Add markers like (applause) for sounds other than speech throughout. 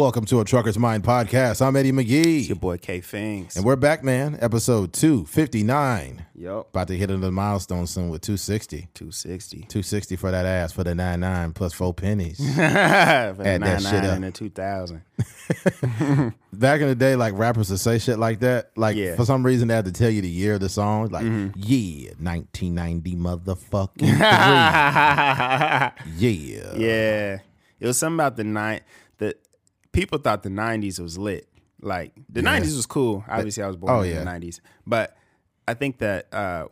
Welcome to a Trucker's Mind podcast. I'm Eddie McGee. It's your boy K Fings. And we're back, man. Episode 259. Yup. About to hit another milestone soon with 260. 260. 260 for that ass for the 99 plus four pennies. (laughs) For the Add that shit up. and the 2000. (laughs) Back in the day, like rappers would say shit like that. Like Yeah. for some reason, they had to tell you the year of the song. Like, mm-hmm. yeah, 1990 motherfucking (laughs) yeah. yeah. It was something about the night that people thought the 90s was lit. Like the 90s was cool. Obviously, I was born Oh, in yeah. the 90s. But I think that uh,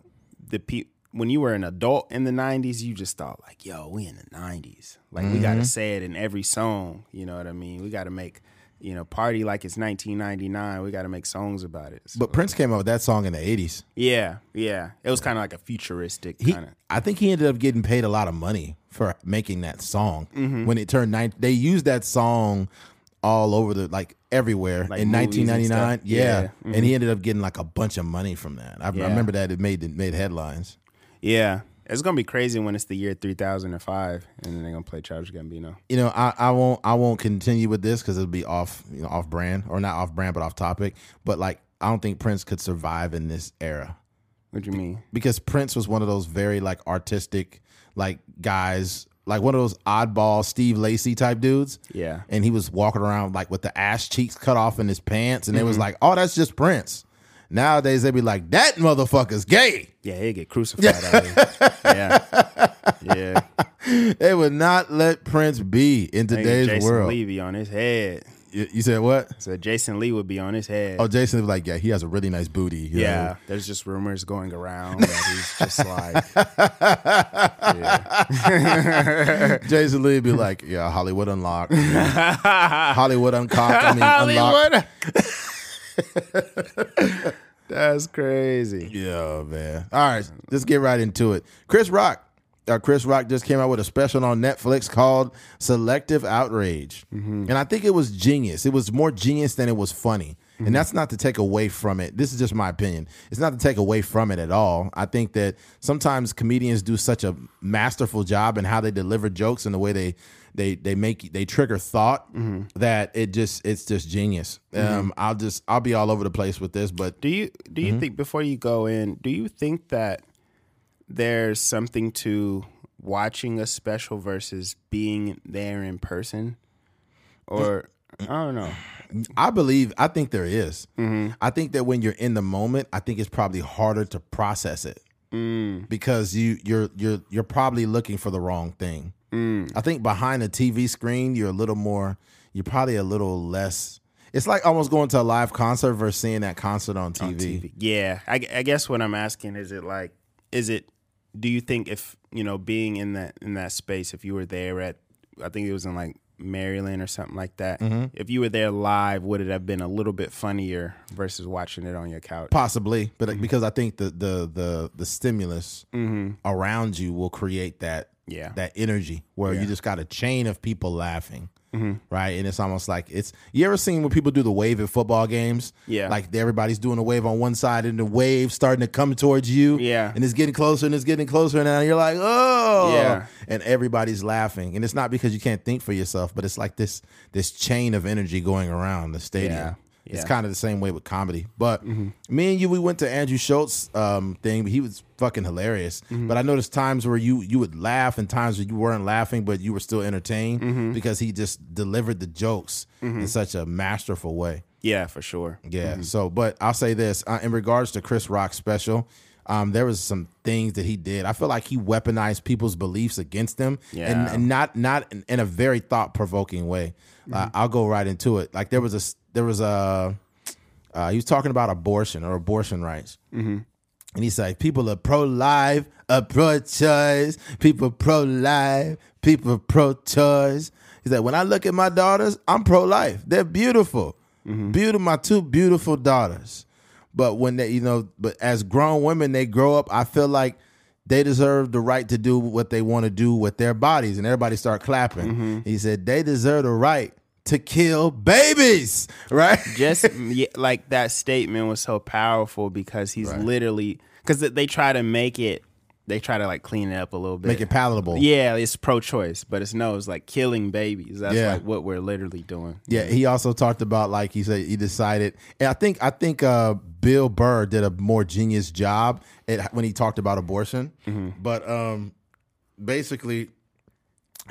the pe- when you were an adult in the 90s, you just thought, like, yo, we in the 90s. Like, we Mm-hmm. got to say it in every song. You know what I mean? We got to make, you know, party like it's 1999. We got to make songs about it. So, But Prince came out with that song in the 80s. yeah, yeah. It was kind of like a futuristic kind of. I think he ended up getting paid a lot of money for making that song. Mm-hmm. When it turned nine, they used that song all over the like everywhere Like in movies and 1999. Yeah, Yeah. Mm-hmm. and he ended up getting like a bunch of money from that. I, I remember that it made it made headlines. Yeah. It's gonna be crazy when it's the year three thousand and five, and then they're gonna play Childish Gambino. You know, I, I won't I won't continue with this because it'll be off you know off brand or not off brand but off topic. But like I don't think Prince could survive in this era. What do you mean? because Prince was one of those very like artistic like guys, like one of those oddball Steve Lacy type dudes. Yeah. And he was walking around like with the ass cheeks cut off in his pants, and it Mm-hmm. was like, oh, that's just Prince. Nowadays they'd be like, that motherfucker's gay. Yeah, he'd get crucified. Yeah. Yeah. (laughs) They would not let Prince be in today's Jason world. Be on his head. You, you said what? So Jason Lee would be on his head. Oh, Jason was like, yeah, he has a really nice booty. you yeah. know? There's just rumors going around that he's just like (laughs) yeah. Jason Lee would be like, yeah, Hollywood unlocked, Hollywood uncocked. I mean, unlocked. Hollywood. (laughs) That's crazy. Yeah, man. All right, let's get right into it. Chris Rock. Uh, Chris Rock just came out with a special on Netflix called Selective Outrage. And I think it was genius. It was more genius than it was funny. And that's not to take away from it. This is just my opinion. It's not to take away from it at all. I think that sometimes comedians do such a masterful job in how they deliver jokes and the way they they they make they trigger thought that it just it's just genius. Um, I'll just I'll be all over the place with this, but Do you do Mm-hmm. you think before you go in, do you think that there's something to watching a special versus being there in person? Or I don't know. I believe I think there is. Mm-hmm. I think that when you're in the moment, I think it's probably harder to process it mm. because you you're you're you're probably looking for the wrong thing. Mm. I think behind a TV screen, you're a little more. You're probably a little less. It's like almost going to a live concert versus seeing that concert on TV. TV. Yeah, I, I guess what I'm asking is it like is it do you think if you know being in that in that space if you were there at I think it was in like Maryland or something like that Mm-hmm. if you were there live would it have been a little bit funnier versus watching it on your couch Possibly, but because I think the the the the stimulus around you will create that Yeah. that energy where you just got a chain of people laughing. Mm-hmm. Right, and it's almost like it's. You ever seen when people do the wave at football games? Yeah. like everybody's doing a wave on one side, and the wave starting to come towards you. Yeah. and it's getting closer, and it's getting closer, and now you're like, oh, Yeah. and everybody's laughing, and it's not because you can't think for yourself, but it's like this this chain of energy going around the stadium. Yeah. It's Yeah. Mm-hmm. kind of the same way with comedy. But me and you, we went to Andrew Schulz um, thing. He was fucking hilarious. Mm-hmm. But I noticed times where you you would laugh and times where you weren't laughing, but you were still entertained Mm-hmm. because he just delivered the jokes in such a masterful way. yeah for sure Yeah. So, but I'll say this uh, in regards to Chris Rock special. Um, there was some things that he did. I feel like he weaponized people's beliefs against them, and, Yeah. and not not in, in a very thought provoking way. Uh, I'll go right into it. Like there was a there was a uh, he was talking about abortion or abortion rights, mm-hmm. and he said people are pro life, are uh, pro choice, people pro life, people pro choice. He said when I look at my daughters, I'm pro life. They're beautiful, mm-hmm. beautiful. My two beautiful daughters. But when they, you know, but as grown women, they grow up. I feel like they deserve the right to do what they want to do with their bodies, and everybody start clapping. Mm-hmm. He said they deserve the right to kill babies, right? just (laughs) like that statement was so powerful because he's literally because they try to make it they try to like clean it up a little bit, Make it palatable. Yeah, it's pro-choice, but it's no, it's like killing babies. That's Yeah. like what we're literally doing. Yeah, he also talked about like he said he decided, and I think I think uh, Bill Burr did a more genius job at, when he talked about abortion. But um, basically,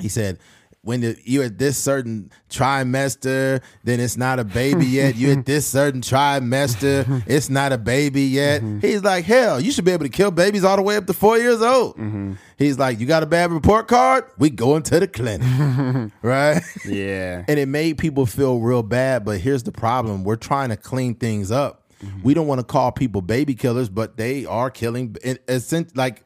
he said when the, you're at this certain trimester, then it's not a baby (laughs) yet. You're at this certain trimester, (laughs) it's not a baby yet. Mm-hmm. He's like, hell, you should be able to kill babies all the way up to four years old. Mm-hmm. He's like, you got a bad report card? We going to the clinic, (laughs) right? Yeah, and it made people feel real bad. But here's the problem: we're trying to clean things up. Mm-hmm. We don't want to call people baby killers, but they are killing. It, it's like,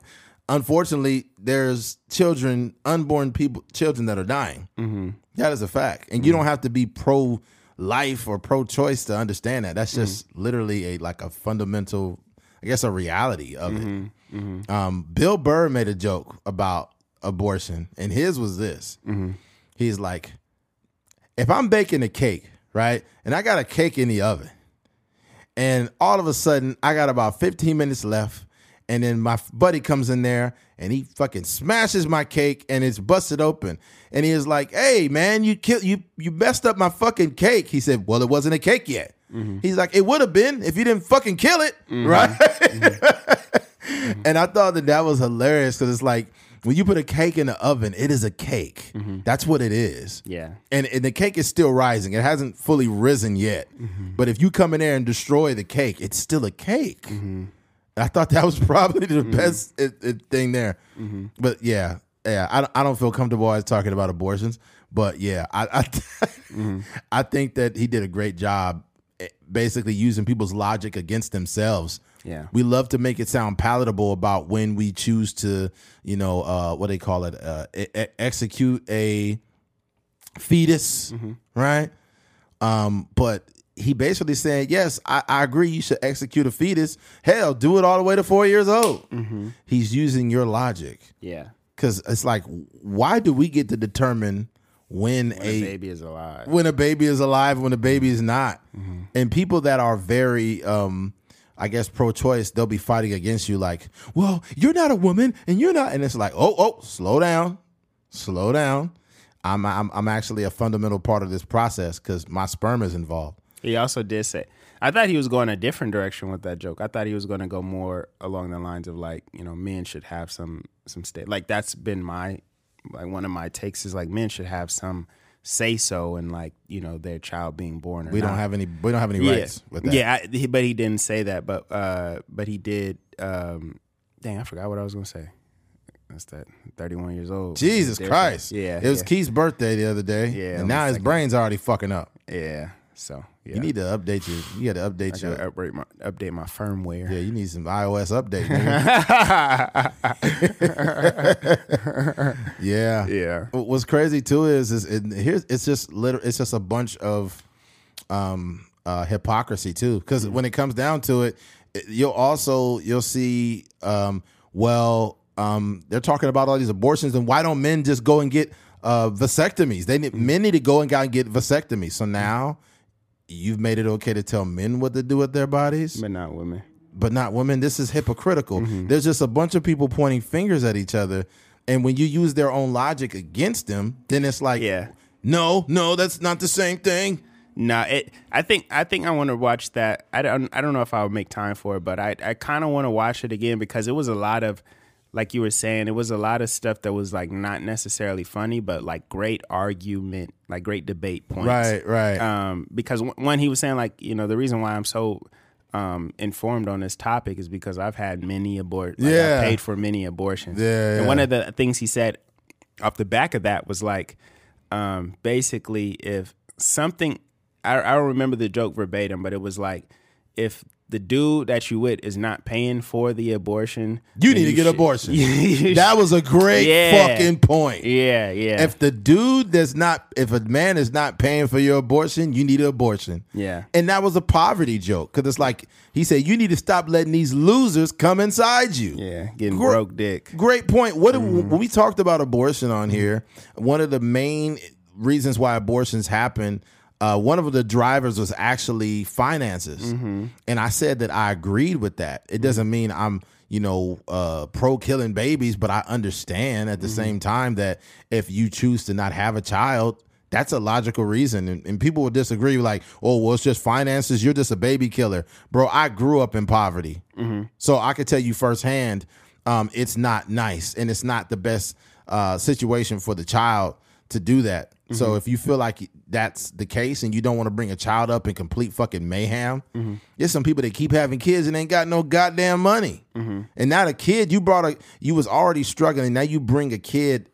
unfortunately, there's children, unborn people, children that are dying. Mm-hmm. That is a fact, and you mm. don't have to be pro life or pro choice to understand that. That's just mm. literally a like a fundamental, I guess, a reality of it. Mm-hmm. Mm-hmm. Um, Bill Burr made a joke about abortion, and his was this. He's like, if I'm baking a cake, right, and I got a cake in the oven, and all of a sudden I got about 15 minutes left, and then my buddy comes in there and he fucking smashes my cake and it's busted open, and he is like, "Hey man, you kill you you messed up my fucking cake." He said, "Well, it wasn't a cake yet." Mm-hmm. He's like, "It would have been if you didn't fucking kill it, mm-hmm. right?" Mm-hmm. And I thought that that was hilarious because it's like when you put a cake in the oven, it is a cake. That's what it is. yeah, And, and the cake is still rising. It hasn't fully risen yet. But if you come in there and destroy the cake, it's still a cake. I thought that was (laughs) probably the best it, it thing there. But yeah, yeah, I, don't- I don't feel comfortable always talking about abortions. But yeah, I I, (laughs) I think that he did a great job, eh, basically using people's logic against themselves. Yeah. we love to make it sound palatable about when we choose to, you know, uh, what they call it, uh, e- e- execute a fetus, right? Um, but he basically saying, yes, I, I agree. You should execute a fetus. Hell, do it all the way to four years old. He's using your logic yeah. because it's like, why do we get to determine when, When a, a baby is alive. when a baby is alive, when a baby is not? And people that are very, um, I guess, pro-choice, they'll be fighting against you, like, well, you're not a woman, and you're not, and it's like, oh, oh, slow down, slow down. I'm, I'm, I'm actually a fundamental part of this process because my sperm is involved. He also did say, I thought he was going a different direction with that joke. I thought he was going to go more along the lines of like, you know, men should have some some state. Like that's been my like one of my takes is like men should have some say so and like you know their child being born. Or We don't have any, we don't have any yeah, rights with that. yeah. I, but he didn't say that. But uh, but he did. Um, dang, I forgot what I was going to say. That's that. Thirty-one years old. Jesus Different. Christ. Yeah, It was yeah. Keith's birthday the other day. Yeah, And now his brain's already fucking up. Yeah. So yeah. You need to update your, you got to I update your, gotta update my update my firmware. yeah, you need some iOS update. (laughs) (laughs) yeah. Yeah. What's crazy too is is it, here's it's just liter- it's just a bunch of um uh hypocrisy too because when it comes down to it, it- you'll also you'll see um well um they're talking about all these abortions and why don't men just go and get uh vasectomies they need men need to go and go and get vasectomies so now you've made it okay to tell men what to do with their bodies But not women. but not women. This is hypocritical. Mm-hmm. There's just a bunch of people pointing fingers at each other, and when you use their own logic against them, then it's like, Yeah. no, no, that's not the same thing. No, it. I think. I think I want to watch that. I don't. I don't know if I would make time for it, but I. I kind of want to watch it again because it was a lot of, like you were saying, it was a lot of stuff that was like not necessarily funny, but like great argument, like great debate points. Right, right. Um, because one- one, he was saying like, you know, the reason why I'm so um informed on this topic is because I've had many abort. Like Yeah. I paid for many abortions. Yeah, And one of the things he said off the back of that was like, um, basically, if something, I, I don't remember the joke verbatim, but it was like, if the dude that you with is not paying for the abortion, You need to get should- abortion. (laughs) that was a great Yeah. fucking point. yeah, yeah, If the dude does not, if a man is not paying for your abortion, you need an abortion. yeah, And that was a poverty joke because it's like he said, you need to stop letting these losers come inside you. yeah, getting Gr- broke dick. Great point. What mm-hmm. when we talked about abortion on here, one of the main reasons why abortions happen uh, one of the drivers was actually finances, and I said that I agreed with that. It doesn't mean I'm you know uh, pro killing babies, but I understand at the same time that if you choose to not have a child. That's a logical reason, and, and people will disagree. Like, oh, well, it's just finances. You're just a baby killer, bro. I grew up in poverty, so I could tell you firsthand, um, it's not nice, and it's not the best uh, situation for the child to do that. So if you feel like that's the case and you don't want to bring a child up in complete fucking mayhem, mm-hmm. there's some people that keep having kids and ain't got no goddamn money. Mm-hmm. And now the kid you brought a you was already struggling. Now you bring a kid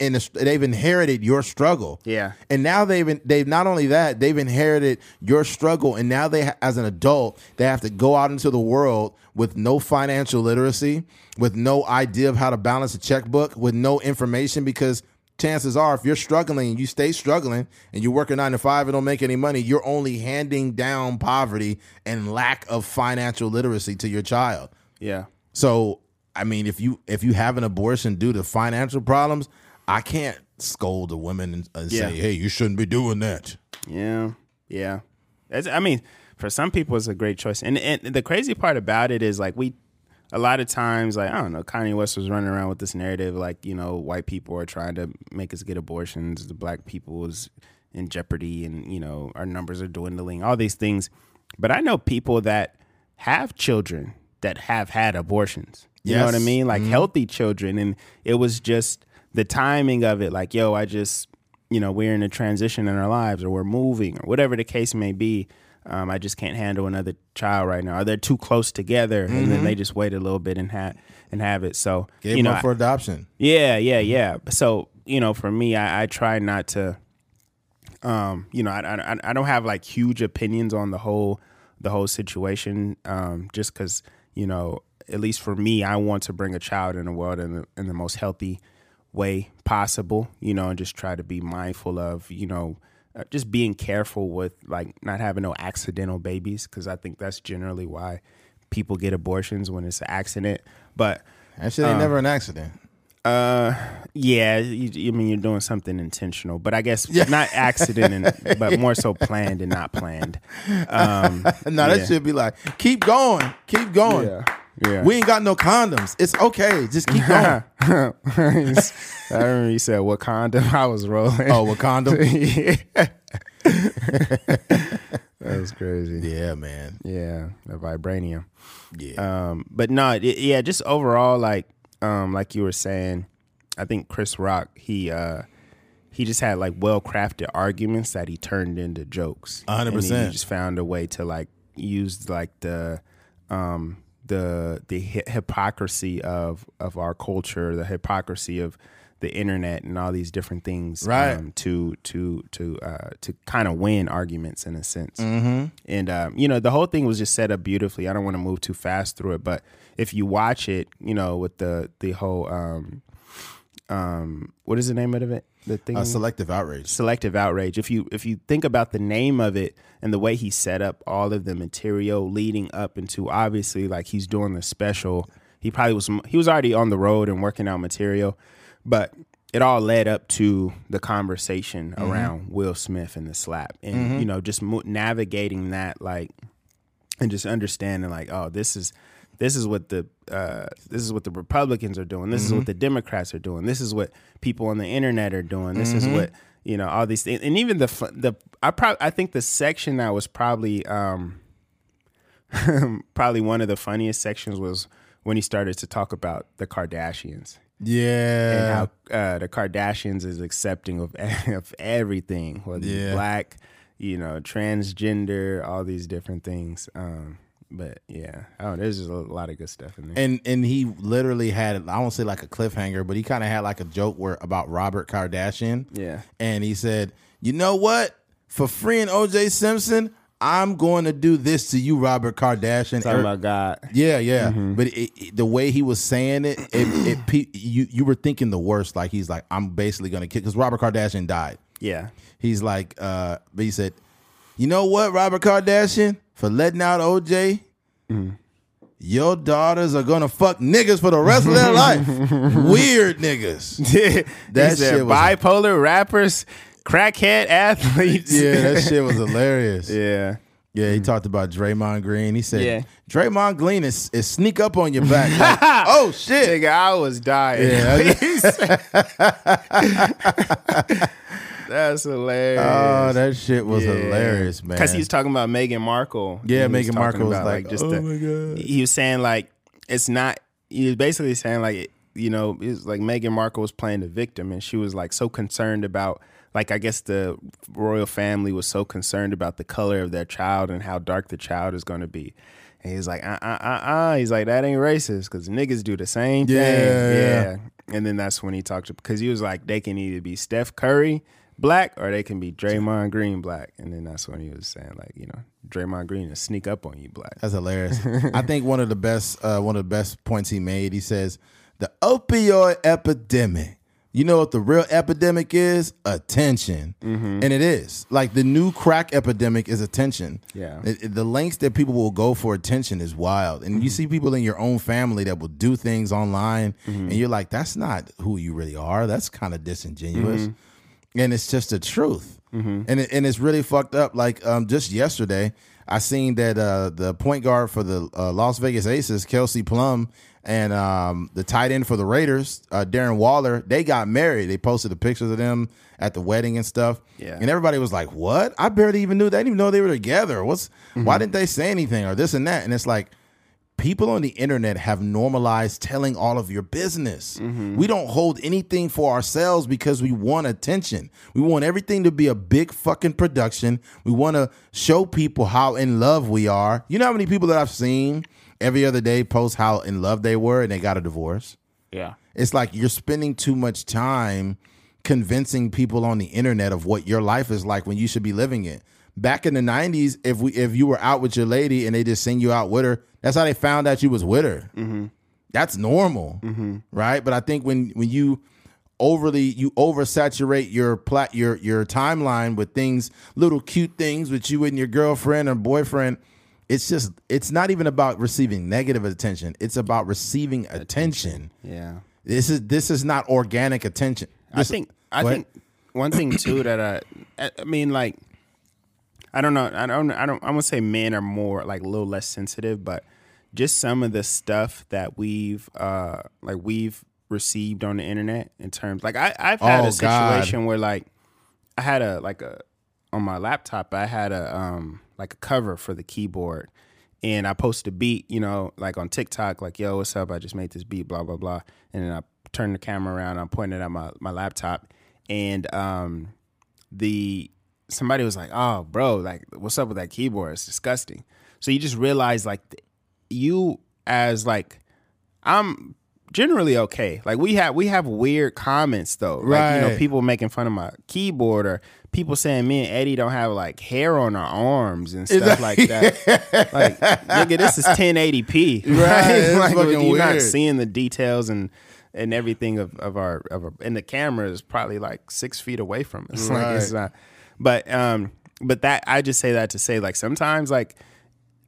and they've inherited your struggle. Yeah. And now they've they've not only that they've inherited your struggle, and now they as an adult they have to go out into the world with no financial literacy, with no idea of how to balance a checkbook, with no information because chances are if you're struggling and you stay struggling and you work a nine to five and don't make any money, you're only handing down poverty and lack of financial literacy to your child. Yeah. So I mean, if you if you have an abortion due to financial problems, I can't scold a woman and, and Yeah. say, "Hey, you shouldn't be doing that." Yeah, yeah. It's, I mean, for some people, it's a great choice. And and the crazy part about it is like we, a lot of times, like I don't know, Kanye West was running around with this narrative, like you know, white people are trying to make us get abortions, the black people is in jeopardy, and you know, our numbers are dwindling, all these things. But I know people that have children that have had abortions. You know what I mean? Like mm-hmm. healthy children, and it was just the timing of it. Like, yo, I just you know we're in a transition in our lives or we're moving or whatever the case may be um, i just can't handle another child right now. Or they're too close together and then they just wait a little bit and have and have it. So Gave you know up for adoption. yeah yeah yeah. So you know for me i, I try not to um, you know I, I, I don't have like huge opinions on the whole the whole situation um, just because you know at least for me i want to bring a child in the world in the, in the most healthy way possible you know and just try to be mindful of you know uh, just being careful with like not having no accidental babies because i think that's generally why people get abortions when it's an accident but actually, shit ain't never an accident. uh, yeah. You, I mean, you're doing something intentional, but I guess not accident, and, (laughs) but more so planned and not planned. Um, (laughs) no, that yeah. should be like, keep going, keep going. yeah. We ain't got no condoms. It's okay. Just keep going. (laughs) I remember you said what condom (laughs) I was rolling. oh, a condom? (laughs) yeah. that was crazy. yeah, man. Yeah, the vibranium. Yeah. Um, but no, it, yeah, just overall, like, um, like you were saying, I think Chris Rock, he, uh, he just had like well crafted arguments that he turned into jokes. A 100. percent he just found a way to like use like the, um, the the hypocrisy of of our culture, the hypocrisy of the internet, and all these different things, Right. Um, to to to uh, to kind of win arguments in a sense. mm-hmm. And um, you know, the whole thing was just set up beautifully. I don't want to move too fast through it, but if you watch it, you know, with the the whole um, um, what is the name of it? The thing, A selective outrage. selective outrage. If you if you think about the name of it and the way he set up all of the material leading up into obviously like he's doing the special. He probably was he was already on the road and working out material, but it all led up to the conversation mm-hmm. around Will Smith and the slap, and mm-hmm. you know just mo- navigating that like and just understanding like oh this is this is what the uh, this is what the Republicans are doing. This is what the Democrats are doing. This is what people on the internet are doing. This is what you know all these things. And even the the I probably I think the section that was probably um, (laughs) probably one of the funniest sections was when he started to talk about the Kardashians Yeah, and how uh, the Kardashians is accepting of (laughs) of everything, whether Yeah. black, you know, transgender, all these different things. Um, but yeah, oh, there's just a lot of good stuff in there. and and he literally had I won't say like a cliffhanger, but he kind of had like a joke where about Robert Kardashian. Yeah. and he said, "You know what? For freeing O.J. Simpson, I'm going to do this to you, Robert Kardashian." Talking about God. yeah, yeah, but it, it- the way he was saying it, it, it pe- you you were thinking the worst. Like he's like, "I'm basically going to kill," because Robert Kardashian died. Yeah. He's like, uh, but he said, "You know what, Robert Kardashian, for letting out OJ." Mm. Your daughters are gonna fuck niggas for the rest of their (laughs) life. Weird niggas. (laughs) that shit was- bipolar rappers crackhead athletes. Yeah, that (laughs) shit was hilarious. yeah. Yeah, he talked about Draymond Green. He said, Yeah. Draymond Green is, is sneak up on your back. Like, oh, shit. Nigga, I was dying. Yeah. That's hilarious. Oh, that shit was hilarious, man. Because he was talking about Meghan Markle. Yeah, Meghan Markle was about, like, just "Oh the- my God." He was saying like it's not. He was basically saying like you know it's like Meghan Markle was playing the victim, and she was like so concerned about like I guess the royal family was so concerned about the color of their child and how dark the child is going to be. And he's like, uh, uh, uh, uh. He's like, that ain't racist because niggas do the same thing. Yeah. yeah. And then that's when he talked to because he was like, they can either be Steph Curry black or they can be Draymond Green black. And then that's when he was saying like, you know, Draymond Green and sneak up on you black. That's hilarious. (laughs) I think one of the best uh, one of the best points he made. He says the opioid epidemic. You know what the real epidemic is? Attention, Mm-hmm. and it is like the new crack epidemic is attention. Yeah. It- it- the lengths that people will go for attention is wild, and you see people in your own family that will do things online, and you're like, that's not who you really are. That's kind of disingenuous and it's just the truth. And it, and it's really fucked up. Like um, just yesterday, I seen that uh, the point guard for the uh, Las Vegas Aces, Kelsey Plum, and um, the tight end for the Raiders, uh, Darren Waller, they got married. They posted the pictures of them at the wedding and stuff. Yeah. And everybody was like, "What? I barely even knew. They didn't even know they were together. What's? Why didn't they say anything or this and that?" And it's like people on the internet have normalized telling all of your business. Mm-hmm. We don't hold anything for ourselves because we want attention. We want everything to be a big fucking production. We want to show people how in love we are. You know how many people that I've seen every other day post how in love they were and they got a divorce? Yeah. It's like you're spending too much time convincing people on the internet of what your life is like when you should be living it. Back in the '90s, if we if you were out with your lady and they just sing you out with her, that's how they found out you was with her. Mm-hmm. That's normal, mm-hmm. right? But I think when when you overly you oversaturate your plat your your timeline with things, little cute things with you and your girlfriend or boyfriend, it's just it's not even about receiving negative attention. It's about receiving attention. Yeah. This is this is not organic attention. I think I think one thing too that I- I mean like I don't know I don't I don't I'm gonna say men are more like a little less sensitive, but just some of the stuff that we've uh like we've received on the internet in terms like I I've had Oh, a situation where like I had a like a on my laptop I had a um like a cover for the keyboard and I posted a beat, you know, like on TikTok, like, yo, what's up? I just made this beat, blah, blah, blah. And then I turned the camera around, I'm pointing at my, my laptop, and um the somebody was like, Oh, bro, like what's up with that keyboard? It's disgusting. So you just realize like you as like I'm generally okay. Like we have we have weird comments though. Like you know, people making fun of my keyboard or people saying me and Eddie don't have like hair on our arms and stuff like that. like nigga, this is (laughs) 1080p. Right, (laughs) it's like you're not seeing the details and and everything of, of our of our and the camera is probably like six feet away from us. Like it's Right. not but um but that I just say that to say like sometimes like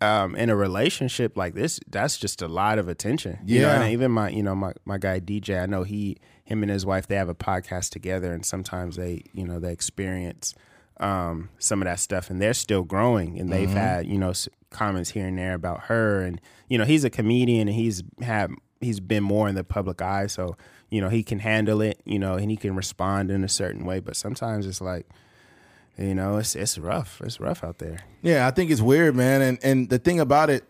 um, in a relationship like this, that's just a lot of attention. You know, Yeah. and even my, you know, my, my guy DJ, I know he, him and his wife, they have a podcast together, and sometimes they, you know, they experience um, some of that stuff, and they're still growing, and they've had, you know, comments here and there about her, and you know, he's a comedian, and he's had, he's been more in the public eye, so you know, he can handle it, you know, and he can respond in a certain way, but sometimes it's like, you know, it's it's rough, it's rough out there. Yeah, I think it's weird, man. And and the thing about it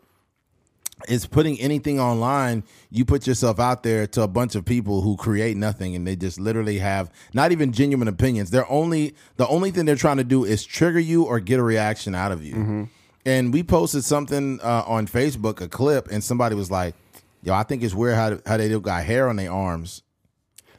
is putting anything online, you put yourself out there to a bunch of people who create nothing and they just literally have not even genuine opinions. They're only the only thing they're trying to do is trigger you or get a reaction out of you. And we posted something uh, on Facebook, a clip, and somebody was like, "Yo, I think it's weird how how they got hair on their arms."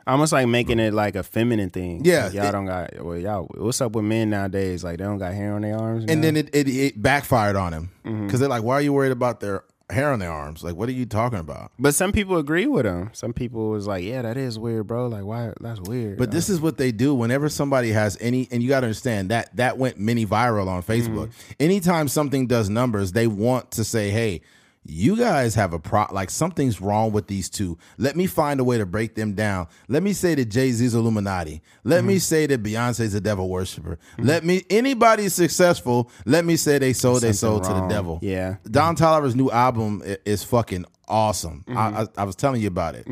Almost like making it like a feminine thing. Yeah, Like, y'all it- don't got well, y'all. What's up with men nowadays? Like they don't got hair on their arms. And now? then it, it it backfired on him mm-hmm. because they're like, "Why are you worried about their hair on their arms? Like, what are you talking about?" but some people agree with him. Some people was like, yeah, that is weird, bro. Like why? That's weird. But this is what they do whenever somebody has any, and you got to understand that that went mini viral on Facebook. Mm-hmm. Anytime something does numbers, they want to say, "Hey, you guys have a pro like something's wrong with these two. Let me find a way to break them down. Let me say that Jay Z's Illuminati. Let Mm-hmm. me say that Beyonce's a devil worshiper. Let me anybody successful. Let me say they sold They sold Something to the devil. Yeah. Don Toliver's new album is fucking awesome. Mm-hmm. I, I, I was telling you about it,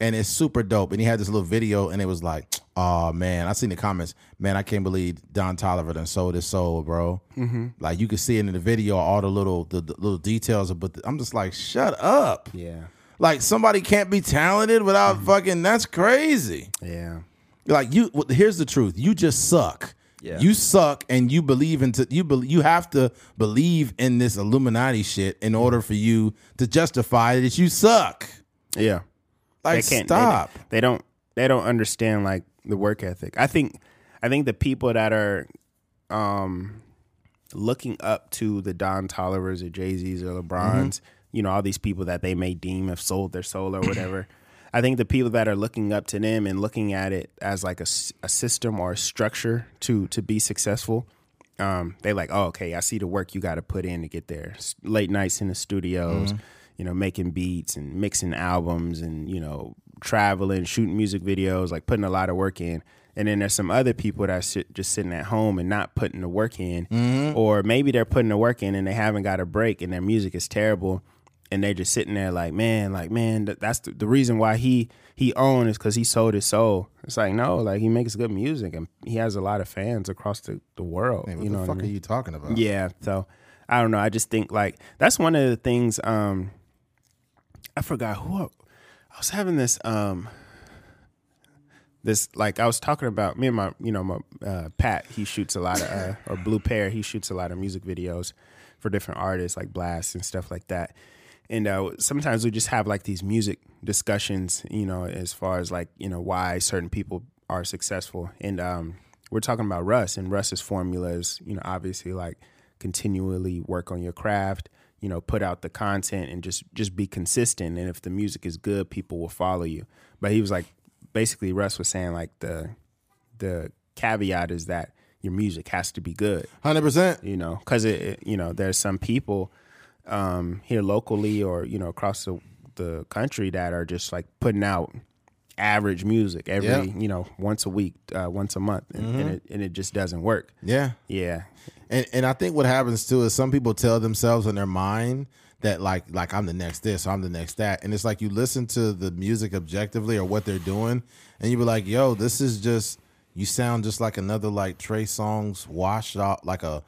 and it's super dope. And he had this little video, and it was like, oh man, I seen the comments. Man, I can't believe Don Toliver done sold his soul, bro. Mm-hmm. Like you could see it in the video, all the little the, the little details. But the, I'm just like, shut up. Yeah. Like somebody can't be talented without fucking. That's crazy. Yeah. Like you, here's the truth: you just suck. Yeah. You suck, and you believe into you. Be, you have to believe in this Illuminati shit in order for you to justify that you suck. Yeah. Like, they can't stop. They, don't they don't understand like the work ethic. I think I think the people that are um looking up to the Don Tolivers or Jay Z's or LeBrons, you know, all these people that they may deem have sold their soul or whatever. (clears throat) I think the people that are looking up to them and looking at it as like a, a system or a structure to to be successful, um, they like, oh, okay, I see the work you got to put in to get there. Late nights in the studios, you know, making beats and mixing albums and you know, traveling, shooting music videos, like putting a lot of work in. And then there's some other people that are sit, just sitting at home and not putting the work in, or maybe they're putting the work in and they haven't got a break and their music is terrible, and they're just sitting there like, man, like man, that, that's the, the reason why he he owned is because he sold his soul. It's like no, like he makes good music and he has a lot of fans across the, the world. What you know, the what I fuck mean? are you talking about? Yeah. So I don't know. I just think like that's one of the things. Um, I forgot who I, I was having this. Um, this like I was talking about me and my you know my uh, Pat. He shoots a lot of uh, (laughs) or Blue Pear. He shoots a lot of music videos for different artists like Blxst and stuff like that. And uh, sometimes we just have like these music discussions, you know, as far as like you know why certain people are successful. And um, we're talking about Russ, and Russ's formula is you know obviously like continually work on your craft, you know, put out the content and just just be consistent. And if the music is good, people will follow you. But he was like, basically, Russ was saying like the the caveat is that your music has to be good hundred percent. you know, because it, it- you know, there's some people um, here locally or you know across the the country that are just like putting out average music every Yeah. you know once a week, uh, once a month, and, and it and it just doesn't work. Yeah, Yeah, and and I think what happens too is some people tell themselves in their mind that like like I'm the next this, or I'm the next that, and it's like you listen to the music objectively or what they're doing, and you be like, yo, this is just you sound just like another like Trey Songz washed out like a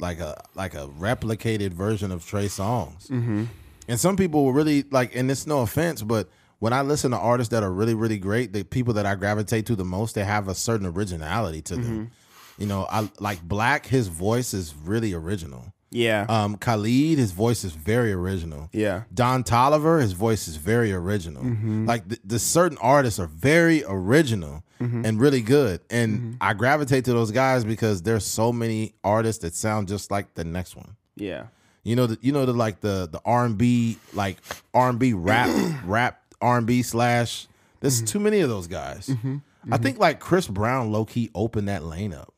like a like a replicated version of Trey Songz. Mm-hmm. And some people will really like, and it's no offense, but when I listen to artists that are really, really great, the people that I gravitate to the most, they have a certain originality to them. Mm-hmm. You know, I like Black. His voice is really original. yeah, Um, Khalid, his voice is very original. yeah, Don Toliver, his voice is very original. Mm-hmm. Like the, the certain artists are very original mm-hmm. and really good, and I gravitate to those guys because there's so many artists that sound just like the next one. yeah, You know, the, you know the like the the R and B like R and B rap (clears throat) rap R and B slash. There's mm-hmm. too many of those guys. Mm-hmm. I mm-hmm. think like Chris Brown low key opened that lane up.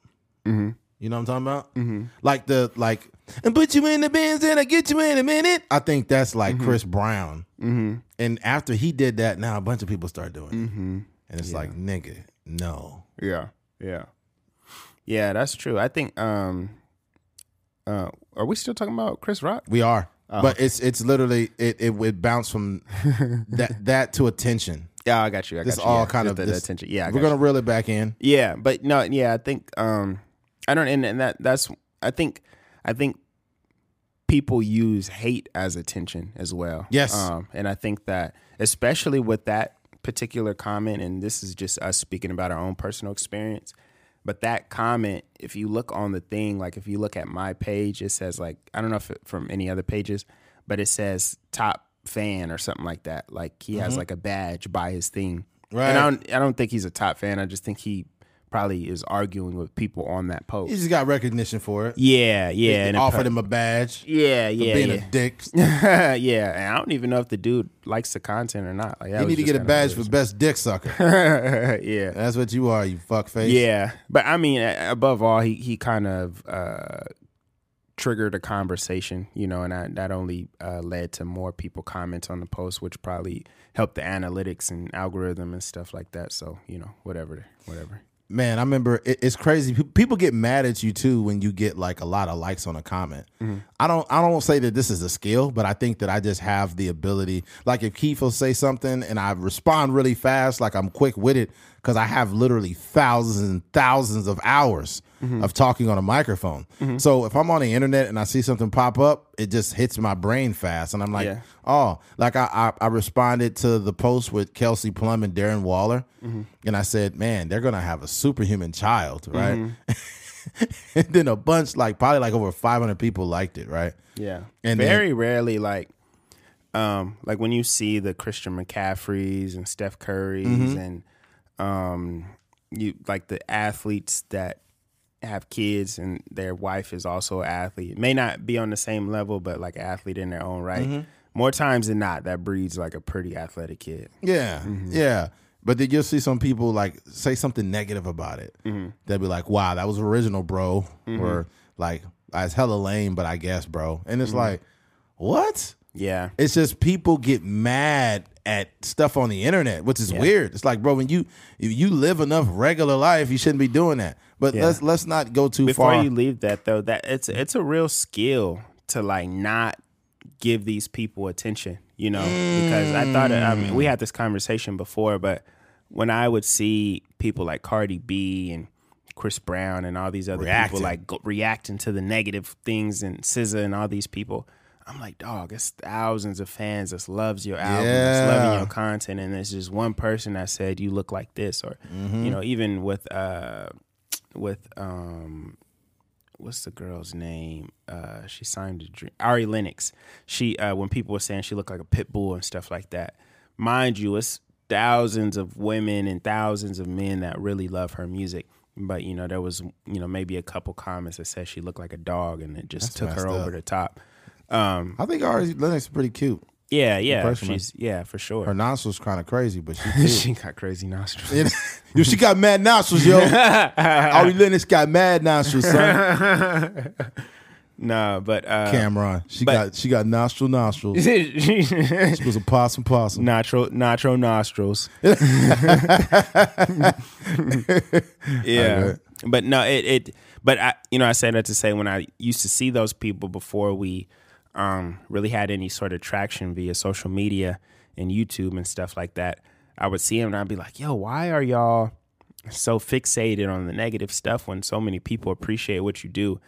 You know what I'm talking about? Like the like and put you in the bins and I get you in a minute. I think that's like Chris Brown. And after he did that, now a bunch of people start doing it, and it's like nigga, no. yeah, yeah, yeah. That's true. I think. Um, uh, are we still talking about Chris Rock? We are, but it's it's literally it it would bounce from (laughs) that that to attention. Yeah, I got you. I got This you. all yeah. kind Just of the, this- attention. Yeah, I We're gonna reel it back in. Yeah, but no, yeah, I think um I don't and, and that that's I think I think people use hate as attention as well. Yes. Um and I think that especially with that particular comment and this is just us speaking about our own personal experience, but that comment if you look on the thing like if you look at my page it says like I don't know if it, from any other pages, but it says top fan or something like that. Like he has mm-hmm. like a badge by his thing. Right. And I don't I don't think he's a top fan. I just think he probably is arguing with people on that post. He just got recognition for it. yeah, yeah, and offered him a badge. Yeah, for yeah, being yeah. a dick. (laughs) yeah, and I don't even know if the dude likes the content or not. Like, You need to get a badge for best dick sucker. (laughs) yeah, That's what you are, you fuck face. yeah. But I mean, above all, he he kind of uh, triggered a conversation, you know, and that, that only uh, led to more people comment on the post, which probably helped the analytics and algorithm and stuff like that. So, you know, whatever, whatever. Man, I remember it, it's crazy. People get mad at you too when you get like a lot of likes on a comment. Mm-hmm. I don't. I don't say that this is a skill, but I think that I just have the ability. Like if Keith will say something and I respond really fast, like I'm quick witted because I have literally thousands and thousands of hours of talking on a microphone. So if I'm on the internet and I see something pop up, it just hits my brain fast, and I'm like, Yeah. oh, like I, I I responded to the post with Kelsey Plum and Darren Waller, and I said, man, they're gonna have a superhuman child, right? (laughs) and then a bunch, like probably like over 500 people liked it, right? Yeah. And very rarely like um like when you see the Christian McCaffreys and Steph Currys Mm-hmm. and um you like the athletes that have kids and their wife is also an athlete. It may not be on the same level, but like an athlete in their own right. Mm-hmm. More times than not, that breeds like a pretty athletic kid. Yeah, mm-hmm. yeah. But then you'll see some people like say something negative about it. Mm-hmm. They'll be like, "Wow, that was original, bro," mm-hmm. or like, ah, "It's hella lame," but I guess, bro. And it's like, what? Yeah. It's just people get mad at stuff on the internet, which is weird. It's like, bro, when you if you live enough regular life, you shouldn't be doing that. But Yeah. let's let's not go too before far. you leave that though that it's it's a real skill to like not give these people attention you know because i thought i mean we had this conversation before but when i would see people like cardi b and chris brown and all these other Reacting. people like go, reacting to the negative things and SZA and all these people i'm like dog it's thousands of fans that loves your album that's loving your content and there's just one person that said you look like this or Mm-hmm. you know even with uh with um what's the girl's name? Uh, she signed to Dream. Ari Lennox. She uh, when people were saying she looked like a pit bull and stuff like that. Mind you, it's thousands of women and thousands of men that really love her music. But you know, there was you know maybe a couple comments that said she looked like a dog, and it just took her messed over the top. Um, I think Ari Lennox is pretty cute. yeah, yeah, she's yeah for sure. Her nostrils kind of crazy, but she (laughs) cute. she got crazy nostrils. yo, she got mad nostrils, yo. (laughs) Ari Lennox got mad nostrils, son. (laughs) no, but uh, Cameron, she But- got she got nostril nostrils. she She was a possum possum. Nacho nacho nostrils. yeah. But no, it it but I you know, I say that to say when I used to see those people before we um really had any sort of traction via social media and YouTube and stuff like that, I would see him and I'd be like, yo, why are y'all so fixated on the negative stuff when so many people appreciate what you do?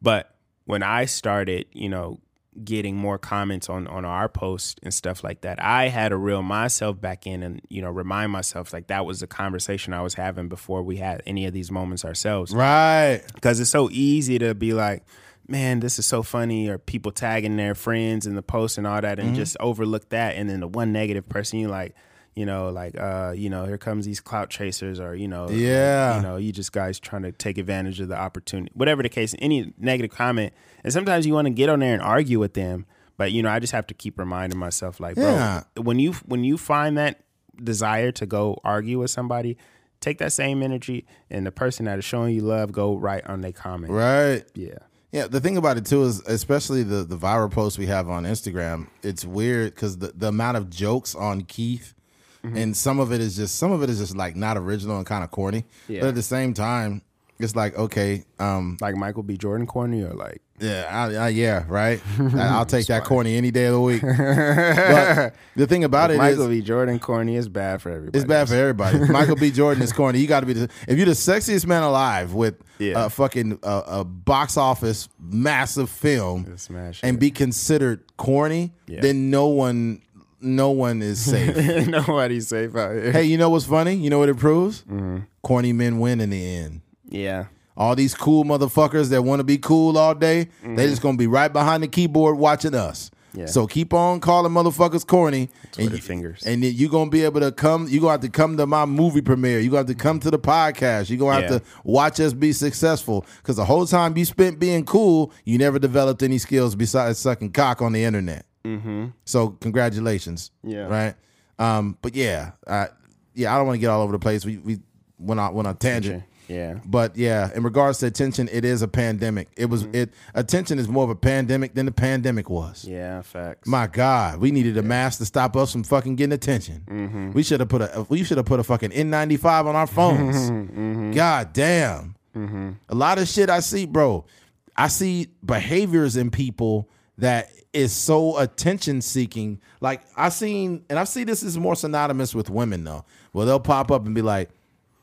But when I started, you know, getting more comments on on our post and stuff like that, I had to reel myself back in and you know remind myself like that was the conversation I was having before we had any of these moments ourselves. Right. Because it's so easy to be like, man, this is so funny, or people tagging their friends in the post and all that, and just overlook that, and then the one negative person you like. You know, like uh, you know, here comes these clout chasers, or you know, Yeah. you know, you just guys trying to take advantage of the opportunity, whatever the case. Any negative comment, and sometimes you want to get on there and argue with them, but you know, I just have to keep reminding myself, like, bro, Yeah. when you when you find that desire to go argue with somebody, take that same energy, and the person that is showing you love, go right on their comment. Right. Yeah, Yeah, the thing about it too is, especially the the viral posts we have on Instagram, it's weird because the, the amount of jokes on Keith, and some of it is just some of it is just like not original and kind of corny. Yeah. But at the same time, it's like okay, um, like Michael B. Jordan corny, or like yeah, I, I, yeah, right. (laughs) I'll take that corny any day of the week. (laughs) but the thing about it is, Michael B. Jordan corny is bad for everybody. It's bad for everybody. (laughs) Michael B. Jordan is corny. You got to be the if you're the sexiest man alive with Yeah. a fucking uh, a box office massive film Smash and be considered corny, Yeah. then no one no one is safe. Nobody's safe out here. hey, you know what's funny? You know what it proves? Mm-hmm. Corny men win in the end. Yeah, All these cool motherfuckers that want to be cool all day, they just gonna be right behind the keyboard watching us. Mm-hmm. Yeah. So keep on calling motherfuckers corny, Twitter you- fingers. and then you gonna be able to come. You gonna have to come to my movie premiere. You gonna have to come to the podcast. You gonna have to watch us be successful. Because the whole time you spent being cool, you never developed any skills besides sucking cock on the internet. Mm-hmm. So congratulations. Yeah. Right. Um. But yeah. Uh, yeah. I don't want to get all over the place. We we went on went on tangent. Yeah. But yeah, in regards to attention, it is a pandemic. It was mm-hmm. it attention is more of a pandemic than the pandemic was. Yeah, facts. My God, we needed a mask to stop us from fucking getting attention. Mm-hmm. We should have put a we should have put a fucking N95 on our (laughs) phones. Mm-hmm. God damn. A lot of shit I see, bro. I see behaviors in people that is so attention seeking. Like I seen, and I see this is more synonymous with women though. Well, they'll pop up and be like,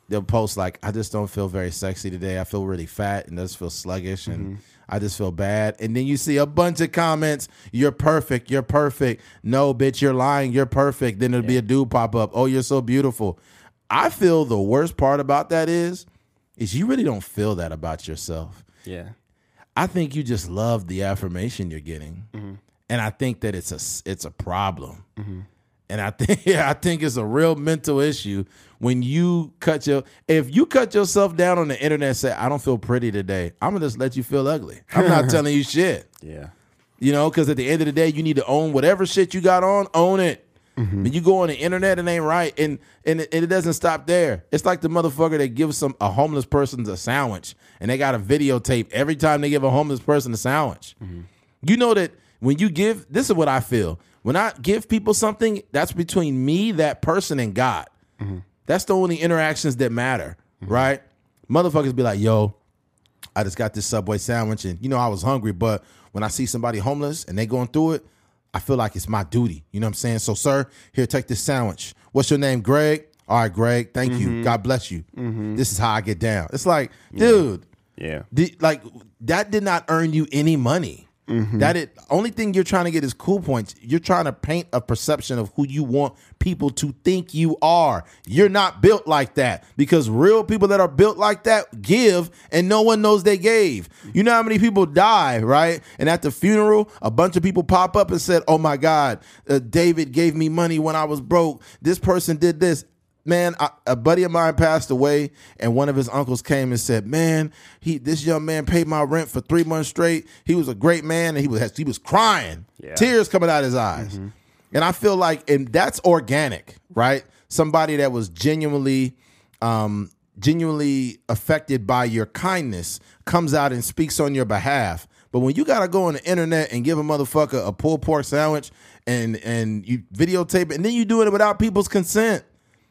they'll post like, I just don't feel very sexy today. I feel really fat and just feel sluggish and mm-hmm. I just feel bad. And then you see a bunch of comments, you're perfect, you're perfect. No, bitch, you're lying, you're perfect. Then there'll be a dude pop up, oh, you're so beautiful. I feel the worst part about that is, is you really don't feel that about yourself. yeah. I think you just love the affirmation you're getting, mm-hmm. and I think that it's a it's a problem, mm-hmm. and I (laughs) think yeah, I think it's a real mental issue when you cut your if you cut yourself down on the internet and say I don't feel pretty today, I'm gonna just let you feel ugly. I'm not (laughs) telling you shit, Yeah. you know, because at the end of the day, you need to own whatever shit you got on, own it. Mm-hmm. When you go on the internet, it ain't right, and and it, and it doesn't stop there. It's like the motherfucker that gives some a homeless person a sandwich, and they got a videotape every time they give a homeless person a sandwich. Mm-hmm. You know that when you give, this is what I feel. When I give people something, that's between me, that person, and God. Mm-hmm. That's the only interactions that matter, right? Motherfuckers be like, yo, I just got this Subway sandwich and you know I was hungry, but when I see somebody homeless and they going through it, I feel like it's my duty. You know what I'm saying? So, sir, here, take this sandwich. What's your name, Greg? All right, Greg. Thank you. Mm-hmm. God bless you. Mm-hmm. This is how I get down. It's like, dude, Yeah. did, like that did not earn you any money. That it only thing you're trying to get is cool points. You're trying to paint a perception of who you want people to think you are. You're not built like that because real people that are built like that give and no one knows they gave. You know how many people die, right? And at the funeral, a bunch of people pop up and said, "Oh my God, uh, David gave me money when I was broke. This person did this." Man, I, a buddy of mine passed away, and one of his uncles came and said, "Man, he this young man paid my rent for three months straight. He was a great man, and he was he was crying, Yeah. tears coming out his eyes." And I feel like, and that's organic, right? Somebody that was genuinely, um, genuinely affected by your kindness comes out and speaks on your behalf. But when you gotta go on the internet and give a motherfucker a pulled pork sandwich and and you videotape it, and then you doing it without people's consent.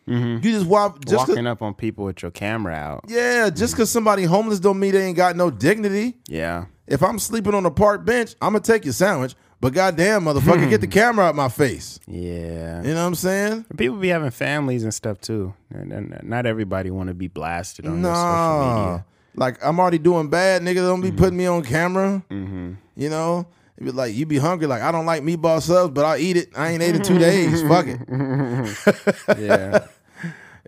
Mm-hmm. You just walk just Walking up on people with your camera out. yeah, just because somebody homeless don't mean they ain't got no dignity. Yeah. If I'm sleeping on a park bench, I'm gonna take your sandwich. But goddamn, motherfucker, get the (laughs) camera out my face. Yeah. You know what I'm saying? People be having families and stuff too. And- Not everybody want to be blasted on their social media. like I'm already doing bad, nigga. Don't be putting mm-hmm. me on camera. Mm-hmm. You know, It be like you be hungry. Like I don't like meatball subs, but I'll eat it. I ain't ate in two (laughs) days. Fuck it. (laughs) Yeah.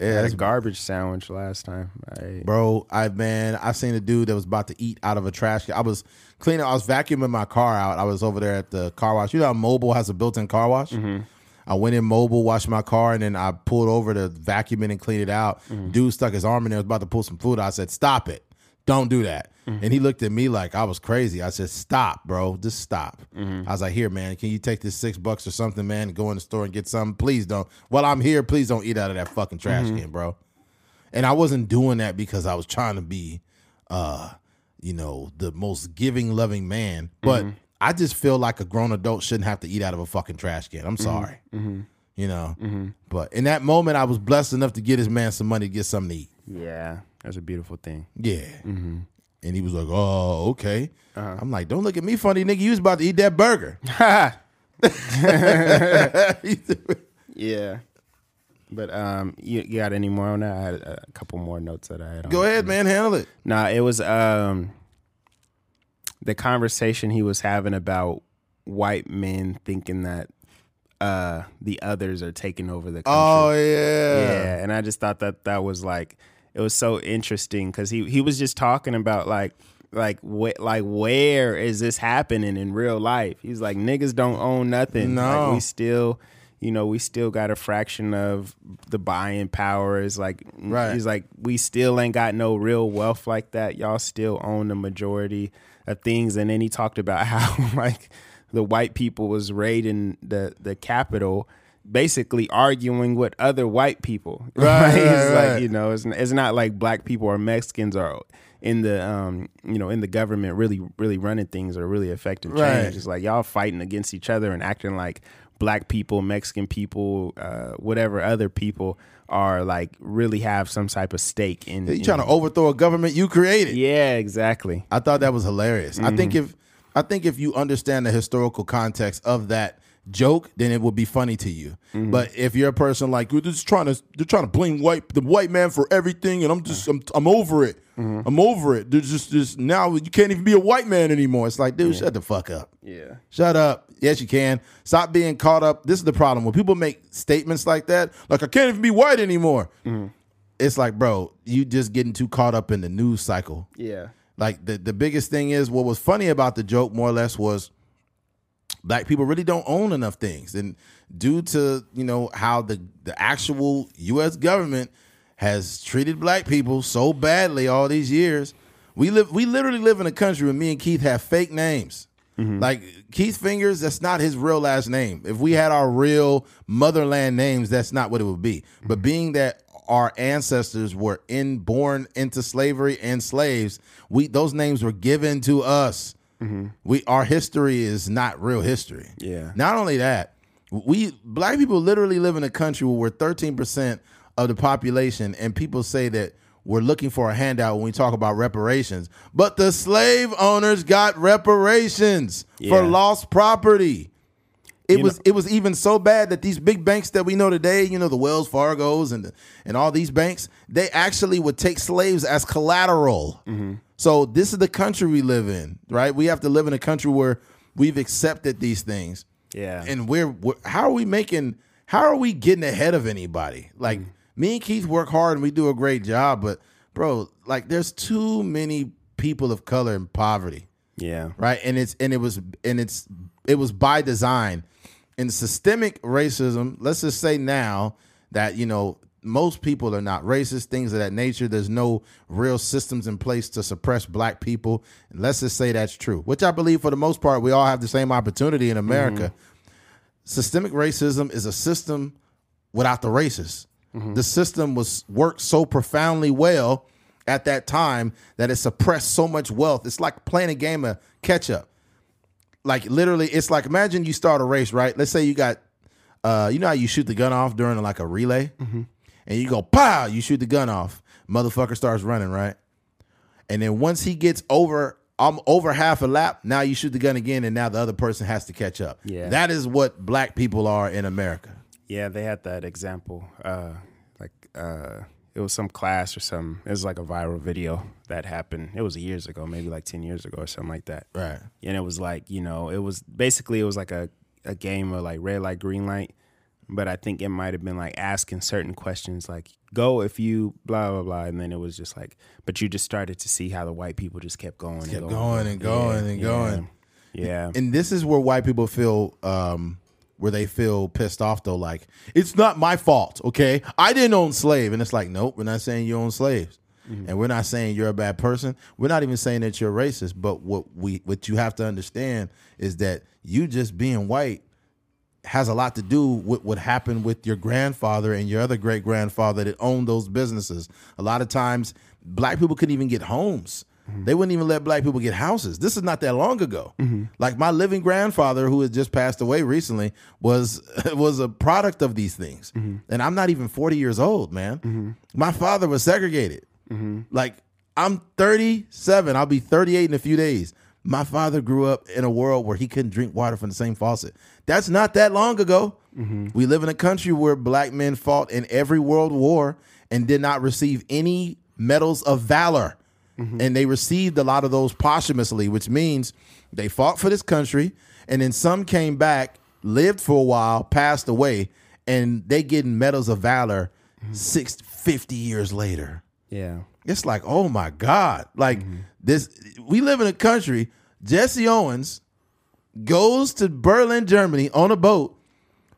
Yeah, that's a garbage sandwich last time. I, Bro, I man, I seen a dude that was about to eat out of a trash can. I was cleaning, I was vacuuming my car out. I was over there at the car wash. You know how Mobil has a built-in car wash? Mm-hmm. I went in Mobil, washed my car, and then I pulled over to vacuum it and clean it out. Mm-hmm. Dude stuck his arm in there, was about to pull some food. out. I said, Stop it. Don't do that. Mm-hmm. And he looked at me like I was crazy. I said, Stop, bro. Just stop. Mm-hmm. I was like, Here, man, can you take this six bucks or something, man, go in the store and get something? Please don't. While I'm here, please don't eat out of that fucking trash mm-hmm. can, bro. And I wasn't doing that because I was trying to be, uh, you know, the most giving, loving man. But I just feel like a grown adult shouldn't have to eat out of a fucking trash can. I'm sorry. You know, but in that moment, I was blessed enough to get this man some money to get something to eat. yeah. That's a beautiful thing. Yeah. And he was like, "Oh, okay." I'm like, "Don't look at me funny, nigga. You was about to eat that burger." (laughs) (laughs) Yeah. But um, you, you got any more on that? I had a couple more notes that I had. On. Go ahead, man. Handle it. Nah, it was um the conversation he was having about white men thinking that uh the others are taking over the country. Oh yeah. yeah, and I just thought that that was like it was so interesting because he he was just talking about like like wh- like where is this happening in real life? He's like niggas don't own nothing. No. like, we still. You know, we still got a fraction of the buying power. Is like, Right. he's like, we still ain't got no real wealth like that. Y'all still own the majority of things. And then he talked about (laughs) how like the white people was raiding the the Capitol basically arguing with other white people. (laughs) Right, it's right, like right. you know, it's, it's not like black people or Mexicans are in the um you know in the government really really running things or really affecting change. Right. It's like y'all fighting against each other and acting like black people, Mexican people, uh, whatever other people are like really have some type of stake in. You in- trying to overthrow a government you created. Yeah, exactly. I thought that was hilarious. I think Mm-hmm. if I think if you understand the historical context of that joke, then it would be funny to you. Mm-hmm. But if you're a person like you're just trying to they're trying to blame white the white man for everything, and I'm just I'm, I'm over it. Mm-hmm. I'm over it. There's just just now you can't even be a white man anymore. It's like, dude, shut the fuck up. Yeah. Shut up. Yes, you can. Stop being caught up. This is the problem. When people make statements like that, like I can't even be white anymore. Mm-hmm. It's like, bro, you just getting too caught up in the news cycle. Yeah. Like the, the biggest thing is what was funny about the joke more or less was black people really don't own enough things. And due to, you know, how the, the actual US government has treated black people so badly all these years, we live we literally live in a country where me and Keith have fake names. Mm-hmm. Like Keith Fingers, that's not his real last name. If we had our real motherland names, that's not what it would be. But mm-hmm. being that our ancestors were in born into slavery and slaves, we those names were given to us. We our history is not real history. Yeah. Not only that, we black people literally live in a country where we're 13% of the population, and people say that we're looking for a handout when we talk about reparations. But the slave owners got reparations for lost property. It You was it was even so bad that these big banks that we know today, you know, the Wells Fargo's and the, and all these banks, they actually would take slaves as collateral. Mm-hmm. So this is the country we live in, right? We have to live in a country where we've accepted these things Yeah. and we're, we're how are we making how are we getting ahead of anybody like me and keith work hard and we do a great job but bro like there's too many people of color in poverty yeah. right and it's and it was and it's it was by design and systemic racism let's just say now that you know most people are not racist things of that nature there's no real systems in place to suppress black people and let's just say that's true which i believe for the most part we all have the same opportunity in america mm-hmm. systemic racism is a system without the racists. Mm-hmm. The system was worked so profoundly well at that time that it suppressed so much wealth. It's like playing a game of catch up. Like literally, it's like imagine you start a race, right? Let's say you got, uh, you know how you shoot the gun off during like a relay, mm-hmm. And you go pow, you shoot the gun off, motherfucker starts running, right? And then once he gets over um, over half a lap, now you shoot the gun again, and now the other person has to catch up. Yeah. that is what black people are in America. Yeah, they had that example. Uh, like uh, it was some class or some. It was like a viral video that happened. It was years ago, maybe like ten years ago or something like that. Right. And it was like you know, it was basically it was like a a game of like red light, green light. But I think it might have been like asking certain questions, like go if you blah blah blah, and then it was just like, but you just started to see how the white people just kept going, Kept and going and going and going. Yeah, And this is where white people feel um where they feel pissed off though, like, it's not my fault, okay? I didn't own slave. And it's like, nope, we're not saying you own slaves. And we're not saying you're a bad person. We're not even saying that you're racist. But what we what you have to understand is that you just being white has a lot to do with what happened with your grandfather and your other great grandfather that owned those businesses. A lot of times, black people couldn't even get homes. Mm-hmm. They wouldn't even let black people get houses. This is not that long ago. Mm-hmm. Like my living grandfather, who has just passed away recently, was (laughs) was a product of these things. Mm-hmm. And I'm not even 40 years old, man. My father was segregated. Like I'm 37. I'll be 38 in a few days. My father grew up in a world where he couldn't drink water from the same faucet. That's not that long ago. Mm-hmm. We live in a country where black men fought in every world war and did not receive any medals of valor. Mm-hmm. And they received a lot of those posthumously, which means they fought for this country and then some came back, lived for a while, passed away, and they getting medals of valor mm-hmm. six, 50 years later yeah, it's like, oh my God. Like mm-hmm. this we live in a country, Jesse Owens goes to Berlin, Germany on a boat,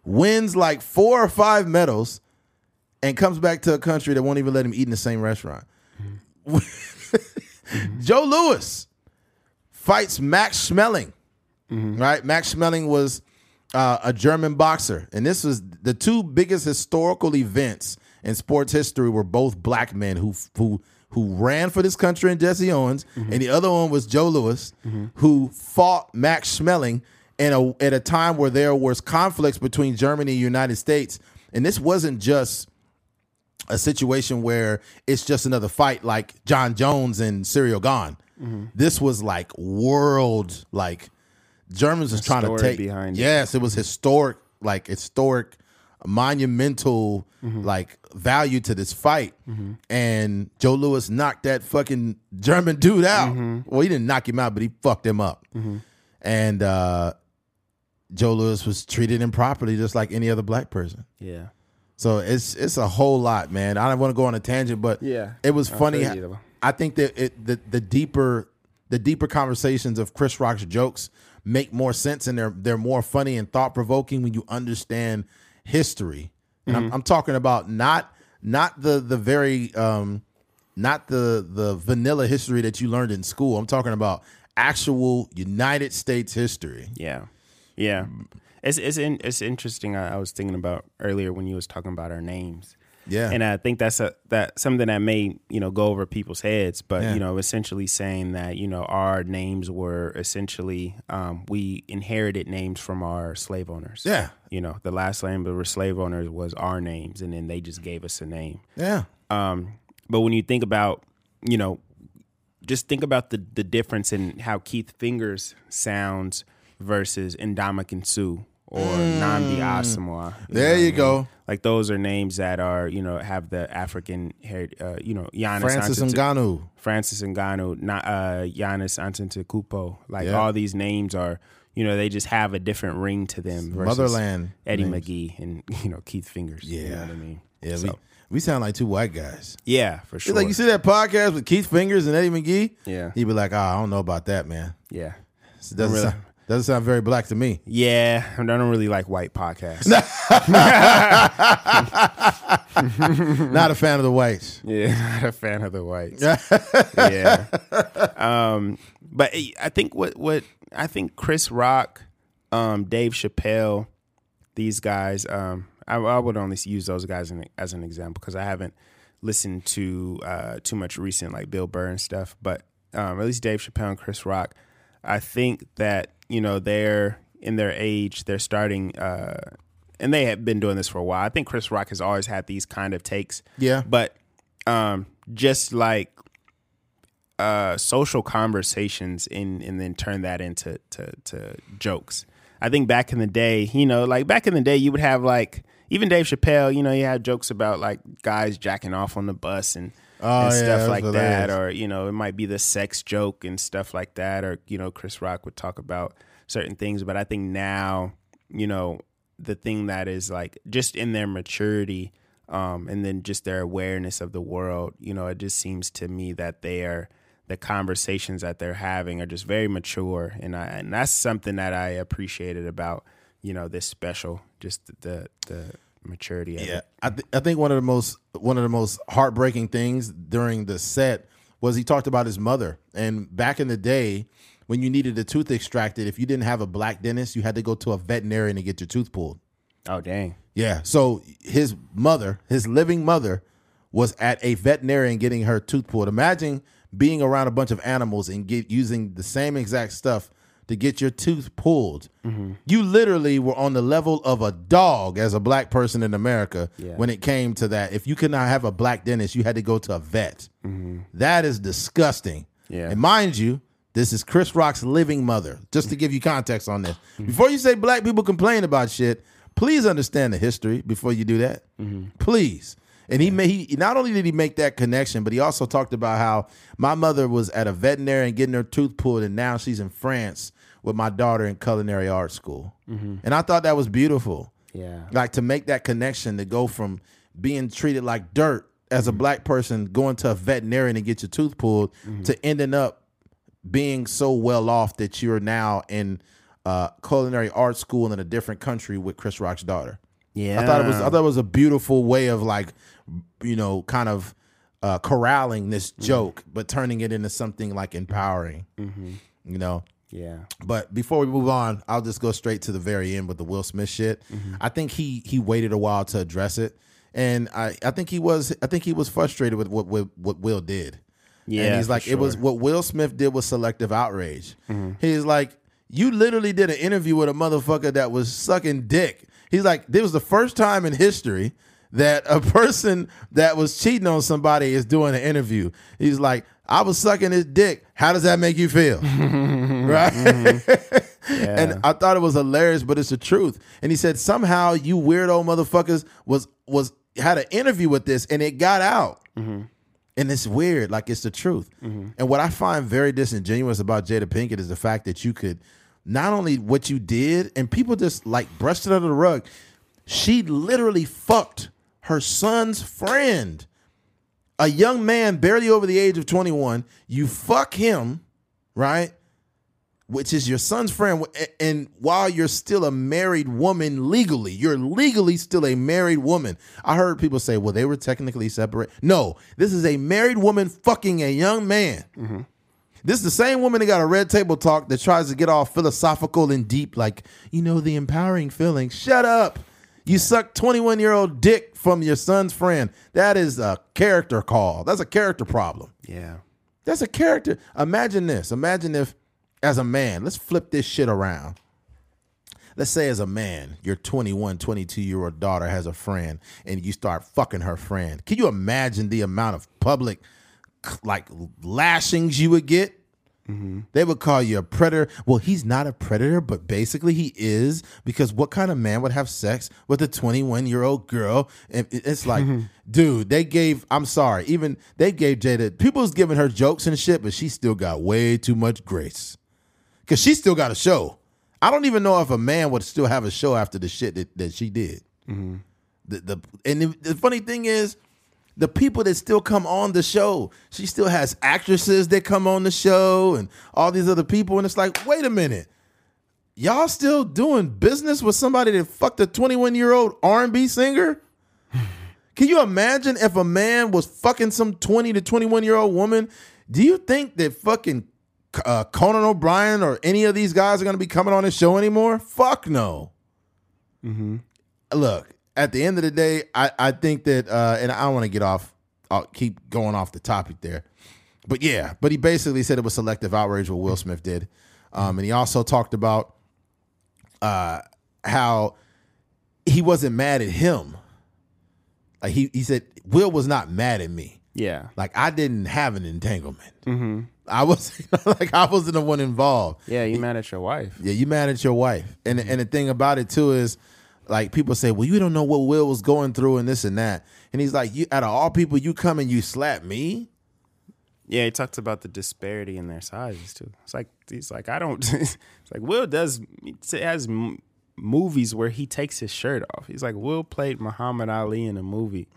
wins like four or five medals, and comes back to a country that won't even let him eat in the same restaurant. Mm-hmm. (laughs) Joe Louis fights Max Schmeling. Mm-hmm. Right? Max Schmeling was uh, a German boxer, and this was the two biggest historical events in sports history were both black men who who who ran for this country in Jesse Owens, and the other one was Joe Louis, who fought Max Schmeling in a at a time where there was conflicts between Germany and the United States, and this wasn't just a situation where it's just another fight like Jon Jones and Ciryl Gane. This was like world like Germans was trying to take behind. Yes, it was historic, like historic, monumental, Mm-hmm. like value to this fight. And Joe Louis knocked that fucking German dude out. Mm-hmm. Well, he didn't knock him out, but he fucked him up. And uh, Joe Louis was treated improperly, just like any other black person. Yeah. So it's it's a whole lot, man. I don't want to go on a tangent, but Yeah. it was I funny. feel. I think that it the, the deeper the deeper conversations of Chris Rock's jokes make more sense and they're they're more funny and thought provoking when you understand history. And Mm-hmm. I'm, I'm talking about not not the the very um not the the vanilla history that you learned in school. I'm talking about actual United States history. Yeah, yeah. It's it's in, it's interesting. I, I was thinking about earlier when you was talking about our names. Yeah. and I think that's a that something that may you know go over people's heads, but Yeah. you know, essentially saying that you know our names were essentially um, we inherited names from our slave owners. Yeah. you know, the last name of our slave owners was our names, and then they just gave us a name. Yeah. Um, but when you think about, you know, just think about the the difference in how Keith Fingers sounds versus Ndamukong Suh or Nnamdi Asomugha. Mm. There know you go. Like those are names that are, you know, have the African heritage. Uh, you know, Giannis Francis Ngannou. Francis Ngannou, not uh, Giannis Antetokounmpo. Like Yeah. all these names are, you know, they just have a different ring to them. Versus Motherland Eddie names. McGee and (laughs) you know Keith Fingers. you know Yeah. what I mean. Yeah, So, we, we sound like two white guys. yeah, for It's sure. like you see that podcast with Keith Fingers and Eddie McGee. Yeah. he'd be like, "Oh, I don't know about that, man. yeah. It doesn't Really? sound, doesn't sound very black to me." Yeah, I don't really like white podcasts. (laughs) Not a fan of the whites. yeah, (laughs) not a fan of the whites. (laughs) yeah. Um, but I think what what I think Chris Rock, um, Dave Chappelle, these guys. Um, I, I would only use those guys in, as an example because I haven't listened to uh, too much recent like Bill Burr and stuff. But um, at least Dave Chappelle and Chris Rock, I think that you know they're in their age. They're starting. Uh, and they have been doing this for a while. I think Chris Rock has always had these kind of takes. Yeah. But um, just like uh, social conversations and and then turn that into to, to jokes. I think back in the day, you know, like back in the day, you would have like even Dave Chappelle, you know, you had jokes about like guys jacking off on the bus and, Oh, and yeah, stuff like that, or you know, it might be the sex joke and stuff like that, or you know, Chris Rock would talk about certain things. But I think now, you know, the thing that is like just in their maturity um, and then just their awareness of the world, you know, it just seems to me that they are the conversations that they're having are just very mature, and I and that's something that I appreciated about you know this special, just the the maturity of Yeah, it. I, th- I think one of the most one of the most heartbreaking things during the set was he talked about his mother. And back in the day, when you needed a tooth extracted, if you didn't have a black dentist, you had to go to a veterinarian to get your tooth pulled. Oh dang, Yeah. So his mother, his living mother, was at a veterinarian getting her tooth pulled. Imagine being around a bunch of animals and get using the same exact stuff to get your tooth pulled. You literally were on the level of a dog as a black person in America Yeah. when it came to that. If you could not have a black dentist, you had to go to a vet. That is disgusting. Yeah. And mind you, this is Chris Rock's living mother. Just to give you context on this. Before you say black people complain about shit, please understand the history before you do that. Mm-hmm. Please. And he made he not only did he make that connection, but he also talked about how my mother was at a veterinarian getting her tooth pulled, and now she's in France with my daughter in culinary art school. Mm-hmm. And I thought that was beautiful. Yeah, like to make that connection to go from being treated like dirt as a mm-hmm. black person going to a veterinarian to get your tooth pulled mm-hmm. to ending up being so well off that you're now in uh, culinary art school in a different country with Chris Rock's daughter. Yeah. I thought it was I thought it was a beautiful way of like you know kind of uh, corralling this joke but turning it into something like empowering. You know. Yeah. But before we move on, I'll just go straight to the very end with the Will Smith shit. Mm-hmm. I think he he waited a while to address it, and I I think he was I think he was frustrated with what what, what Will did. Yeah, and he's like, it was. Mm-hmm. what Will Smith did was selective outrage. He's like, you literally did an interview with a motherfucker that was sucking dick. He's like, this was the first time in history that a (laughs) person that was cheating on somebody is doing an interview. He's like, I was sucking his dick. How does that make you feel? (laughs) right? Mm-hmm. (laughs) And I thought it was hilarious, but it's the truth. And he said somehow you weirdo motherfuckers was was had an interview with this and it got out. Mm-hmm. And it's weird, like it's the truth. Mm-hmm. And what I find very disingenuous about Jada Pinkett is the fact that you could not only what you did, and people just like brushed it under the rug. She literally fucked her son's friend, a young man barely over the age of 21. You fuck him, right? Which is your son's friend. And while you're still a married woman legally, you're legally still a married woman. I heard people say, well, they were technically separate. No, this is a married woman fucking a young man. Mm-hmm. This is the same woman that got a red table talk that tries to get all philosophical and deep, like, you know, the empowering feeling. Shut up. You suck 21 year old dick from your son's friend. That is a character call. That's a character problem. Yeah. That's a character. Imagine this. Imagine if, as a man, let's flip this shit around. Let's say, as a man, your 21, 22 year old daughter has a friend and you start fucking her friend. Can you imagine the amount of public, like, lashings you would get? Mm-hmm. They would call you a predator. Well, he's not a predator, but basically he is because what kind of man would have sex with a 21 year old girl? And it's like, (laughs) dude, they gave, I'm sorry, even they gave Jada, people's giving her jokes and shit, but she still got way too much grace because she still got a show. I don't even know if a man would still have a show after the shit that, that she did. Mm-hmm. The, the and the, the funny thing is, the people that still come on the show, she still has actresses that come on the show and all these other people, and it's like, wait a minute, y'all still doing business with somebody that fucked a 21 year old R&B singer? (sighs) Can you imagine if a man was fucking some 20 to 21 year old woman? Do you think that fucking uh, Conan O'Brien or any of these guys are going to be coming on this show anymore? Fuck no. Mm-hmm. Look, at the end of the day, I, I think that, uh, and I don't want to get off, I'll keep going off the topic there. But yeah, but he basically said it was selective outrage what Will Smith did. Um, and he also talked about uh, how he wasn't mad at him. Like he, he said, Will was not mad at me. Yeah. Like I didn't have an entanglement. I was (laughs) like I wasn't the one involved. Yeah, you mad at your wife. Yeah, you mad at your wife. And and the thing about it too is like people say, Well, you don't know what Will was going through and this and that. And he's like, You out of all people, you come and you slap me? Yeah, he talks about the disparity in their sizes too. It's like he's like I don't. (laughs) it's like Will does he has movies where he takes his shirt off. He's like Will played Muhammad Ali in a movie.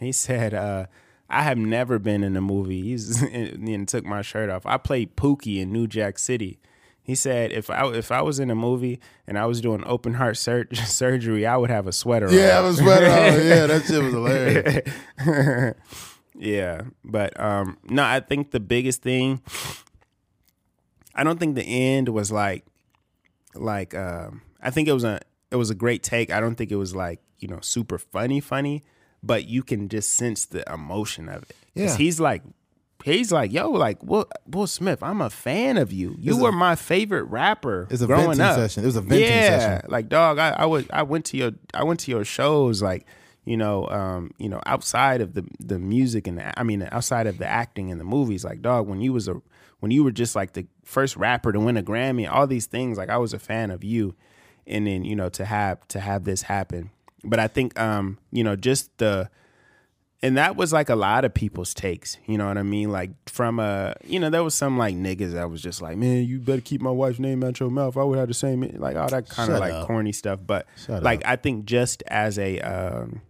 He said, uh, "I have never been in a movie." He's (laughs) and took my shirt off. I played Pookie in New Jack City. He said, "If I if I was in a movie and I was doing open heart sur- (laughs) surgery, I would have a sweater." on. Yeah, I a sweater on. (laughs) Yeah, that shit was hilarious. (laughs) Yeah, but um no, I think the biggest thing I don't think the end was like like um I think it was a it was a great take. I don't think it was like, you know, super funny funny, but you can just sense the emotion of it. Yeah. He's like he's like, "Yo, like Will, Will Smith, I'm a fan of you. You It's a- were my favorite rapper It's a growing venting up." session. It was a venting yeah, session. like dog, I, I would I went to your I went to your shows like you know um you know outside of the the music and the, I mean outside of the acting and the movies like dog when you was a when you were just like the first rapper to win a Grammy all these things like I was a fan of you and then you know to have to have this happen but I think um you know just the and that was like a lot of people's takes, you know what I mean? Like from a, you know, there was some like niggas that was just like, man, you better keep my wife's name out your mouth. I would have the same, like all that kind of like up. corny stuff. But Shut like, I think just as a, um,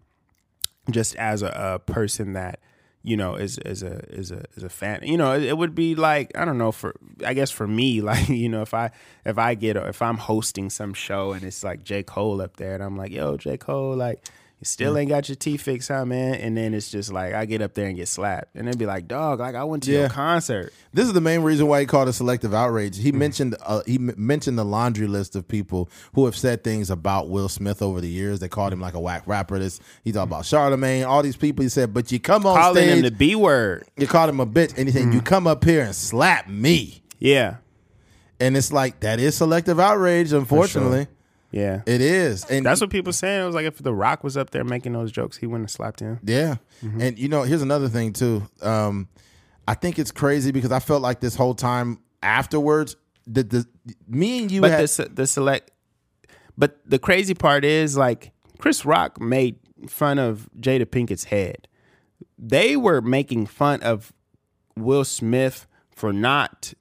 just as a, a person that, you know, is is a is a is a fan. You know, it, it would be like I don't know for I guess for me, (laughs) like you know, if I if I get if I'm hosting some show and it's like J Cole up there and I'm like, yo, J Cole, like You still mm. ain't got your teeth fixed, huh, man? And then it's just like I get up there and get slapped, and they'd be like, "Dog, like I went to Yeah. your concert." This is the main reason why he called it selective outrage. He mm. mentioned uh, he m- mentioned the laundry list of people who have said things about Will Smith over the years. They called him like a whack rapper. This he talked about Charlemagne, all these people. He said, "But you come on Calling stage, him the B word. you called him a bitch, and he said you mm. come up here and slap me." Yeah, And it's like that is selective outrage. Unfortunately, yeah. it is. And That's what people saying. It was like if The Rock was up there making those jokes, he wouldn't have slapped him. Yeah. And you know, here's another thing too. Um, I think it's crazy because I felt like this whole time afterwards, the, the me and you But had the the select, but the crazy part is like Chris Rock made fun of Jada Pinkett's head. They were making fun of Will Smith for not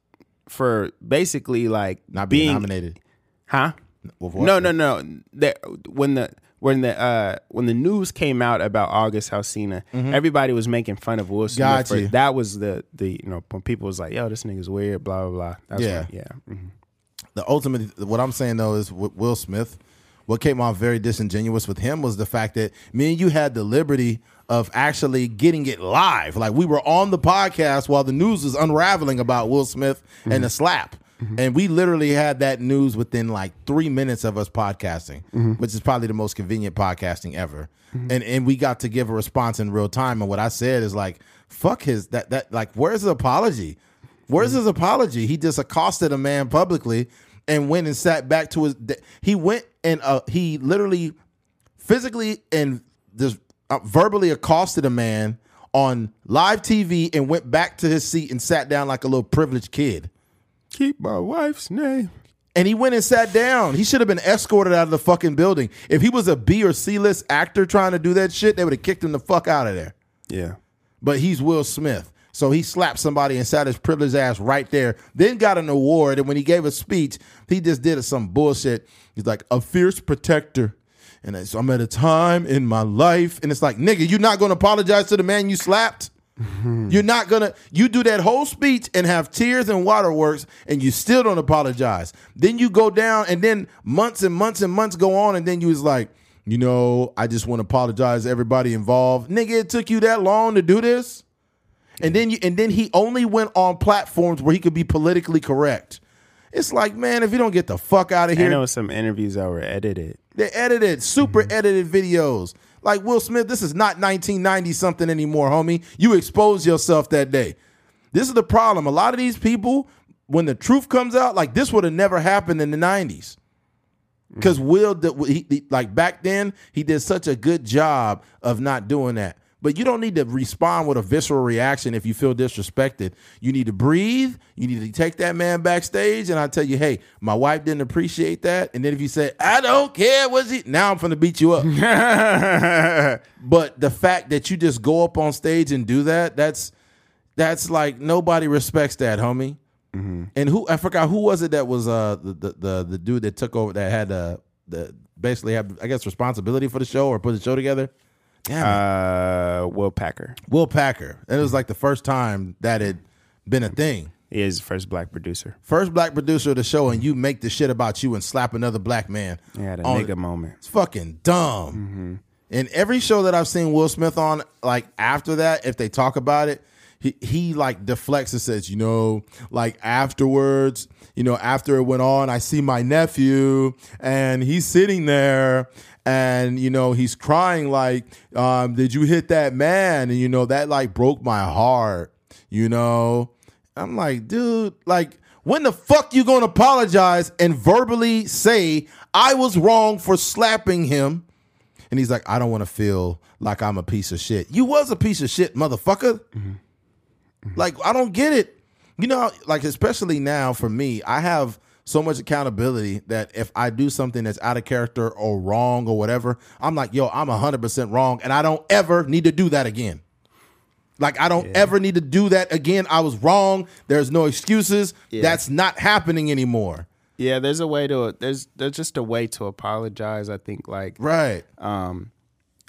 for basically like not being, being nominated. huh? What? No, no, no. That when the when the uh when the news came out about August Alsina, everybody was making fun of Will Smith. Mm-hmm. For- that was the the you know when people was like, "Yo, this nigga's weird," blah blah blah. That's Yeah. when- yeah. mhm. The ultimate, what I'm saying though is with Will Smith. What came off very disingenuous with him was the fact that me and you had the liberty of actually getting it live. Like we were on the podcast while the news was unraveling about Will Smith and the slap. And we literally had that news within like three minutes of us podcasting, which is probably the most convenient podcasting ever. And and we got to give a response in real time. And what I said is like, fuck his that that like where's the apology? Where's his apology? He just accosted a man publicly and went and sat back to his. He went and uh, he literally, physically and just uh, verbally accosted a man on live TV and went back to his seat and sat down like a little privileged kid. Keep my wife's name. And he went and sat down. He should have been escorted out of the fucking building. If he was a B or C list actor trying to do that shit, they would have kicked him the fuck out of there. Yeah. but he's Will Smith. So he slapped somebody and sat his privileged ass right there. Then got an award, and when he gave a speech, he just did some bullshit. He's like a fierce protector, and I'm at a time in my life, and it's like nigga, you're not gonna apologize to the man you slapped. You're not gonna. You do that whole speech and have tears and waterworks, and you still don't apologize. Then you go down, and then months and months and months go on, and then you was like, you know, I just want to apologize to everybody involved. Nigga, it took you that long to do this, and then you, and then he only went on platforms where he could be politically correct. It's like, man, if you don't get the fuck out of here, there was some interviews that were edited. they edited, super mm-hmm. edited videos. Like Will Smith, this is not 1990 something anymore, homie. You exposed yourself that day. This is the problem. A lot of these people, when the truth comes out, like this would have never happened in the 90s. Because mm. Will, did- he, he- like back then, he did such a good job of not doing that. But you don't need to respond with a visceral reaction if you feel disrespected. You need to breathe. You need to take that man backstage, and I tell you, hey, my wife didn't appreciate that. And then if you say, I don't care, was he? Now I'm gonna beat you up. (laughs) but the fact that you just go up on stage and do that, that's that's like nobody respects that, homie. And who I forgot who was it that was uh the the the, the dude that took over that had uh the basically had I guess responsibility for the show or put the show together. Damn. Uh, Will Packer. Will Packer. It was like the first time that had been a thing. He is the first black producer. First black producer of the show, and you make the shit about you and slap another black man. He had a on- nigga moment. It's fucking dumb. And every show that I've seen Will Smith on, like after that, if they talk about it, he, he like deflects and says, you know, like afterwards, you know, after it went on, I see my nephew and he's sitting there and, you know, he's crying like, um, did you hit that man? And, you know, that like broke my heart, you know? I'm like, dude, like, when the fuck you gonna apologize and verbally say I was wrong for slapping him? And he's like, I don't want to feel like I'm a piece of shit. You was a piece of shit, motherfucker. Like, I don't get it. You know, like especially now for me, I have so much accountability that if I do something that's out of character or wrong or whatever, I'm like, yo, I'm 100% wrong and I don't ever need to do that again. Like I don't ever need to do that again. I was wrong. There's no excuses. That's not happening anymore. Yeah, there's a way to there's there's just a way to apologize. I think like Right. um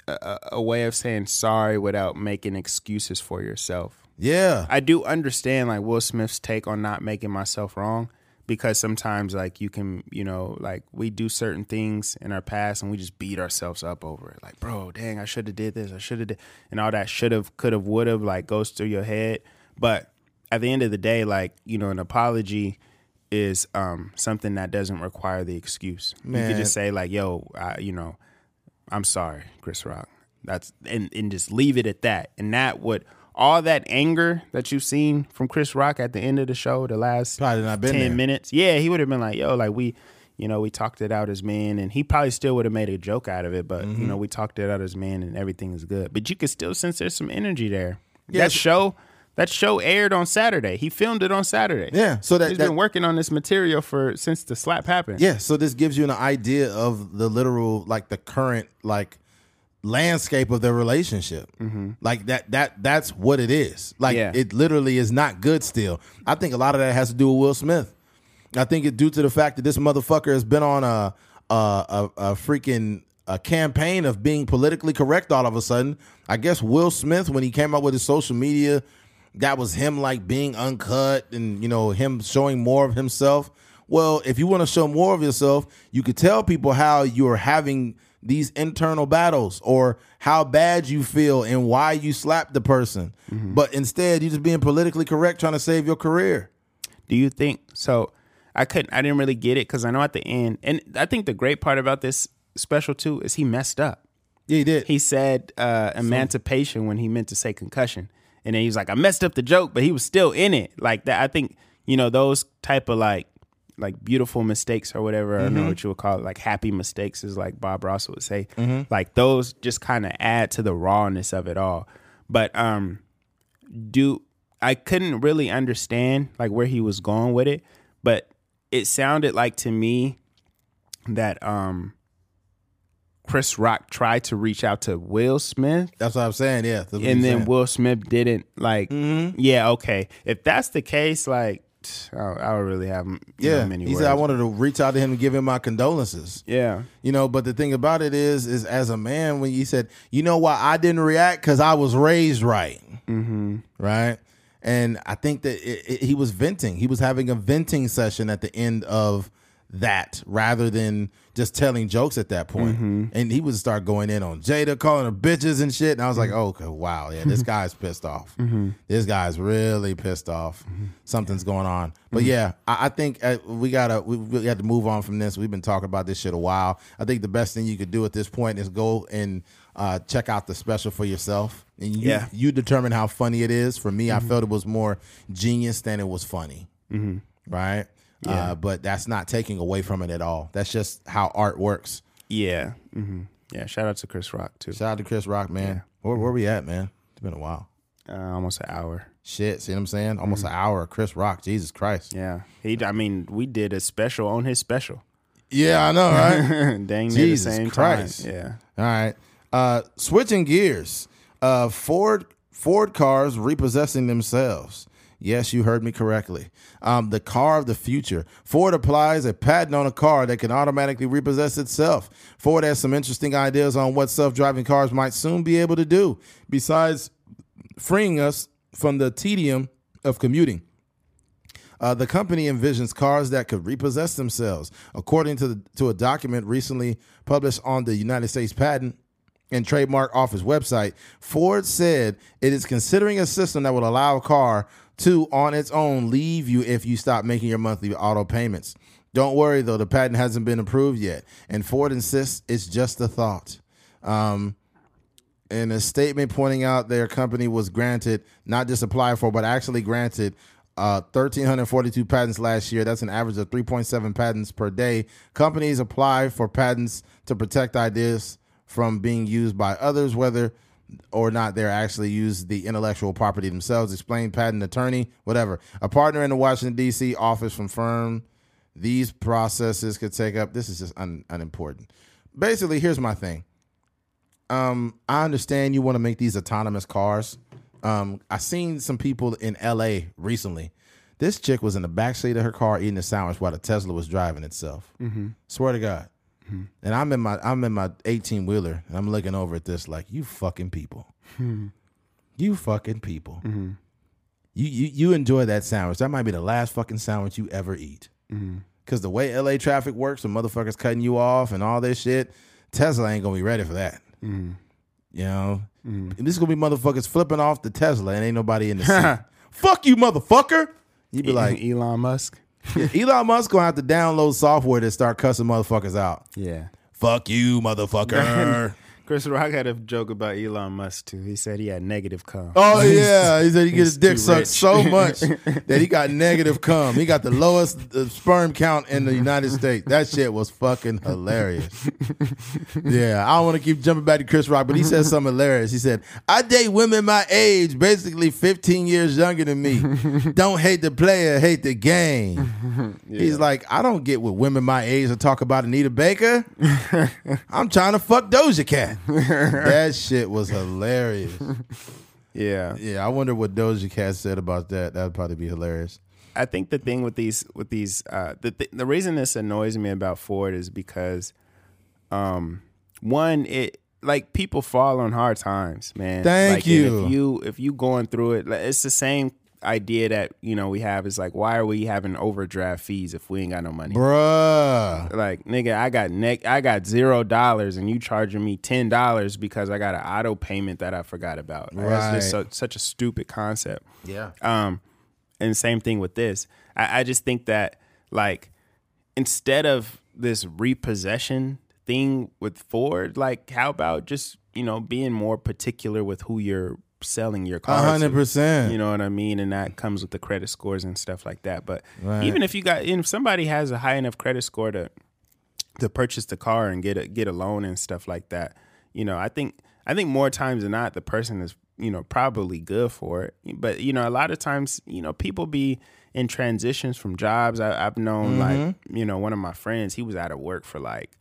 a, a- a way of saying sorry without making excuses for yourself. Yeah. I do understand like Will Smith's take on not making myself wrong, because sometimes like you can you know like we do certain things in our past and we just beat ourselves up over it. Like bro dang i should have did this i should have did and all that should have could have would have like goes through your head. But at the end of the day like you know an apology is um something that doesn't require the excuse. You Man. could just say like yo I, you know i'm sorry chris rock. That's and, and just leave it at that. And that would all that anger that you've seen from Chris Rock at the end of the show, the last Probably not been 10 there. minutes. Yeah, he would have been like, yo, like we, you know, we talked it out as men and he probably still would have made a joke out of it, but Mm-hmm. you know, we talked it out as men and everything is good. But you could still sense there's some energy there. Yeah, that show that show aired on Saturday. He filmed it on Saturday. Yeah, so that- he's that- been working on this material for since the slap happened. Yeah, so this gives you an idea of the literal, like the current, like landscape of their relationship. Mm-hmm. Like that, that that's what it is. Like Yeah. it literally is not good. Still, I think a lot of that has to do with Will Smith. I think it due to the fact that this motherfucker has been on a a a, a freaking a campaign of being politically correct all of a sudden. I guess Will Smith when he came out with his social media, that was him like being uncut and you know him showing more of himself. Well, if you want to show more of yourself, you could tell people how you're having these internal battles or how bad you feel and why you slapped the person. But instead, you're just being politically correct trying to save your career. Do you think so? I couldn't. I didn't really get it because I know at the end, and I think the great part about this special too is he messed up. Yeah, he did. He said uh, emancipation when he meant to say concussion, and then he was like, "I messed up the joke," but he was still in it. Like that, I think you know those type of like like beautiful mistakes or whatever. I don't know what you would call it, like happy mistakes, is like Bob Ross would say. Like those just kind of add to the rawness of it all. But um, do I couldn't really understand like where he was going with it, but it sounded like to me that um Chris Rock tried to reach out to Will Smith That's what I'm saying. Yeah, and then saying. Will Smith didn't like yeah, okay. If that's the case like I don't, I don't really have yeah, know, many he words. said I wanted to reach out to him and give him my condolences. yeah. You know, but the thing about it is, is as a man, when you said, you know why I didn't react because I was raised right, mm-hmm. right, and I think that it, it, he was venting. He was having a venting session at the end of that, rather than just telling jokes at that point. Mm-hmm. And he would start going in on Jada, calling her bitches and shit. And I was like, oh, okay, wow, yeah, this guy's pissed off. (laughs) Mm-hmm. This guy's really pissed off. Something's going on. But yeah, I, I think uh, we gotta we, we got to move on from this. We've been talking about this shit a while. I think the best thing you could do at this point is go and uh, check out the special for yourself, and you Yeah. you determine how funny it is. For me, I felt it was more genius than it was funny. Right. Uh, but that's not taking away from it at all. That's just how art works. Yeah. hmm Yeah, shout out to Chris Rock too. Shout out to Chris Rock, man. Where, where we at, man? It's been a while. Uh, almost an hour. Shit, see what I'm saying? Almost an hour of Chris Rock. Jesus Christ. Yeah. He I mean, we did a special on his special. Yeah, I know, right? (laughs) Dang near Jesus the same Christ. time. Yeah. All right. Uh, switching gears. Uh, Ford Ford cars repossessing themselves. Yes, you heard me correctly. Um, the car of the future. Ford applies a patent on a car that can automatically repossess itself. Ford has some interesting ideas on what self driving cars might soon be able to do, besides freeing us from the tedium of commuting. Uh, the company envisions cars that could repossess themselves. According to, the, to a document recently published on the United States Patent and Trademark Office website, Ford said it is considering a system that will allow a car to, on its own, leave you if you stop making your monthly auto payments. Don't worry, though, the patent hasn't been approved yet, and Ford insists it's just a thought. Um, in a statement pointing out their company was granted, not just applied for, but actually granted uh, 1,342 patents last year. That's an average of 3.7 patents per day. Companies apply for patents to protect ideas from being used by others, whether or not they're actually use the intellectual property themselves. Explain patent attorney, whatever. A partner in the Washington, D.C. office from firm. these processes could take up. This is just un, unimportant. Basically, here's my thing um, I understand you want to make these autonomous cars. Um, I seen some people in L.A. recently. This chick was in the backseat of her car eating a sandwich while the Tesla was driving itself. Swear to God. Hmm. And I'm in my I'm in my 18 wheeler and I'm looking over at this like you fucking people. Hmm. You fucking people. Hmm. You, you you enjoy that sandwich. That might be the last fucking sandwich you ever eat. Because the way LA traffic works, when motherfuckers cutting you off and all this shit, Tesla ain't gonna be ready for that. You know, and this is gonna be motherfuckers flipping off the Tesla and ain't nobody in the (laughs) seat. Fuck you, motherfucker. You be like, Elon Musk. (laughs) Elon Musk gonna have to download software to start cussing motherfuckers out. Yeah. Fuck you, motherfucker. (laughs) Chris Rock had a joke about Elon Musk too. He said he had negative cum. Oh (laughs) yeah, he said he get his dick sucked so (laughs) much that he got negative cum. He got the lowest uh, sperm count in the United States. That shit was fucking hilarious. Yeah, I don't want to keep jumping back to Chris Rock, but he said something hilarious. He said, "I date women my age, basically 15 years younger than me. Don't hate the player, hate the game." (laughs) He's like, "I don't get what women my age to talk about Anita Baker. I'm trying to fuck Doja Cat." (laughs) that shit was hilarious. (laughs) Yeah. Yeah, I wonder what Doja Cat said about that. That'd probably be hilarious. I think the thing with these with these uh, the th- the reason this annoys me about Ford is because, um, one it like people fall on hard times, man. Thank Like, you. If you if you going through it, like, it's the same idea that you know we have is like why are we having overdraft fees if we ain't got no money? Bruh. Like nigga, I got neck, I got zero dollars, and you charging me ten dollars because I got an auto payment that I forgot about. Like, That's just so, Right. such a stupid concept. Yeah. Um, and same thing with this. I, I just think that like instead of this repossession thing with Ford, like how about just you know being more particular with who you're selling your car hundred percent. You know what I mean? And that comes with the credit scores and stuff like that. But Right. even if you got, if somebody has a high enough credit score to to purchase the car and get a get a loan and stuff like that, you know, I think I think more times than not the person is you know probably good for it. But you know, a lot of times you know people be in transitions from jobs. I, I've known like mm-hmm. you know one of my friends, he was out of work for like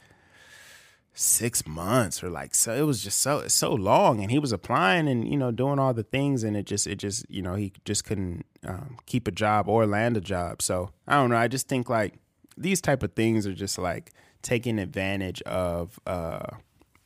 six months or like so it was just so so long and he was applying and you know doing all the things and it just it just you know he just couldn't um, keep a job or land a job so i don't know i just think like these type of things are just like taking advantage of uh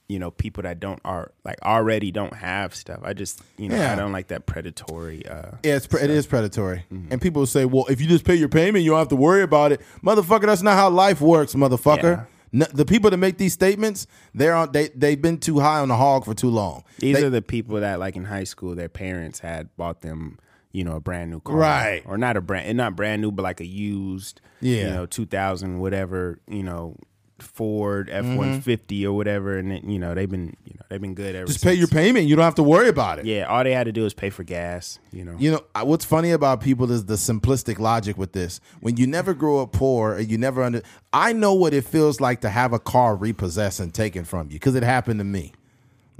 you know people that don't are like already don't have stuff i just you know Yeah. i don't like that predatory uh Yeah, it's pre- it is predatory. And people say, well, if you just pay your payment, you don't have to worry about it. Motherfucker, that's not how life works, motherfucker. Yeah. No, the people that make these statements, they're on they they've been too high on the hog for too long. These They- are the people that, like in high school, their parents had bought them, you know, a brand new car, Right. Or not a brand, and not brand new, but like a used, Yeah. you know, two thousand whatever, you know, Ford F Mm-hmm. one fifty mm-hmm. or whatever, and it, you know they've been, you know, they've been good ever. just pay your payment. You don't have to worry about it. Yeah, all they had to do is pay for gas, you know. You know I- what's funny about people is the simplistic logic with this. When you never grow up poor and you never under, I know what it feels like to have a car repossessed and taken from you because it happened to me.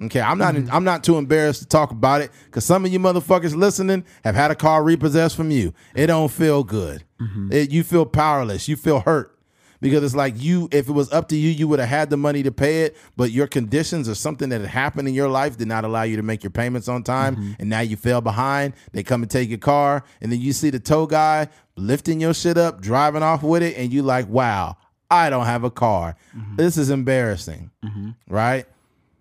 Okay, I'm not. Mm-hmm. I'm not too embarrassed to talk about it because some of you motherfuckers listening have had a car repossessed from you. It don't feel good. Mm-hmm. It, you feel powerless. You feel hurt because it's like you. If it was up to you, you would have had the money to pay it, but your conditions or something that had happened in your life did not allow you to make your payments on time, mm-hmm. and now you fell behind. They come and take your car, and then you see the tow guy lifting your shit up, driving off with it, and you like, wow, I don't have a car. Mm-hmm. This is embarrassing, mm-hmm. right?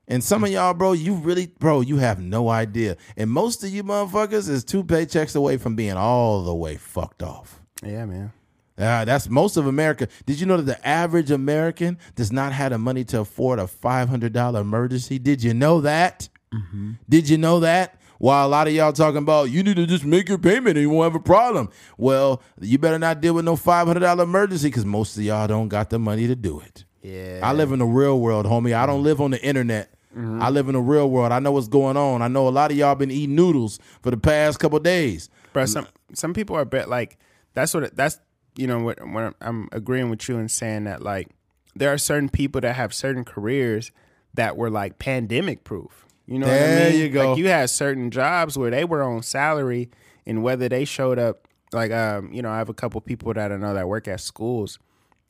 And some of y'all, bro, you really, bro, you have no idea. And most of you motherfuckers is two paychecks away from being all the way fucked off. Yeah, man. Uh, that's most of America. Did you know that the average American does not have the money to afford a $500 emergency? Did you know that? Mm-hmm. Did you know that? While a lot of y'all talking about you need to just make your payment and you won't have a problem. Well, you better not deal with no $500 emergency because most of y'all don't got the money to do it. Yeah, I live in the real world, homie. I don't mm-hmm. live on the internet. Mm-hmm. I live in the real world. I know what's going on. I know a lot of y'all been eating noodles for the past couple days. Bro, some some people are bet like that's what it, that's you know what when I'm agreeing with you and saying that like there are certain people that have certain careers that were like pandemic proof. You know what There I mean? you go. Like you had certain jobs where they were on salary and whether they showed up like um you know I have a couple people that I know that work at schools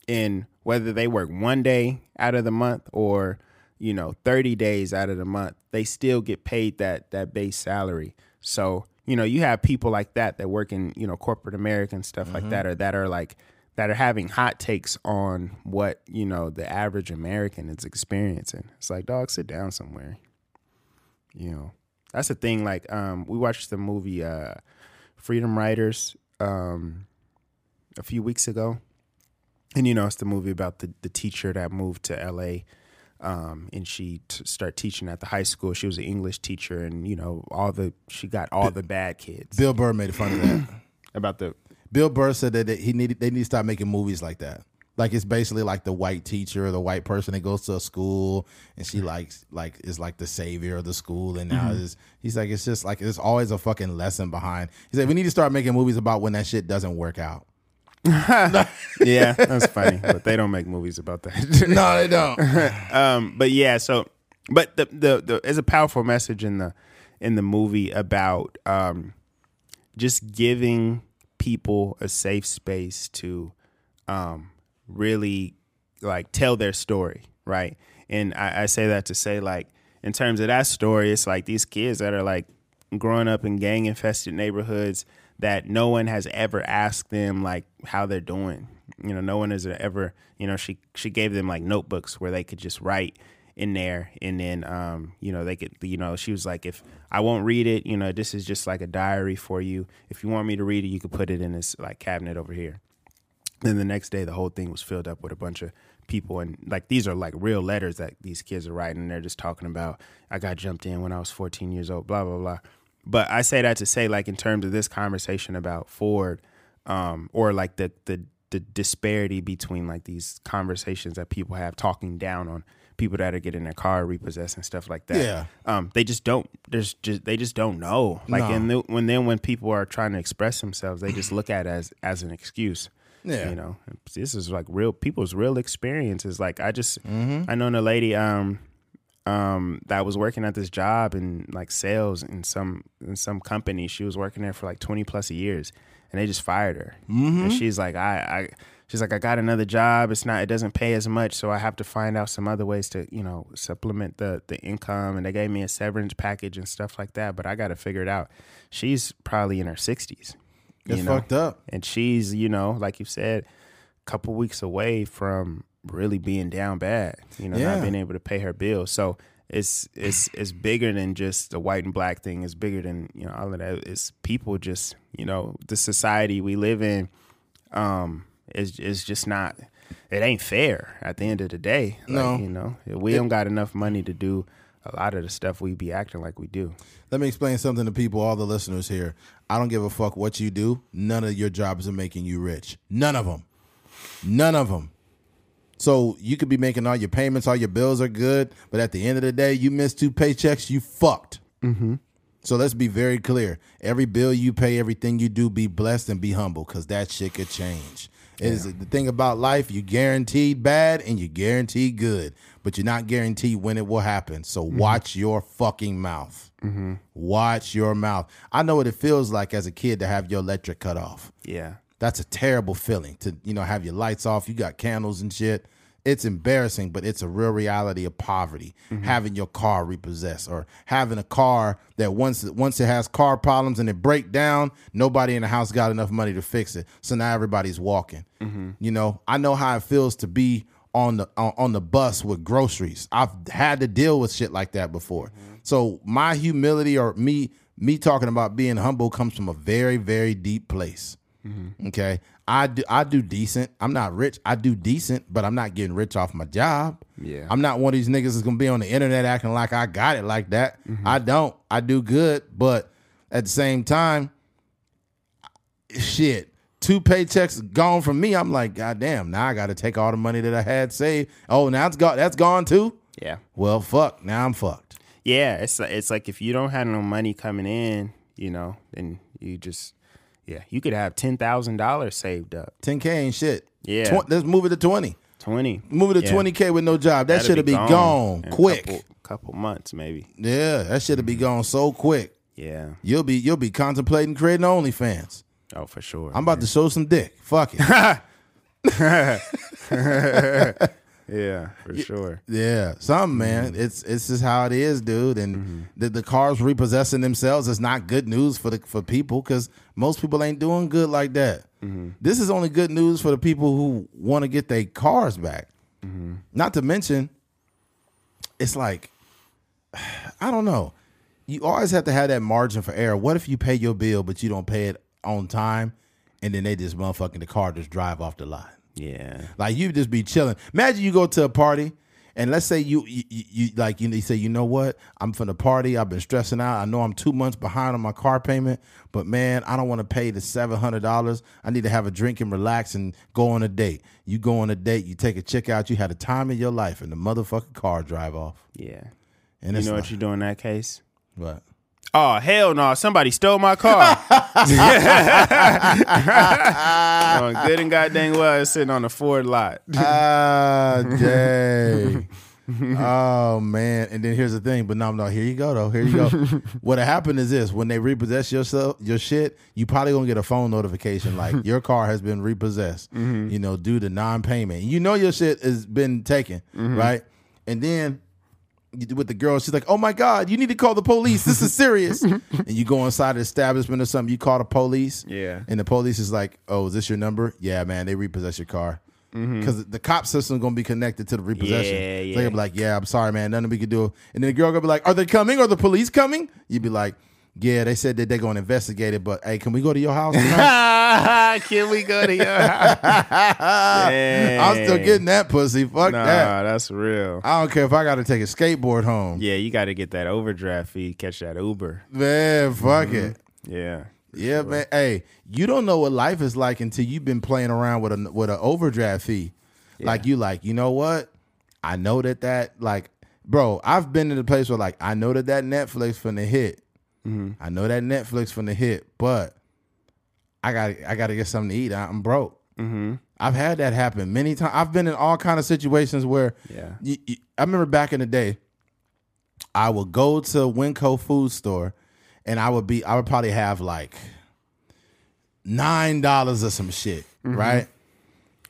and whether they work one day out of the month or you know 30 days out of the month they still get paid that that base salary so you know you have people like that that work in you know corporate america and stuff like that or that are like that are having hot takes on what you know the average american is experiencing. It's like dog sit down somewhere. You know that's the thing like um we watched the movie uh Freedom Writers um a few weeks ago. And you know it's the movie about the the teacher that moved to L.A. Um, and she t- started teaching at the high school. She was an English teacher, and you know all the she got all the bad kids. Bill Burr made fun of that. (clears throat) about the Bill Burr said that he needed they need to stop making movies like that. Like it's basically like the white teacher or the white person that goes to a school and she likes like is like the savior of the school and now is he's like it's just like there's always a fucking lesson behind. He said we need to start making movies about when that shit doesn't work out. (laughs) yeah, that's funny, but they don't make movies about that. (laughs) No, they don't. (laughs) um, but yeah, so but the the the there's a powerful message in the in the movie about um just giving people a safe space to um really like tell their story, right? And I, I say that to say like in terms of that story, it's like these kids that are like growing up in gang infested neighborhoods that no one has ever asked them like how they're doing. You know, no one has ever, you know, she she gave them like notebooks where they could just write in there and then um, you know, they could you know, she was like if I won't read it, you know, this is just like a diary for you. If you want me to read it, you could put it in this like cabinet over here. Then the next day, the whole thing was filled up with a bunch of people, and like these are like real letters that these kids are writing. And they're just talking about I got jumped in when I was 14 years old, blah blah blah. But I say that to say, like in terms of this conversation about Ford, um, or like the the the disparity between like these conversations that people have talking down on people that are getting their car repossessed and stuff like that. Yeah. Um, they just don't. There's just they just don't know. Like No. and the, when then when people are trying to express themselves, they just look at it as as an excuse. Yeah. You know, this is like real people's real experiences. Like I just Mm-hmm. I know a lady um um that was working at this job in like sales in some in some company. She was working there for like twenty plus years, and they just fired her. Mm-hmm. And she's like, I, I she's like, I got another job. It's not it doesn't pay as much, so I have to find out some other ways to you know supplement the the income. And they gave me a severance package and stuff like that. But I got to figure it out. She's probably in her sixties. It's fucked up. And she's, you know, like you said, a couple weeks away from really being down bad, you know, Yeah. not being able to pay her bills. So it's it's it's bigger than just the white and black thing. It's bigger than, you know, all of that. It's people just, you know, the society we live in um is is just not it ain't fair at the end of the day. Like, No. you know, we don't got enough money to do a lot of the stuff we be acting like we do. Let me explain something to people, all the listeners here. I don't give a fuck what you do. None of your jobs are making you rich. None of them. None of them. So you could be making all your payments, all your bills are good, but at the end of the day, you miss two paychecks, you fucked. Mm-hmm. So let's be very clear. Every bill you pay, everything you do, be blessed and be humble, because that shit could change. It is the thing about life. You guaranteed bad and you guaranteed good, but you're not guaranteed when it will happen. So watch your fucking mouth. Watch your mouth. I know what it feels like as a kid to have your electric cut off. Yeah. That's a terrible feeling to you know have your lights off. You got candles and shit. It's embarrassing, but it's a real reality of poverty. Mm-hmm. Having your car repossessed or having a car that once once it has car problems and it break down, nobody in the house got enough money to fix it. So now everybody's walking. Mm-hmm. You know, I know how it feels to be on the on, on the bus with groceries. I've had to deal with shit like that before. Mm-hmm. So my humility or me me talking about being humble comes from a very very deep place. Mm-hmm. Okay, I do I do decent. I'm not rich. I do decent, but I'm not getting rich off my job. Yeah. I'm not one of these niggas that's gonna be on the internet acting like I got it like that. Mm-hmm. I don't. I do good, but at the same time, shit. Two paychecks gone from me. I'm like, God damn, now I gotta take all the money that I had saved. Oh, now it's gone that's gone too? Yeah. Well, fuck. Now I'm fucked. Yeah, it's it's like if you don't have no money coming in, you know, then you just yeah, you could have ten thousand dollars saved up, 10K ain't shit. Yeah. Twen- let's move it to 20. twenty. Move it to Yeah. 20K with no job. That should have be gone, a quick. Couple, couple months maybe. Yeah, that should have be gone so quick. Yeah. You'll be you'll be contemplating creating OnlyFans. Oh, for sure. I'm about to show some dick. Fuck it. (laughs) (laughs) (laughs) yeah, for sure. yeah, something, mm. man. It's it's just how it is, dude. And mm-hmm. the, the cars repossessing themselves is not good news for the for people because most people ain't doing good like that. Mm-hmm. This is only good news for the people who want to get their cars back. Mm-hmm. Not to mention, it's like (sighs) I don't know. You always have to have that margin for error. What if you pay your bill but you don't pay it on time, and then they just motherfucking the car just drive off the lot? Yeah. Like you just be chilling. Imagine you go to a party and let's say you you, you, like you, you say you know what I'm from the party. I've been stressing out. I know I'm two months behind on my car payment, but man, I don't want to pay the seven hundred dollars. I need to have a drink and relax and go on a date. You go on a date. You take a chick out. You had a time of your life, and the motherfucking car drive off. Yeah. And You know like, what you do in that case? what? Oh hell no! Somebody stole my car. (laughs) (laughs) oh, good and goddamn well, it's sitting on the Ford lot. Ah, Jay. oh man! And then here's the thing, but no, no. Here you go, though. Here you go. (laughs) what happened is this: when they repossess your stuff, your shit, you probably gonna get a phone notification like your car has been repossessed. You know, due to non-payment. You know your shit has been taken, right? And then with the girl, she's like, "Oh my god, you need to call the police. This is serious." (laughs) and you go inside the establishment or something, you call the police. Yeah. And the police is like, "Oh, is this your number? Yeah, man, they repossess your car." Mm-hmm. Because the cop system gonna be connected to the repossession. Yeah, So they gonna be like, "Yeah, I'm sorry, man, nothing we can do." And then the girl gonna be like, "Are they coming? Are the police coming?" You'd be like, "Yeah, they said that they're gonna investigate it, but hey, can we go to your house?" (laughs) tonight?" Can we go to your house? (laughs) I'm still getting that pussy. Fuck Nah, that. that's real. I don't care if I got to take a skateboard home. Yeah, you got to get that overdraft fee. Catch that Uber. Man, fuck Mm-hmm. it. Yeah. Yeah, man. Hey, you don't know what life is like until you've been playing around with a with an overdraft fee. Like you, like you know what? I know that that like, bro. I've been in a place where like I know that that Netflix from the hit. I know that Netflix from the hit, but I got I got to get something to eat. I'm broke. Mm-hmm. I've had that happen many times. I've been in all kind of situations where Yeah. you- you- I remember back in the day, I would go to Winco food store and I would be I would probably have like nine dollars or some shit, right?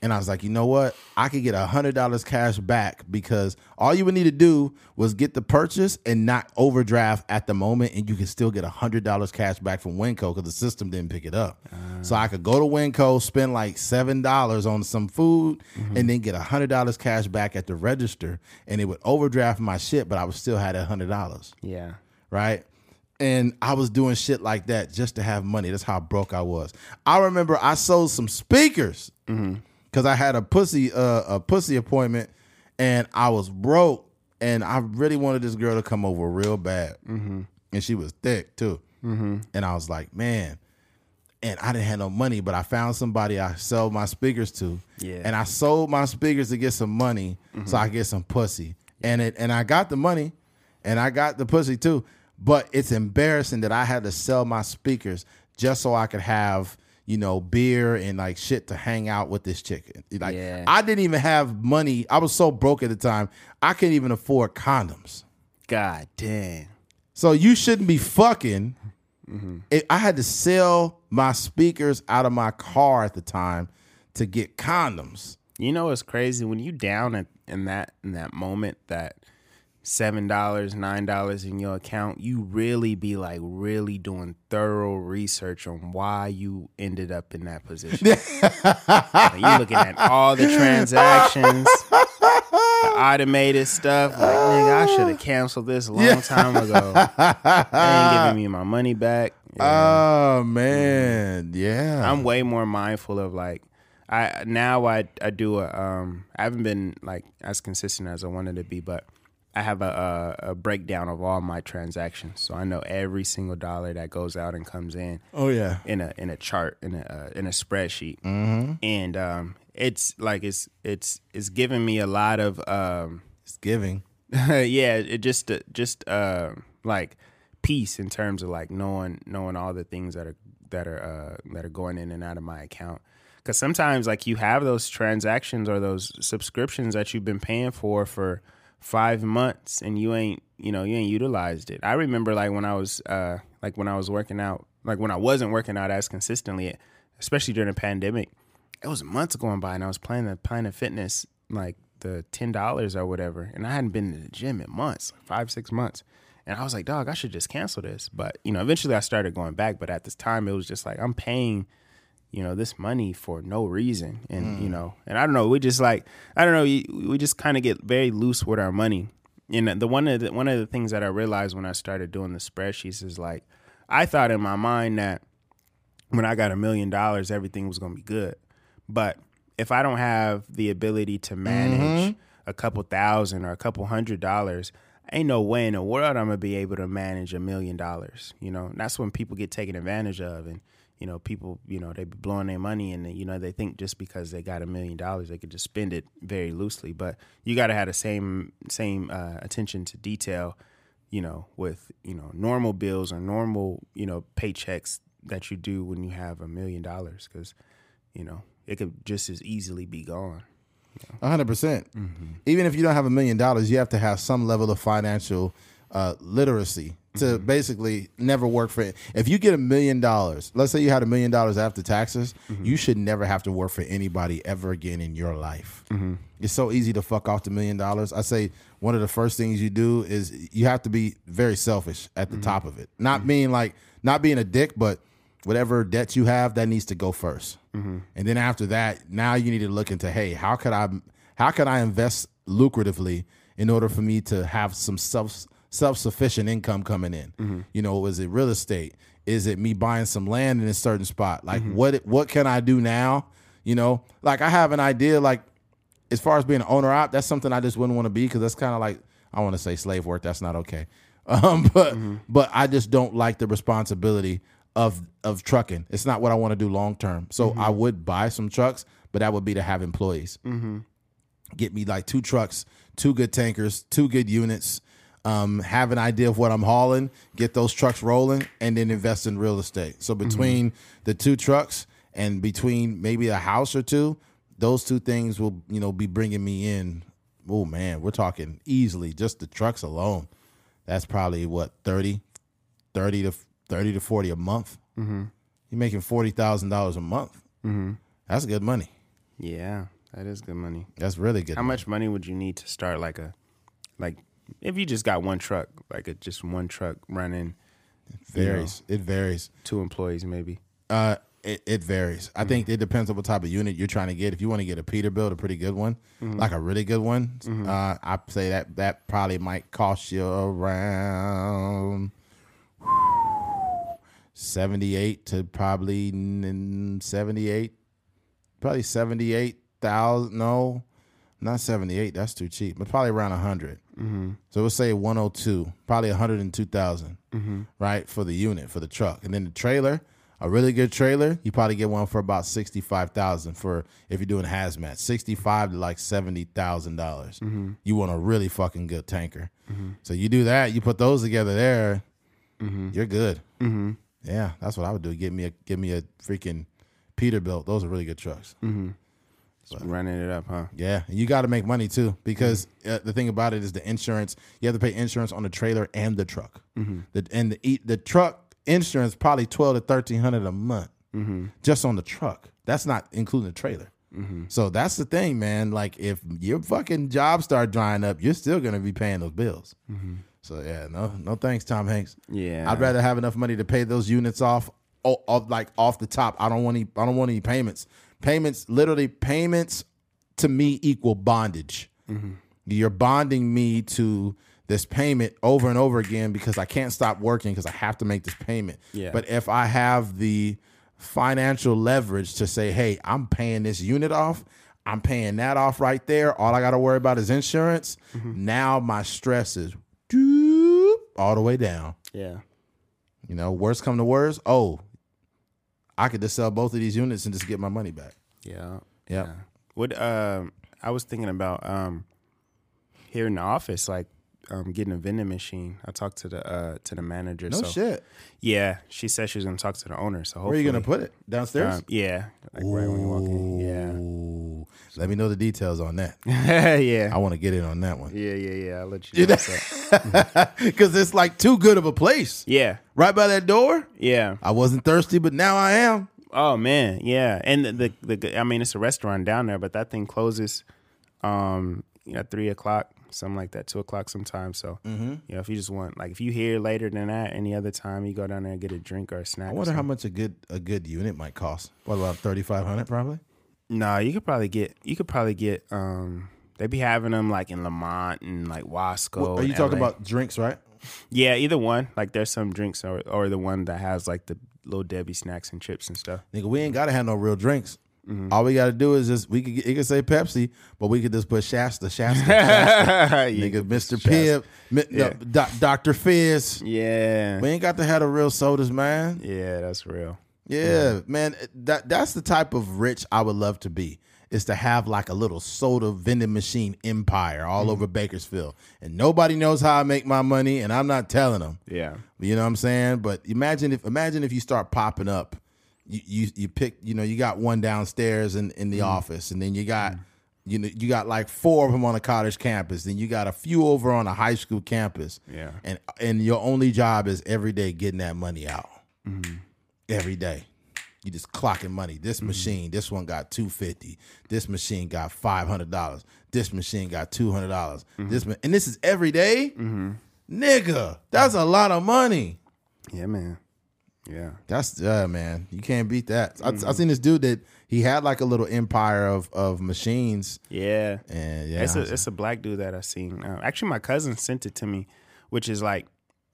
And I was like, you know what? I could get a hundred dollars cash back because all you would need to do was get the purchase and not overdraft at the moment, and you can still get a hundred dollars cash back from Winco because the system didn't pick it up. So I could go to Winco, spend like seven dollars on some food, mm-hmm. and then get a hundred dollars cash back at the register, and it would overdraft my shit, but I would still had that hundred dollars Yeah. right? And I was doing shit like that just to have money. That's how broke I was. I remember I sold some speakers mm-hmm. Because I had a pussy uh, a pussy appointment, and I was broke, and I really wanted this girl to come over real bad, mm-hmm. and she was thick too. Mm-hmm. And I was like, man. And I didn't have no money, but I found somebody I sold my speakers to. Yeah. And I sold my speakers to get some money so mm-hmm. I get some pussy. And it and I got the money and I got the pussy too. But it's embarrassing that I had to sell my speakers just so I could have, you know, beer and like shit to hang out with this chicken. Like Yeah. I didn't even have money. I was so broke at the time. I couldn't even afford condoms. God damn. So you shouldn't be fucking. Mm-hmm. It, I had to sell my speakers out of my car at the time to get condoms. You know it's crazy when you down at, in that in that moment that seven dollars nine dollars in your account you really be like really doing thorough research on why you ended up in that position (laughs) Like, you looking at all the transactions the automated stuff like nigga i should have canceled this a long time ago they ain't giving me my money back. Oh man, yeah. I'm way more mindful of like I now I I do a um I haven't been like as consistent as I wanted to be, but I have a, a, a breakdown of all my transactions, so I know every single dollar that goes out and comes in oh yeah. in a in a chart in a uh, in a spreadsheet, mm-hmm. and um it's like it's it's it's giving me a lot of um It's giving. (laughs) yeah, it just uh, just uh, like peace in terms of like knowing knowing all the things that are that are uh, that are going in and out of my account. Because sometimes like you have those transactions or those subscriptions that you've been paying for for five months and you ain't you know you ain't utilized it. I remember like when I was uh, like when I was working out like when I wasn't working out as consistently, especially during the pandemic. It was months going by and I was playing the Planet Fitness like the ten dollars or whatever, and I hadn't been to the gym in months, like five six months, and I was like, dog, I should just cancel this. But you know, eventually I started going back, but at this time it was just like I'm paying, you know, this money for no reason, and you mm. know, and I don't know, we just like I don't know, we we just kind of get very loose with our money. And the one of the one of the things that I realized when I started doing the spreadsheets is like I thought in my mind that when I got a million dollars, everything was gonna be good. But if I don't have the ability to manage mm-hmm. a couple thousand or a couple hundred dollars, ain't no way in the world I'm gonna be able to manage a million dollars. You know, and that's when people get taken advantage of, and you know, people, you know, they be blowing their money, and you know, they think just because they got a million dollars, they could just spend it very loosely. But you got to have the same same uh, attention to detail, you know, with you know normal bills or normal you know paychecks that you do when you have a million dollars, because you know it could just as easily be gone. A hundred percent. Even if you don't have a million dollars, you have to have some level of financial uh, literacy to mm-hmm. basically never work for. it. If you get a million dollars, let's say you had a million dollars after taxes, mm-hmm. you should never have to work for anybody ever again in your life. Mm-hmm. It's so easy to fuck off the million dollars. I say one of the first things you do is you have to be very selfish at the top of it. Not being like not being a dick, but whatever debts you have that needs to go 1st and then after that now you need to look into hey how could i how can i invest lucratively in order for me to have some self self-sufficient income coming in. Mm-hmm. You know is it real estate? Is it me buying some land in a certain spot? Like mm-hmm. what what can i do now? You know like i have an idea like as far as being an owner op that's something i just wouldn't want to be because that's kind of like i want to say slave work that's not okay. (laughs) Um, but mm-hmm. but I just don't like the responsibility of of trucking. It's not what I want to do long term. So I would buy some trucks, but that would be to have employees. Get me like two trucks, two good tankers, two good units. Um, have an idea of what I'm hauling, get those trucks rolling, and then invest in real estate. So between the two trucks and between maybe a house or two, those two things will you know be bringing me in. Oh man, we're talking easily just the trucks alone that's probably what 30 30 to 30 to 40 a month mm-hmm. you're making $40000 a month mm-hmm. that's good money Yeah, that is good money. that's really good How money. much money would you need to start like a like if you just got one truck, like a just one truck running it varies. It varies. two employees maybe. uh it, it varies. I think it depends on what type of unit you're trying to get. If you want to get a peterbilt a pretty good one like a really good one uh i say that that probably might cost you around 78 to probably 78 probably 78,000 no not 78 that's too cheap but probably around 100 mm-hmm. so we'll say 102 probably 102,000 mm-hmm. right for the unit for the truck. And then the trailer a really good trailer you probably get one for about 65,000 for if you're doing hazmat 65 to like $70,000. Mm-hmm. You want a really fucking good tanker. Mm-hmm. So you do that you put those together there you're good. Yeah, that's what I would do. Give me a give me a freaking Peterbilt. Those are really good trucks. Just running it up, huh? Yeah, and you got to make money too because mm-hmm. uh, the thing about it is the insurance. You have to pay insurance on the trailer and the truck. Mm-hmm. The, and the the truck insurance probably twelve to thirteen hundred a month mm-hmm. just on the truck. That's not including the trailer. So that's the thing, man. Like if your fucking job start drying up, you're still gonna be paying those bills. So yeah, no, no thanks, Tom Hanks. Yeah. I'd rather have enough money to pay those units off, o- off like off the top. I don't want any. I don't want any payments. Payments, literally, payments to me equal bondage. Mm-hmm. You're bonding me to this payment over and over again because I can't stop working because I have to make this payment. Yeah. But if I have the financial leverage to say, hey, I'm paying this unit off, I'm paying that off right there. All I got to worry about is insurance. Mm-hmm. Now my stress is all the way down. Yeah. You know, worst come to worst, oh, I could just sell both of these units and just get my money back. Yeah. Yep. Yeah. What um I was thinking about um here in the office, like um getting a vending machine. I talked to the uh to the manager. No so shit. yeah, she said she was gonna talk to the owner. So Where are you gonna put it? Downstairs? um, yeah, like right when you walk in. Yeah. Let me know the details on that. (laughs) yeah. I want to get in on that one. Yeah, yeah, yeah. I'll let you (laughs) know. Because (laughs) it's like too good of a place. Yeah, Right by that door. yeah. I wasn't thirsty, but now I am. Oh man, yeah. And the, the the I mean, it's a restaurant down there, but that thing closes, um, you know, three o'clock, something like that, two o'clock sometimes. So, Mm-hmm. you know, if you just want, like, if you here later than that, any other time, you go down there and get a drink or a snack. I wonder how much a good a good unit might cost. What about thirty five hundred probably? Nah, you could probably get, you could probably get, um, they be having them like in Lamont and like Wasco. Are you talking LA. about drinks, right? Yeah, either one. Like, there's some drinks or or the one that has like the little Debbie snacks and chips and stuff. Nigga, we ain't gotta have no real drinks. Mm-hmm. All we got to do is just we could it could say Pepsi, but we could just put Shasta, Shasta, (laughs) You nigga, Mister Shasta. Pibb, Mi- Yeah. no, Doctor Fizz. Yeah. We ain't got to have the real sodas, man. Yeah, that's real. Yeah, man. That that's the type of rich I would love to be. Is to have like a little soda vending machine empire all mm-hmm. over Bakersfield, and nobody knows how I make my money, and I'm not telling them. Yeah. You know what I'm saying? But imagine if imagine if you start popping up, you you, you pick you know you got one downstairs in in the mm-hmm. office, and then you got mm-hmm. you know you got like four of them on a college campus, then you got a few over on a high school campus, Yeah. and and your only job is every day getting that money out mm-hmm. every day. You just clocking money. This machine, this one got two fifty. This machine got five hundred dollars. This machine got two hundred dollars. This ma- and this is every day? nigga. That's a lot of money. Yeah, man. Yeah. That's uh man, you can't beat that. I, I seen this dude that he had like a little empire of of machines, Yeah. and yeah, It's a it's a black dude that I seen. Uh, actually, my cousin sent it to me, which is like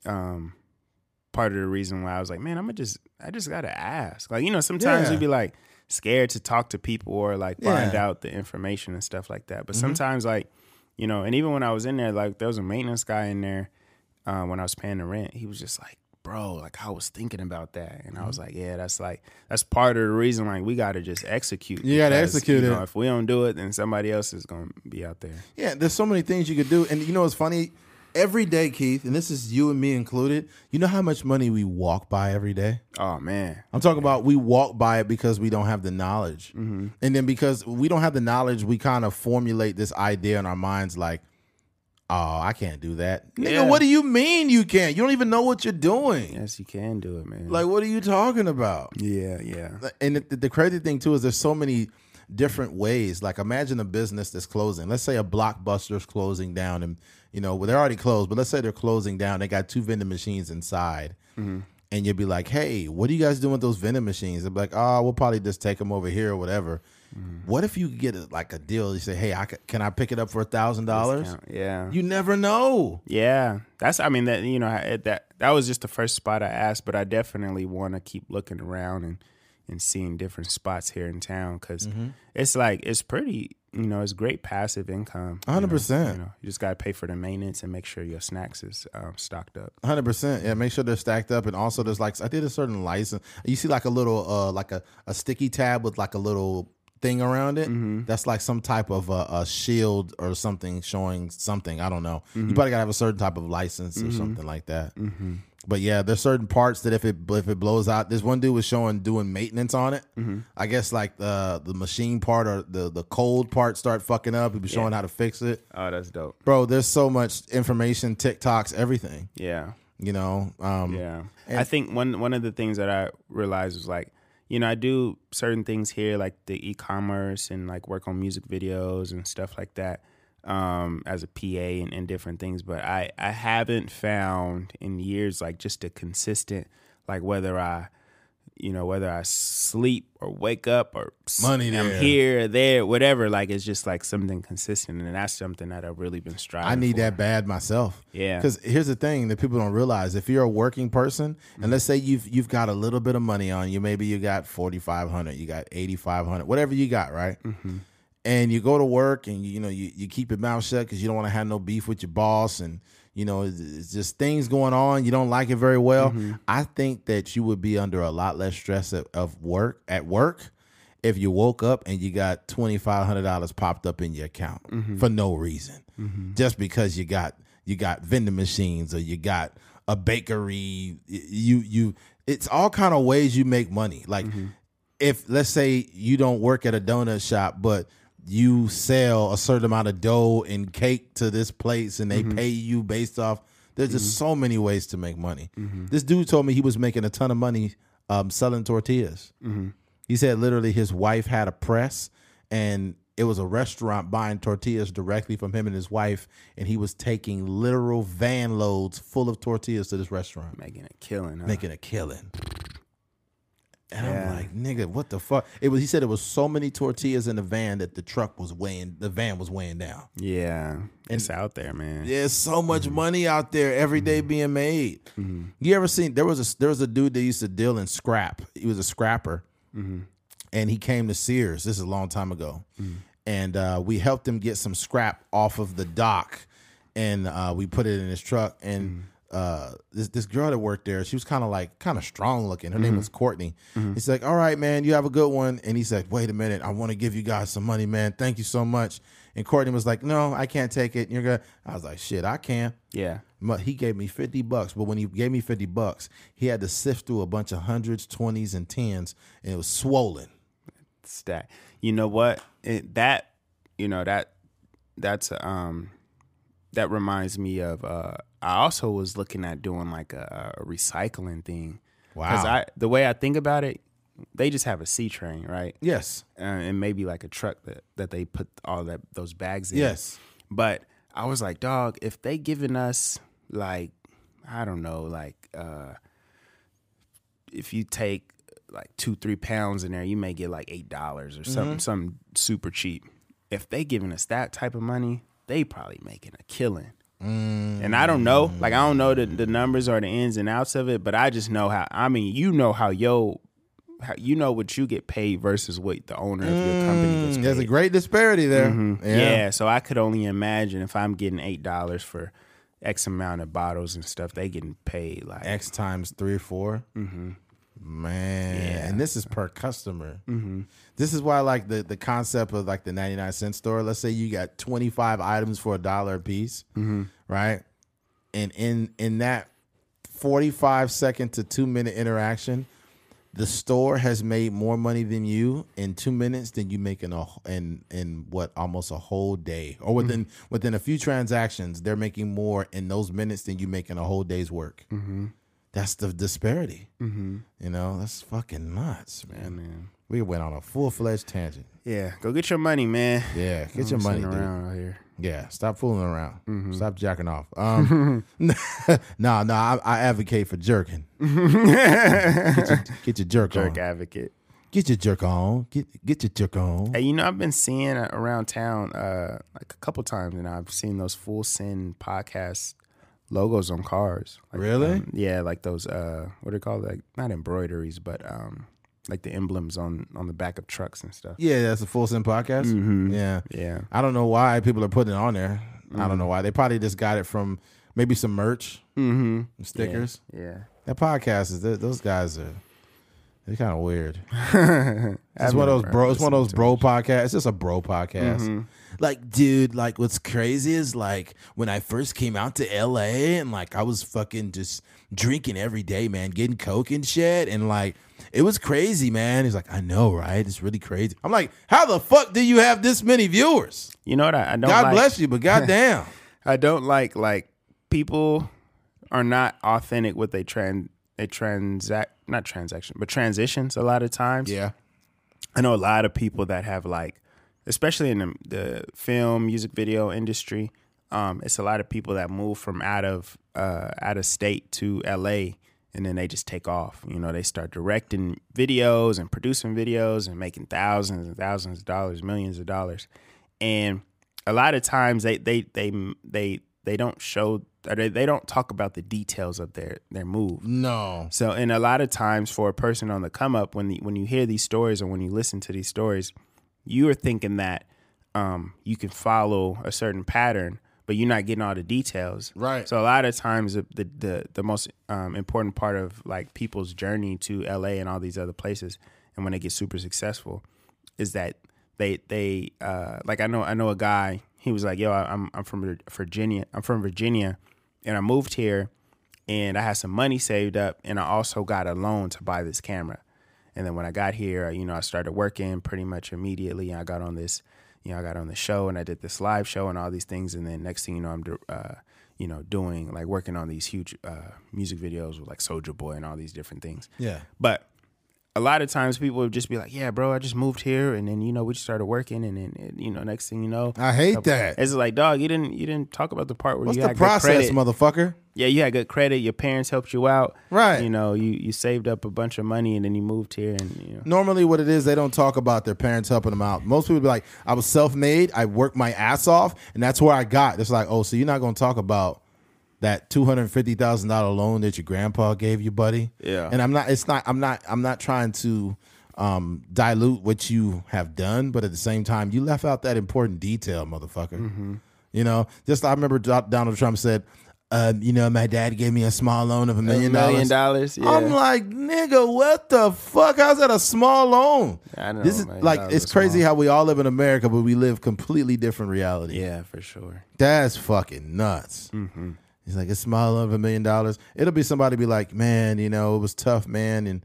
um, part of the reason why I was like, man, I'm gonna just I just gotta ask. Like you know, sometimes Yeah. you'd be like scared to talk to people or like find Yeah. Mm-hmm. out the information and stuff like that. But sometimes like you know, and even when I was in there, like there was a maintenance guy in there uh, when I was paying the rent. He was just like. Bro, like I was thinking about that, and I was Mm-hmm. like, "Yeah, that's like that's part of the reason. Like we got to just execute. You gotta execute you know, it. If we don't do it, then somebody else is gonna be out there. yeah. There's so many things you could do, and you know what's funny? Every day, Keith, and this is you and me included. You know how much money we walk by every day. Oh man, I'm talking about we walk by it because we don't have the knowledge. Mm-hmm. And then because we don't have the knowledge, we kind of formulate this idea in our minds like, oh, I can't do that. Nigga, Yeah. what do you mean you can't? You don't even know what you're doing. yes, you can do it, man. Like, what are you talking about? yeah, yeah, And the, the crazy thing, too, is there's so many different ways. Like, imagine a business that's closing. Let's say a blockbuster's closing down, and, you know, well, they're already closed, but let's say they're closing down. They got two vending machines inside. Mm-hmm. And you'd be like, hey, what are you guys doing with those vending machines? They'd be like, oh, we'll probably just take them over here or whatever. What if you get a, like a deal? You say, hey, I c- can I pick it up for a thousand dollars? Yeah, You never know. yeah. That's I mean that you know I- that that was just the first spot I asked, but I definitely want to keep looking around and and seeing different spots here in town because Mm-hmm. it's like it's pretty. You know, it's great passive income. you know, 100%. You know, you just gotta pay for the maintenance and make sure your snacks is um, stocked up. Hundred percent. Yeah, make sure they're stacked up, and also there's like I did a certain license. You see like a little uh like a, a sticky tab with like a little thing around it. That's like some type of uh, a shield or something showing something. I don't know. You probably gotta have a certain type of license or something like that. But yeah, there's certain parts that if it if it blows out, this one dude was showing doing maintenance on it. I guess like the the machine part or the the cold part start fucking up. He was showing how to fix it. Oh, that's dope. Bro, there's so much information, TikToks, everything. Yeah. You know, um, Yeah. I think one one of the things that I realized was like, you know, I do certain things here like the e-commerce and like work on music videos and stuff like that um as a PA and, and different things, but I I haven't found in years like just a consistent like whether I you know whether I sleep or wake up or s- Money I'm there. here there whatever like it's just like something consistent and that's something that I've really been striving I need for. that bad myself. Yeah. Because here's the thing that people don't realize: if you're a working person, and let's say you've you've got a little bit of money on you, maybe you got forty five hundred, you got eighty five hundred, whatever you got, right? Mm-hmm. And you go to work, and you, you know you, you keep your mouth shut because you don't want to have no beef with your boss, and you know it's, just things going on. You don't like it very well. Mm-hmm. I think that you would be under a lot less stress of, of work at work if you woke up and you got twenty five hundred dollars popped up in your account mm-hmm. for no reason, mm-hmm. just because you got you got vending machines or you got a bakery. You you it's all kind of ways you make money. Like if let's say you don't work at a donut shop, but you sell a certain amount of dough and cake to this place and they mm-hmm. pay you based off there's just mm-hmm. so many ways to make money mm-hmm. this dude told me he was making a ton of money um, selling tortillas he said literally his wife had a press and it was a restaurant buying tortillas directly from him and his wife and he was taking literal van loads full of tortillas to this restaurant making a killing. Huh? making a killing. And Yeah. I'm like, nigga, what the fuck? It was. He said it was so many tortillas in the van that the truck was weighing. The van was weighing down. Yeah, it's out there, man. There's so much mm-hmm. money out there every day mm-hmm. being made. Mm-hmm. You ever seen? There was a there was a dude that used to deal in scrap. He was a scrapper, and he came to Sears. This is a long time ago, and uh, we helped him get some scrap off of the dock, and uh, we put it in his truck. And uh, this this girl that worked there, she was kind of like kind of strong looking. Her name was Courtney. He's like, "All right, man, you have a good one." And he said, "Wait a minute, I want to give you guys some money, man. Thank you so much." And Courtney was like, "No, I can't take it. And You're gonna." I was like, "Shit, I can." Yeah. But he gave me 50 bucks. But when he gave me 50 bucks, he had to sift through a bunch of hundreds, 20s, and 10s, and it was swollen. Stat. You know what? It, that you know that that's um that reminds me of uh I also was looking at doing like a, a recycling thing. Wow. Because I the way I think about it, they just have a C train, right? Yes. Uh, and maybe like a truck that, that they put all that those bags in. Yes. But I was like, dog, if they giving us like, I don't know, like uh if you take like two, three pounds in there, you may get like eight dollars or something, something super cheap. If they giving us that type of money, they probably making a killing. And I don't know, like I don't know the, the numbers or the ins and outs of it, but I just know how. I mean, you know how yo, how, you know what you get paid versus what the owner of your company gets paid. Mm, There's a great disparity there. Mm-hmm. Yeah. Yeah. so I could only imagine if I'm getting eight dollars for X amount of bottles and stuff, they getting paid like X times three or 4 Mm-hmm. Man. Yeah. And this is per customer. Mm-hmm. This is why I like the, the concept of like the 99 cent store. Let's say you got 25 items for a dollar a piece, Mm-hmm. right? And in in that 45 second to two minute interaction, the store has made more money than you in two minutes than you make in a in in what almost a whole day, or within within a few transactions, they're making more in those minutes than you make in a whole day's work. That's the disparity. You know, that's fucking nuts, man. man. We went on a full fledged tangent. Yeah, go get your money, man. Yeah, get I'm your money, dude. around out here. Yeah, stop fooling around. Stop jacking off. Um, (laughs) (laughs) no, no, I, I advocate for jerking. (laughs) get, your, get your jerk, Jerk on. advocate. Get your jerk on. Get get your jerk on. Hey, you know I've been seeing around town uh like a couple times, and I've seen those Full Send podcast logos on cars. Like, Really? um, yeah, like those uh what are they called? Like not embroideries, but um like the emblems on on the back of trucks and stuff. Yeah, that's a Full Send podcast. Mm-hmm. Yeah, Yeah. I don't know why people are putting it on there. I don't know why. They probably just got it from maybe some merch, Mm-hmm. stickers. Yeah. That podcast is th- those guys are they're kind of weird. (laughs) It's one of those bro. It's one of those bro podcasts. It's just a bro podcast. Like, dude, like what's crazy is like when I first came out to LA and like I was fucking just drinking every day, man, getting coke and shit, and like it was crazy, man. He's like, I know, right? It's really crazy. I'm like, how the fuck do you have this many viewers? You know what I, I don't God like? bless you, but (laughs) goddamn. I don't like like people are not authentic with a trans a transact not transaction but transitions a lot of times. yeah. I know a lot of people that have like, especially in the, the film music video industry, um, it's a lot of people that move from out of uh, out of state to LA, and then they just take off. You know, they start directing videos and producing videos and making thousands and thousands of dollars, millions of dollars, and a lot of times they they they they they don't show they, they don't talk about the details of their their move. No. So, and a lot of times for a person on the come up, when the, when you hear these stories or when you listen to these stories, you are thinking that um, you can follow a certain pattern, but you're not getting all the details. Right. So a lot of times, the the the, most um, important part of like people's journey to LA and all these other places, and when they get super successful, is that they they uh, like I know I know a guy. He was like, "Yo, I'm I'm from Virginia. I'm from Virginia, and I moved here." and I had some money saved up, and I also got a loan to buy this camera. And then when I got here, you know, I started working pretty much immediately. I got on this, you know, I got on the show and I did this live show and all these things. And then next thing you know, I'm, uh, you know, doing like working on these huge uh, music videos with like Soulja Boy and all these different things. Yeah. But a lot of times people would just be like, "Yeah, bro, I just moved here, and then you know we just started working, and then and, you know next thing you know, I hate that. it's like, dog, you didn't you didn't talk about the part where What's you the had process, good credit. motherfucker? Yeah, you had good credit. Your parents helped you out. Right. You know, you you saved up a bunch of money and then you moved here and you know. Normally, what it is, they don't talk about their parents helping them out. Most people be like, I was self made, I worked my ass off, and that's where I got. It's like, oh, so you're not going to talk about that two hundred fifty thousand dollar loan that your grandpa gave you, buddy? Yeah. And I'm not. It's not. I'm not. I'm not trying to um, dilute what you have done, but at the same time, you left out that important detail, motherfucker. Mm-hmm. You know, just I remember Donald Trump said, um, "You know, my dad gave me a small loan of a million million dollars." dollars. Yeah. I'm like, nigga, what the fuck? How's that a small loan? I know, This is like it's crazy small. how we all live in America, but we live completely different reality. yeah, for sure. That's fucking nuts. Mm-hmm. He's like, it's small of a million dollars. It'll be somebody be like, man, you know, it was tough, man. And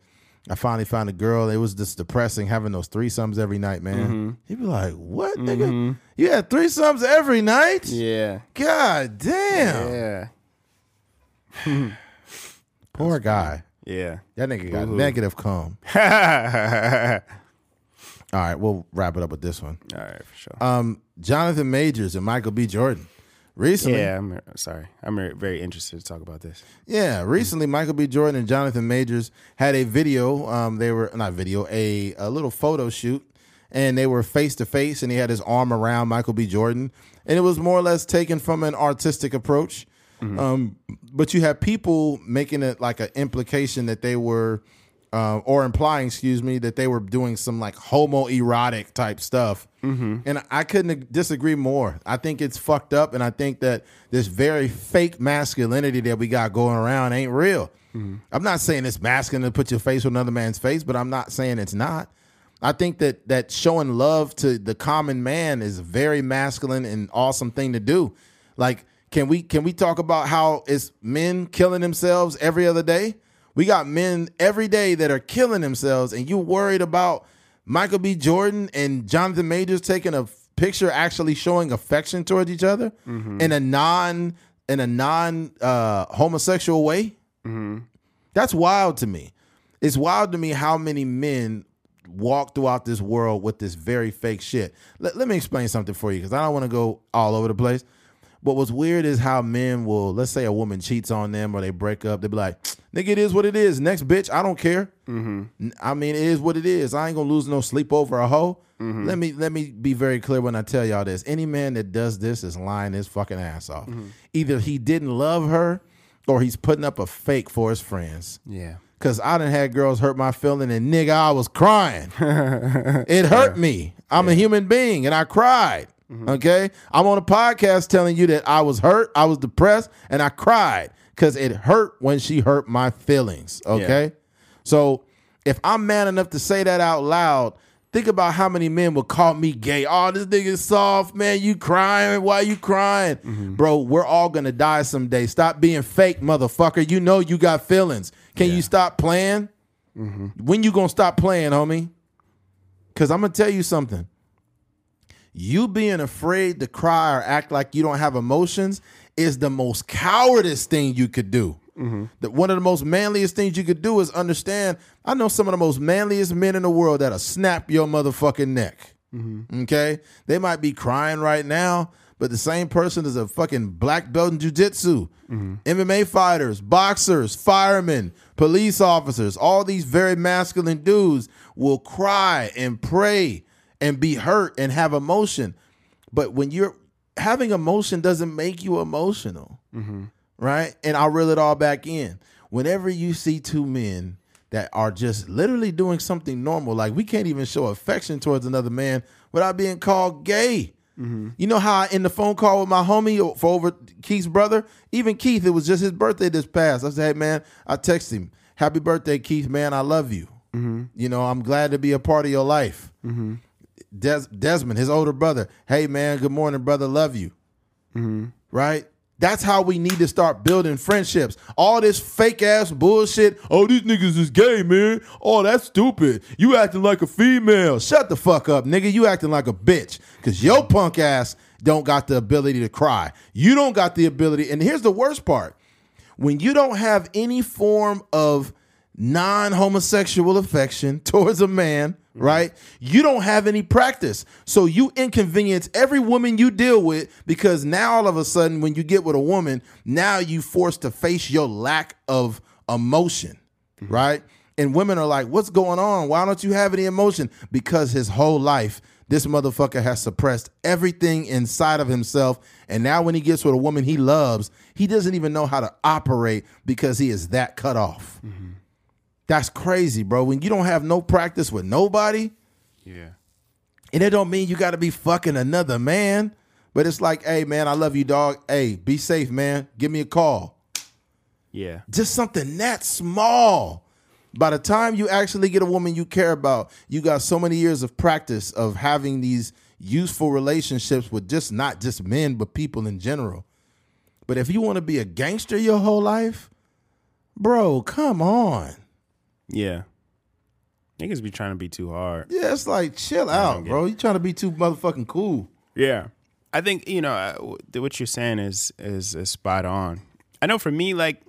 I finally found a girl. It was just depressing having those threesomes every night, man. Mm-hmm. He'd be like, what, nigga? You had threesomes every night? Yeah. God damn. Yeah. (sighs) (sighs) Poor guy. Yeah. That nigga got Boo-hoo. negative cum. All (laughs) All right, we'll wrap it up with this one. All right, for sure. Um, Jonathan Majors and Michael B. Jordan. Recently, yeah, I'm sorry. I'm very interested to talk about this. Yeah, recently Michael B. Jordan and Jonathan Majors had a video. Um, they were not video, a a little photo shoot, and they were face to face, and he had his arm around Michael B. Jordan, and it was more or less taken from an artistic approach. Um, but you have people making it like an implication that they were, uh, or implying, excuse me, that they were doing some like homoerotic type stuff. And I couldn't disagree more. I think it's fucked up, and I think that this very fake masculinity that we got going around ain't real. I'm not saying it's masculine to put your face with another man's face, but I'm not saying it's not. I think that that showing love to the common man is a very masculine and awesome thing to do. Like, can we can we talk about how it's men killing themselves every other day? We got men every day that are killing themselves, and you worried about Michael B. Jordan and Jonathan Majors taking a picture actually showing affection towards each other in a non in a non uh, homosexual way. Mm-hmm. That's wild to me. It's wild to me how many men walk throughout this world with this very fake shit. Let, let me explain something for you because I don't want to go all over the place. But what's weird is how men will, let's say a woman cheats on them or they break up, they be like, nigga, it is what it is. Next bitch, I don't care. Mm-hmm. I mean, it is what it is. I ain't gonna lose no sleep over a hoe. Mm-hmm. Let me let me be very clear when I tell y'all this. Any man that does this is lying his fucking ass off. Mm-hmm. Either he didn't love her or he's putting up a fake for his friends. Yeah. Cause I done had girls hurt my feeling and nigga, I was crying. (laughs) it hurt me. I'm a human being and I cried. Okay. I'm on a podcast telling you that I was hurt, I was depressed, and I cried because it hurt when she hurt my feelings. Okay. So if I'm man enough to say that out loud, think about how many men would call me gay. Oh, this nigga's soft, man. You crying? Why you crying? Mm-hmm. Bro, we're all gonna die someday. Stop being fake, motherfucker. You know you got feelings. Can you stop playing? Mm-hmm. When you gonna stop playing, homie? Cause I'm gonna tell you something. You being afraid to cry or act like you don't have emotions is the most cowardice thing you could do. Mm-hmm. The, one of the most manliest things you could do is understand. I know some of the most manliest men in the world that'll snap your motherfucking neck. Mm-hmm. Okay, they might be crying right now, but the same person is a fucking black belt in jujitsu, MMA mm-hmm. fighters, boxers, firemen, police officers. All these very masculine dudes will cry and pray and be hurt and have emotion. But when you're having emotion, doesn't make you emotional mm-hmm. right? And I'll reel it all back in. Whenever you see two men that are just literally doing something normal, like we can't even show affection towards another man without being called gay. Mm-hmm. You know how I, in the phone call with my homie for over Keith's brother, even Keith, it was just his birthday this past. I said, hey man, I text him, happy birthday, Keith, man, I love you. Mm-hmm. You know, I'm glad to be a part of your life. Des- Desmond, his older brother, hey man, good morning, brother, love you right? That's how we need to start building friendships. All this fake ass bullshit. Oh, these niggas is gay, man. Oh, that's stupid. You acting like a female. Shut the fuck up, nigga. You acting like a bitch. Cause your punk ass don't got the ability to cry. You don't got the ability. And here's the worst part. When you don't have any form of non-homosexual affection towards a man, right? You don't have any practice. So you inconvenience every woman you deal with because now all of a sudden when you get with a woman, now you forced to face your lack of emotion, mm-hmm. right? And women are like, "What's going on? Why don't you have any emotion?" Because his whole life this motherfucker has suppressed everything inside of himself. And now when he gets with a woman he loves, he doesn't even know how to operate because he is that cut off. Mm-hmm. That's crazy, bro. When you don't have no practice with nobody, Yeah. and it don't mean you got to be fucking another man. But it's like, hey man, I love you, dog. Hey, be safe, man. Give me a call. Yeah. Just something that small. By the time you actually get a woman you care about, you got so many years of practice of having these useful relationships with just not just men, but people in general. But if you want to be a gangster your whole life, bro, come on. Yeah. Niggas be trying to be too hard. Yeah, it's like chill out, bro. You trying to be too motherfucking cool. Yeah, I think you know what you're saying is, is is spot on. I know for me, like,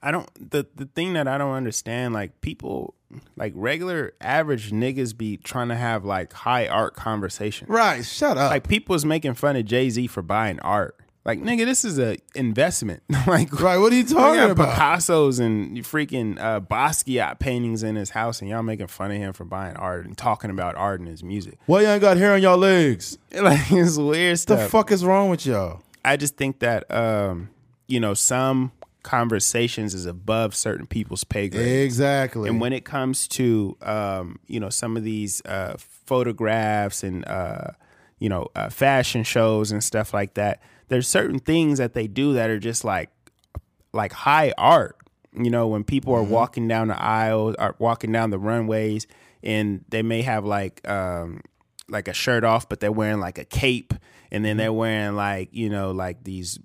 I don't the the thing that I don't understand, like people, like regular average niggas be trying to have like high art conversation. Right, shut up. Like people's making fun of Jay Z for buying art. Like nigga, this is a investment. (laughs) like right, what are you (laughs) talking got about? Picasso's and freaking uh, Basquiat paintings in his house, and y'all making fun of him for buying art and talking about art and his music. Why y'all ain't got hair on y'all legs? (laughs) Like it's weird What The fuck is wrong with y'all? I just think that um, you know some conversations is above certain people's pay grade, Exactly. and when it comes to um, you know some of these uh, photographs and uh, you know uh, fashion shows and stuff like that, there's certain things that they do that are just like like high art. You know, when people are walking down the aisles or walking down the runways, and they may have like um, like a shirt off, but they're wearing like a cape, and then they're wearing like you know like these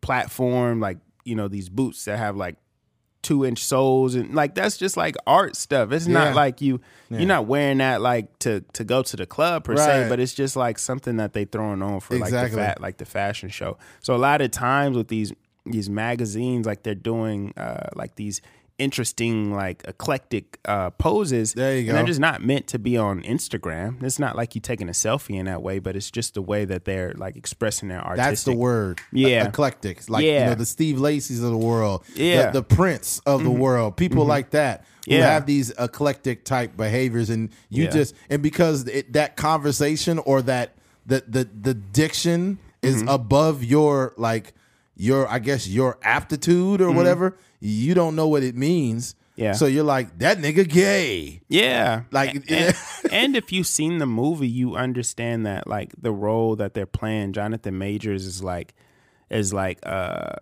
platform like you know these boots that have like two inch soles and like that's just like art stuff. It's Yeah. not like you you're not wearing that like to to go to the club per se, but it's just like something that they throwing on for like Exactly. the fat like the fashion show. So a lot of times with these these magazines, like they're doing uh like these interesting like eclectic uh poses There you and go. they're just not meant to be on instagram it's not like you taking a selfie in that way but it's just the way that they're like expressing their artistic That's the word. Yeah. E- eclectic. Like you know, the Steve Lacey's of the world. Yeah. Mm-hmm. The, the Prince of the world. People like that who Yeah. have these eclectic type behaviors, and you Yeah. just and because it, that conversation or that the the the diction is Mm-hmm. above your like your I guess your aptitude or whatever. You don't know what it means. Yeah. So you're like that nigga gay. Yeah. Like- and, and (laughs) if you've seen the movie, you understand that like the role that they're playing, Jonathan Majors is like is like uh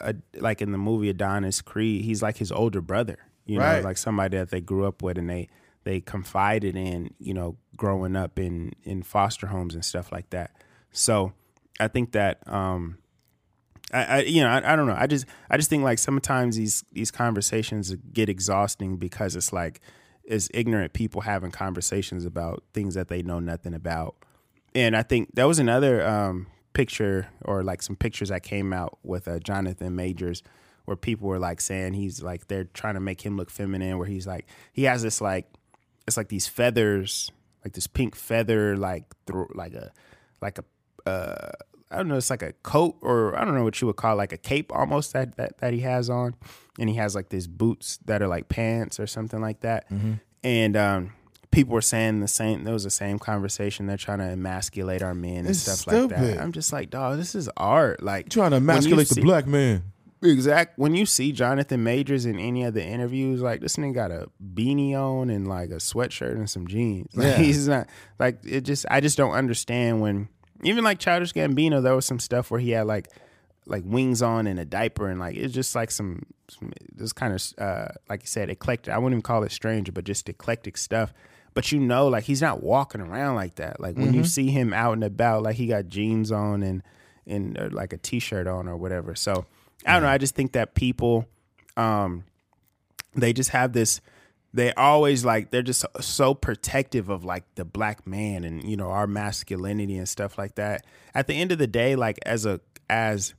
a, like in the movie Adonis Creed, he's like his older brother. You know, Right. like somebody that they grew up with and they they confided in, you know, growing up in in foster homes and stuff like that. So I think that um I, I you know I, I don't know. I just I just think like sometimes these these conversations get exhausting because it's like it's ignorant people having conversations about things that they know nothing about. And I think that was another um, picture or like some pictures that came out with uh, Jonathan Majors where people were like saying he's like they're trying to make him look feminine where he's like he has this like it's like these feathers like this pink feather like through like a like a uh I don't know, it's like a coat or I don't know what you would call like a cape almost that, that that he has on. And he has like these boots that are like pants or something like that. And um people were saying the same there was the same conversation. They're trying to emasculate our men and It's stuff like that. I'm just like, dog, this is art. Like Trying to emasculate the see- black man. Exact. When you see Jonathan Majors in any of the interviews, like this nigga got a beanie on and like a sweatshirt and some jeans. (laughs) Like, Yeah. He's not like it. Just I just don't understand when even like Childish Gambino, there was some stuff where he had like like wings on and a diaper and like it's just like some, some this kind of uh like you said eclectic. I wouldn't even call it strange, but just eclectic stuff. But you know, like he's not walking around like that. Like when you see him out and about, like he got jeans on and and uh, like a t-shirt on or whatever. So I don't know. I just think that people, um, they just have this. They always like they're just so, protective of like the black man and you know our masculinity and stuff like that. At the end of the day, like as a as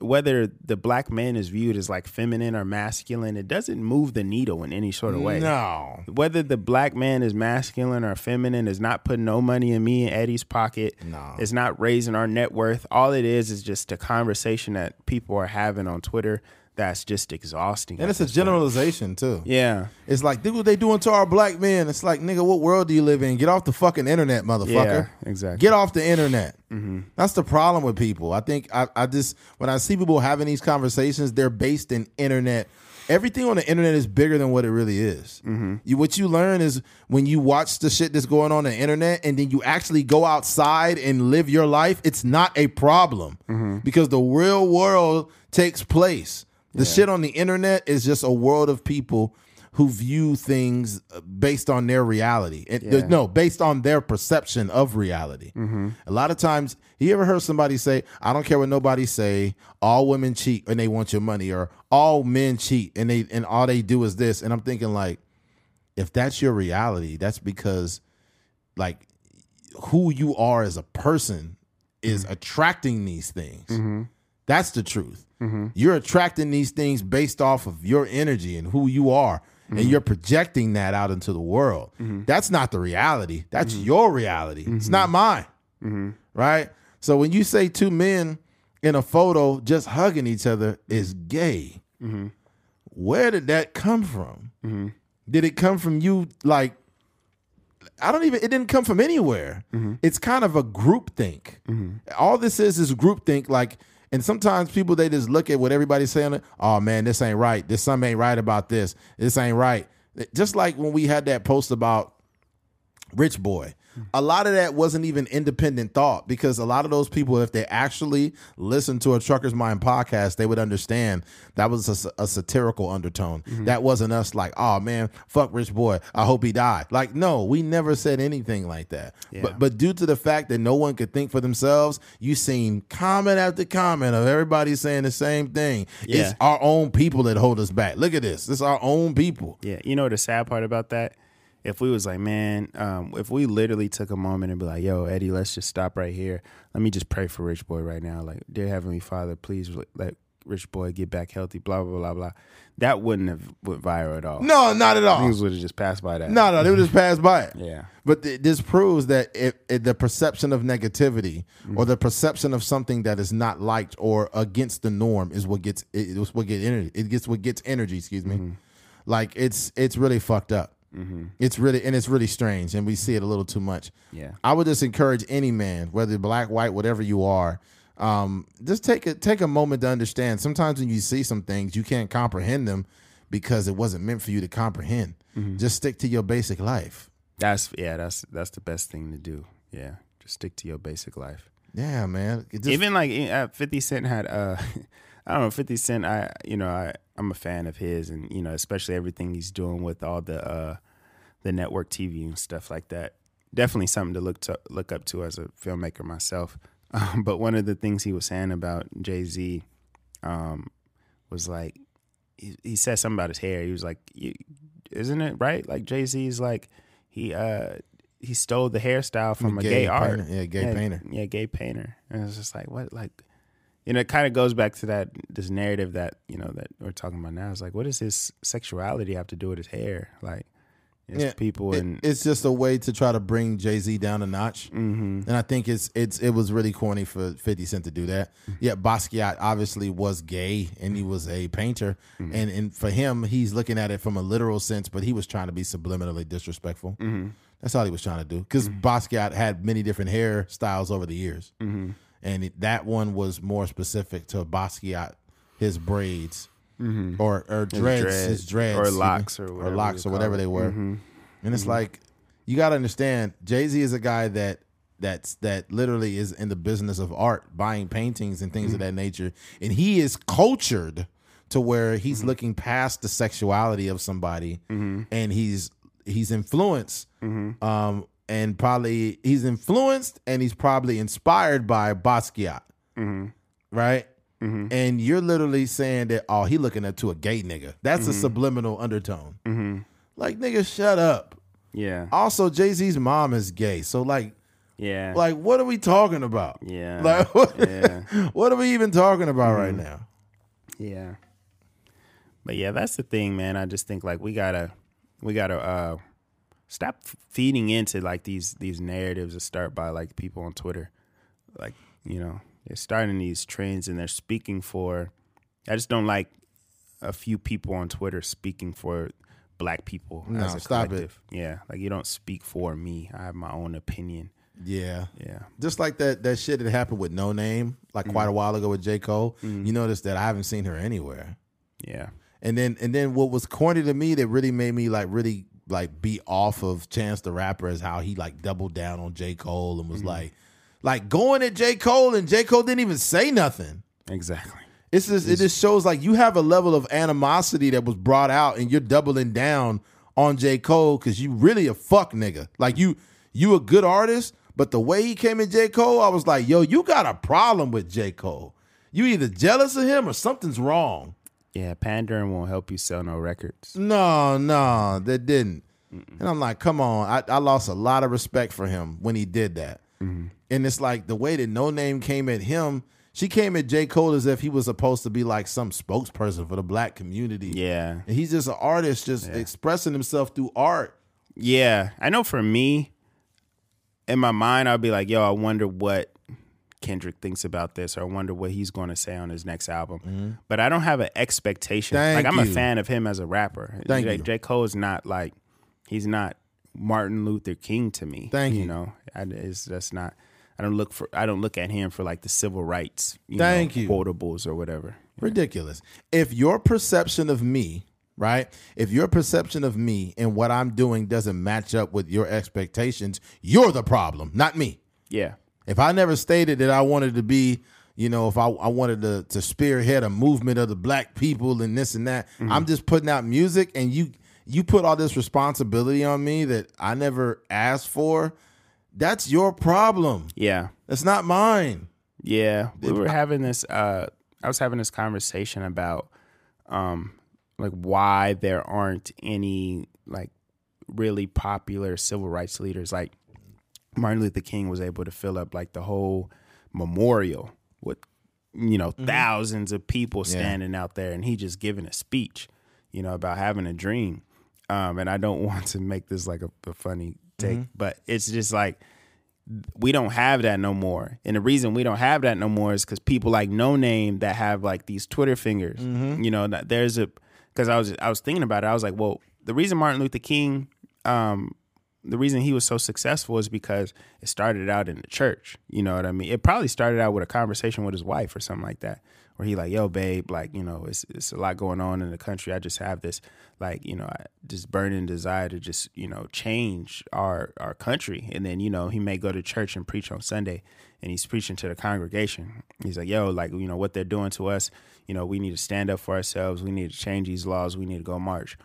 whether the black man is viewed as like feminine or masculine, it doesn't move the needle in any sort of way No. whether the black man is masculine or feminine is not putting no money in me and Eddie's pocket. No. It's not raising our net worth. All it is is just a conversation that people are having on Twitter that's just exhausting. And it's a generalization too. Yeah. It's like, look what they doing to our black men. It's like, nigga, what world do you live in? Get off the fucking internet, motherfucker. Yeah, exactly. Get off the internet. Mm-hmm. That's the problem with people. I think I, I just when I see people having these conversations, they're based in internet everything on the internet is bigger than what it really is. Mm-hmm. You, what you learn is when you watch the shit that's going on the internet and then you actually go outside and live your life, it's not a problem mm-hmm. because the real world takes place. The shit on the internet is just a world of people who view things uh, based on their reality. It, Yeah. No, based on their perception of reality. Mm-hmm. A lot of times, you ever heard somebody say, "I don't care what nobody say. All women cheat and they want your money," or "All men cheat and they and all they do is this." And I'm thinking, like, if that's your reality, that's because, like, who you are as a person is mm-hmm. attracting these things. Mm-hmm. That's the truth. Mm-hmm. You're attracting these things based off of your energy and who you are, and mm-hmm. you're projecting that out into the world. Mm-hmm. That's not the reality. That's your reality. It's not mine. Right? So when you say two men in a photo just hugging each other is gay, where did that come from? Did it come from you like I don't even. It didn't come from anywhere. It's kind of a group think. All this is is group think. Like, and sometimes people they just look at what everybody's saying. Oh man, this ain't right. This something ain't right about this. This ain't right. Just like when we had that post about Rich Boy. A lot of that wasn't even independent thought because a lot of those people, if they actually listened to a Trucker's Mind podcast, they would understand that was a, a satirical undertone. Mm-hmm. That wasn't us like, oh man, fuck Rich Boy. I hope he died. Like, no, we never said anything like that. Yeah. But but due to the fact that no one could think for themselves, you seen comment after comment of everybody saying the same thing. Yeah. It's our own people that hold us back. Look at this. It's our own people. Yeah, you know the sad part about that? If we was like, man, um, if we literally took a moment and be like, yo, Eddie, let's just stop right here. Let me just pray for Rich Boy right now. Like, dear Heavenly Father, please let Rich Boy get back healthy, blah, blah, blah, blah. That wouldn't have went viral at all. No, not at all. Things would have just passed by that. No, no, they would just pass by it. Yeah. But th- this proves that if, if the perception of negativity or the perception of something that is not liked or against the norm is what gets it, it's what get energy. It gets what gets energy. Excuse me. Like it's it's really fucked up. It's really and it's really strange, and we see it a little too much. Yeah. I would just encourage any man, whether black, white, whatever you are, um, just take a take a moment to understand. Sometimes when you see some things, you can't comprehend them because it wasn't meant for you to comprehend. Just stick to your basic life. That's, yeah, that's that's the best thing to do. Yeah. Just stick to your basic life. Yeah, man. Just- Even like uh, 50 Cent had, uh, (laughs) I don't know, 50 Cent, I, you know, I, I'm a fan of his and, you know, especially everything he's doing with all the, uh, the network TV and stuff like that. Definitely something to look to look up to as a filmmaker myself. (laughs) Um, but one of the things he was saying about Jay Z um, was like, he, he said something about his hair. He was like, "Isn't it right? Like Jay Z's like he uh he stole the hairstyle from a Gay gay, art. Yeah, gay painter. yeah, gay painter." And it's just like, what, like, you know, it kind of goes back to that this narrative that you know that we're talking about now. It's like, what does his sexuality have to do with his hair? Like, it's Yeah, people it- and it's just a way to try to bring Jay Z down a notch, Mm-hmm. and I think it's it's it was really corny for Fifty Cent to do that. Mm-hmm. Yeah, Basquiat obviously was gay and he was a painter, Mm-hmm. and and for him, he's looking at it from a literal sense, but he was trying to be subliminally disrespectful. Mm-hmm. That's all he was trying to do because Basquiat had many different hairstyles over the years, Mm-hmm. And it, that one was more specific to Basquiat, his braids. Or, or dreads, dread- his dreads, Mm-hmm. or locks or or whatever locks or whatever it. they were. Mm-hmm. And it's like you got to understand, Jay Z is a guy that that's that literally is in the business of art, buying paintings and things Mm-hmm. of that nature, and he is cultured to where he's Mm-hmm. looking past the sexuality of somebody, and he's he's influenced, Mm-hmm. um, and probably he's influenced and he's probably inspired by Basquiat, Mm-hmm. right? And you're literally saying that, oh, he looking up to a gay nigga. That's Mm-hmm. a subliminal undertone. Like, nigga, shut up. yeah, Also, Jay Z's mom is gay. So, like, yeah, like, what are we talking about? yeah, (laughs) Like, what, yeah. (laughs) what are we even talking about right now? Yeah. But yeah, that's the thing, man. I just think like we gotta we gotta uh stop feeding into like these these narratives that start by like people on Twitter. Like, you know, they're starting these trends and they're speaking for I just don't like a few people on Twitter speaking for black people No, as a stop it. Yeah. Like you don't speak for me. I have my own opinion. Yeah. Yeah. Just like that that shit that happened with Noname, like mm. quite a while ago with J. Cole. Mm-hmm. You notice that I haven't seen her anywhere. Yeah. And then and then what was corny to me that really made me like really like be off of Chance the Rapper is how he like doubled down on J. Cole and was mm-hmm. like like going at J. Cole and J. Cole didn't even say nothing. Exactly. It's just it just shows like you have a level of animosity that was brought out and you're doubling down on J. Cole because you really a fuck nigga. Like you you a good artist, but the way he came at J. Cole, I was like, yo, you got a problem with J. Cole. You either jealous of him or something's wrong. Yeah, pandering won't help you sell no records. No, no, that didn't. And I'm like, come on. I, I lost a lot of respect for him when he did that. Mm-hmm. And it's like the way that Noname came at him, she came at J. Cole as if he was supposed to be like some spokesperson for the black community. Yeah. And he's just an artist just expressing himself through art. Yeah. I know for me, in my mind, I'll be like, yo, I wonder what Kendrick thinks about this, or I wonder what he's going to say on his next album. Mm-hmm. But I don't have an expectation. Thank like I'm a fan of him as a rapper. Thank J, you. J. Cole is not like he's not Martin Luther King to me. Thank you. You know, I, it's that's not. I don't look for. I don't look at him for like the civil rights. You Thank know, you. Quotables or whatever. Ridiculous. If your perception of me, right? If your perception of me and what I'm doing doesn't match up with your expectations, you're the problem, not me. Yeah. If I never stated that I wanted to be, you know, if I, I wanted to to spearhead a movement of the black people and this and that, I'm just putting out music and you you put all this responsibility on me that I never asked for. That's your problem. Yeah. That's not mine. Yeah, we were having this. Uh, I was having this conversation about, um, like why there aren't any like really popular civil rights leaders. Like Martin Luther King was able to fill up like the whole memorial with, you know, thousands of people standing out there, and he just giving a speech, you know, about having a dream. Um, and I don't (laughs) want to make this like a, a funny take, but it's just like we don't have that no more. And the reason we don't have that no more is because people like Noname that have like these Twitter fingers. You know, that there's a because I was I was thinking about it. I was like, well, the reason Martin Luther King, um, the reason he was so successful is because it started out in the church. You know what I mean? It probably started out with a conversation with his wife or something like that, where he like, yo, babe, like you know, it's it's a lot going on in the country. I just have this like you know, I, just burning desire to just you know change our our country. And then you know, he may go to church and preach on Sunday, and he's preaching to the congregation. He's like, yo, like you know what they're doing to us. You know, we need to stand up for ourselves. We need to change these laws. We need to go march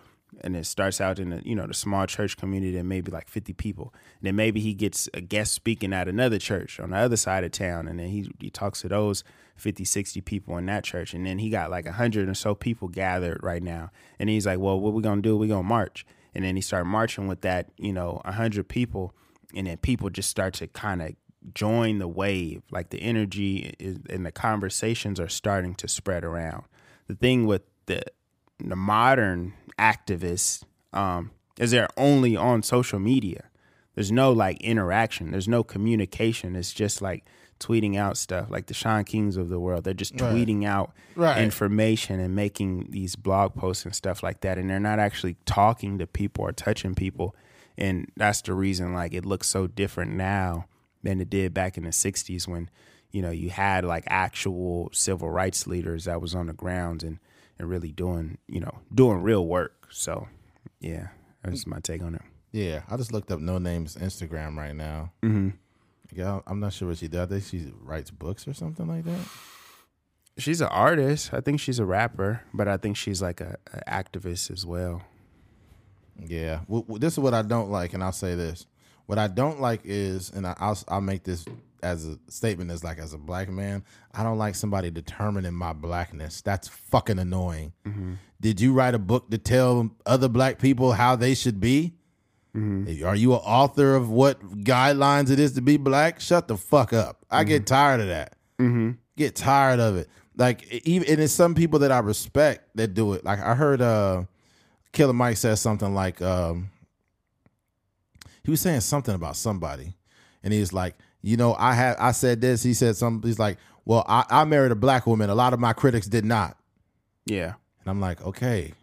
and it starts out in the you know the small church community and maybe like 50 people. And then maybe he gets a guest speaking at another church on the other side of town and then he, he talks to those 50 60 people in that church. And then he got like 100 or so people gathered right now. And he's like well what we gonna do? We gonna march. And then he started marching with that you know 100 people. And then people just start to kind of join the wave. Like the energy is, and the conversations are starting to spread around. The thing with the the modern activists um, is they're only on social media. There's no like interaction. There's no communication. It's just like tweeting out stuff like the Shaun Kings of the world. They're just tweeting out Right. information and making these blog posts and stuff like that. And they're not actually talking to people or touching people. And that's the reason like it looks so different now than it did back in the 60s when you know you had like actual civil rights leaders that was on the grounds and and really doing you know doing real work so yeah that's my take on it Yeah, I just looked up Noname's Instagram right now. Mm-hmm. Yeah, I'm not sure what she does. I think she writes books or something like that. she's an artist i think she's a rapper but i think she's like a, a activist as well Yeah, well, this is what I don't like, and I'll say this: what I don't like is, and I, I'll I'll make this as a statement as like as a black man, I don't like somebody determining my blackness. That's fucking annoying. Did you write a book to tell other black people how they should be? Are you an author of what guidelines it is to be black? Shut the fuck up. I get tired of that. Get tired of it. Like even and it's some people that I respect that do it. Like I heard uh Killer Mike says something like um he was saying something about somebody and he's like, you know, I had I said this, he said something he's like, Well, I, I married a black woman. A lot of my critics did not. yeah And I'm like, okay.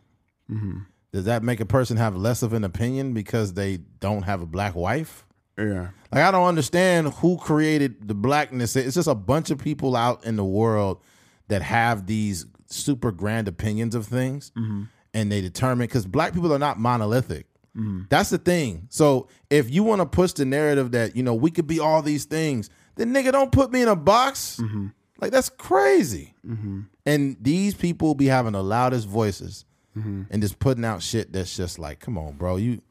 Mm-hmm. Does that make a person have less of an opinion because they don't have a black wife? yeah Like I don't understand who created the blackness. It's just a bunch of people out in the world that have these super grand opinions of things, mm-hmm. and they determine because black people are not monolithic. Mm. That's the thing. So if you want to push the narrative that you know we could be all these things, then nigga, don't put me in a box. Mm-hmm. Like that's crazy. Mm-hmm. And these people be having the loudest voices mm-hmm. and just putting out shit that's just like, come on, bro, you.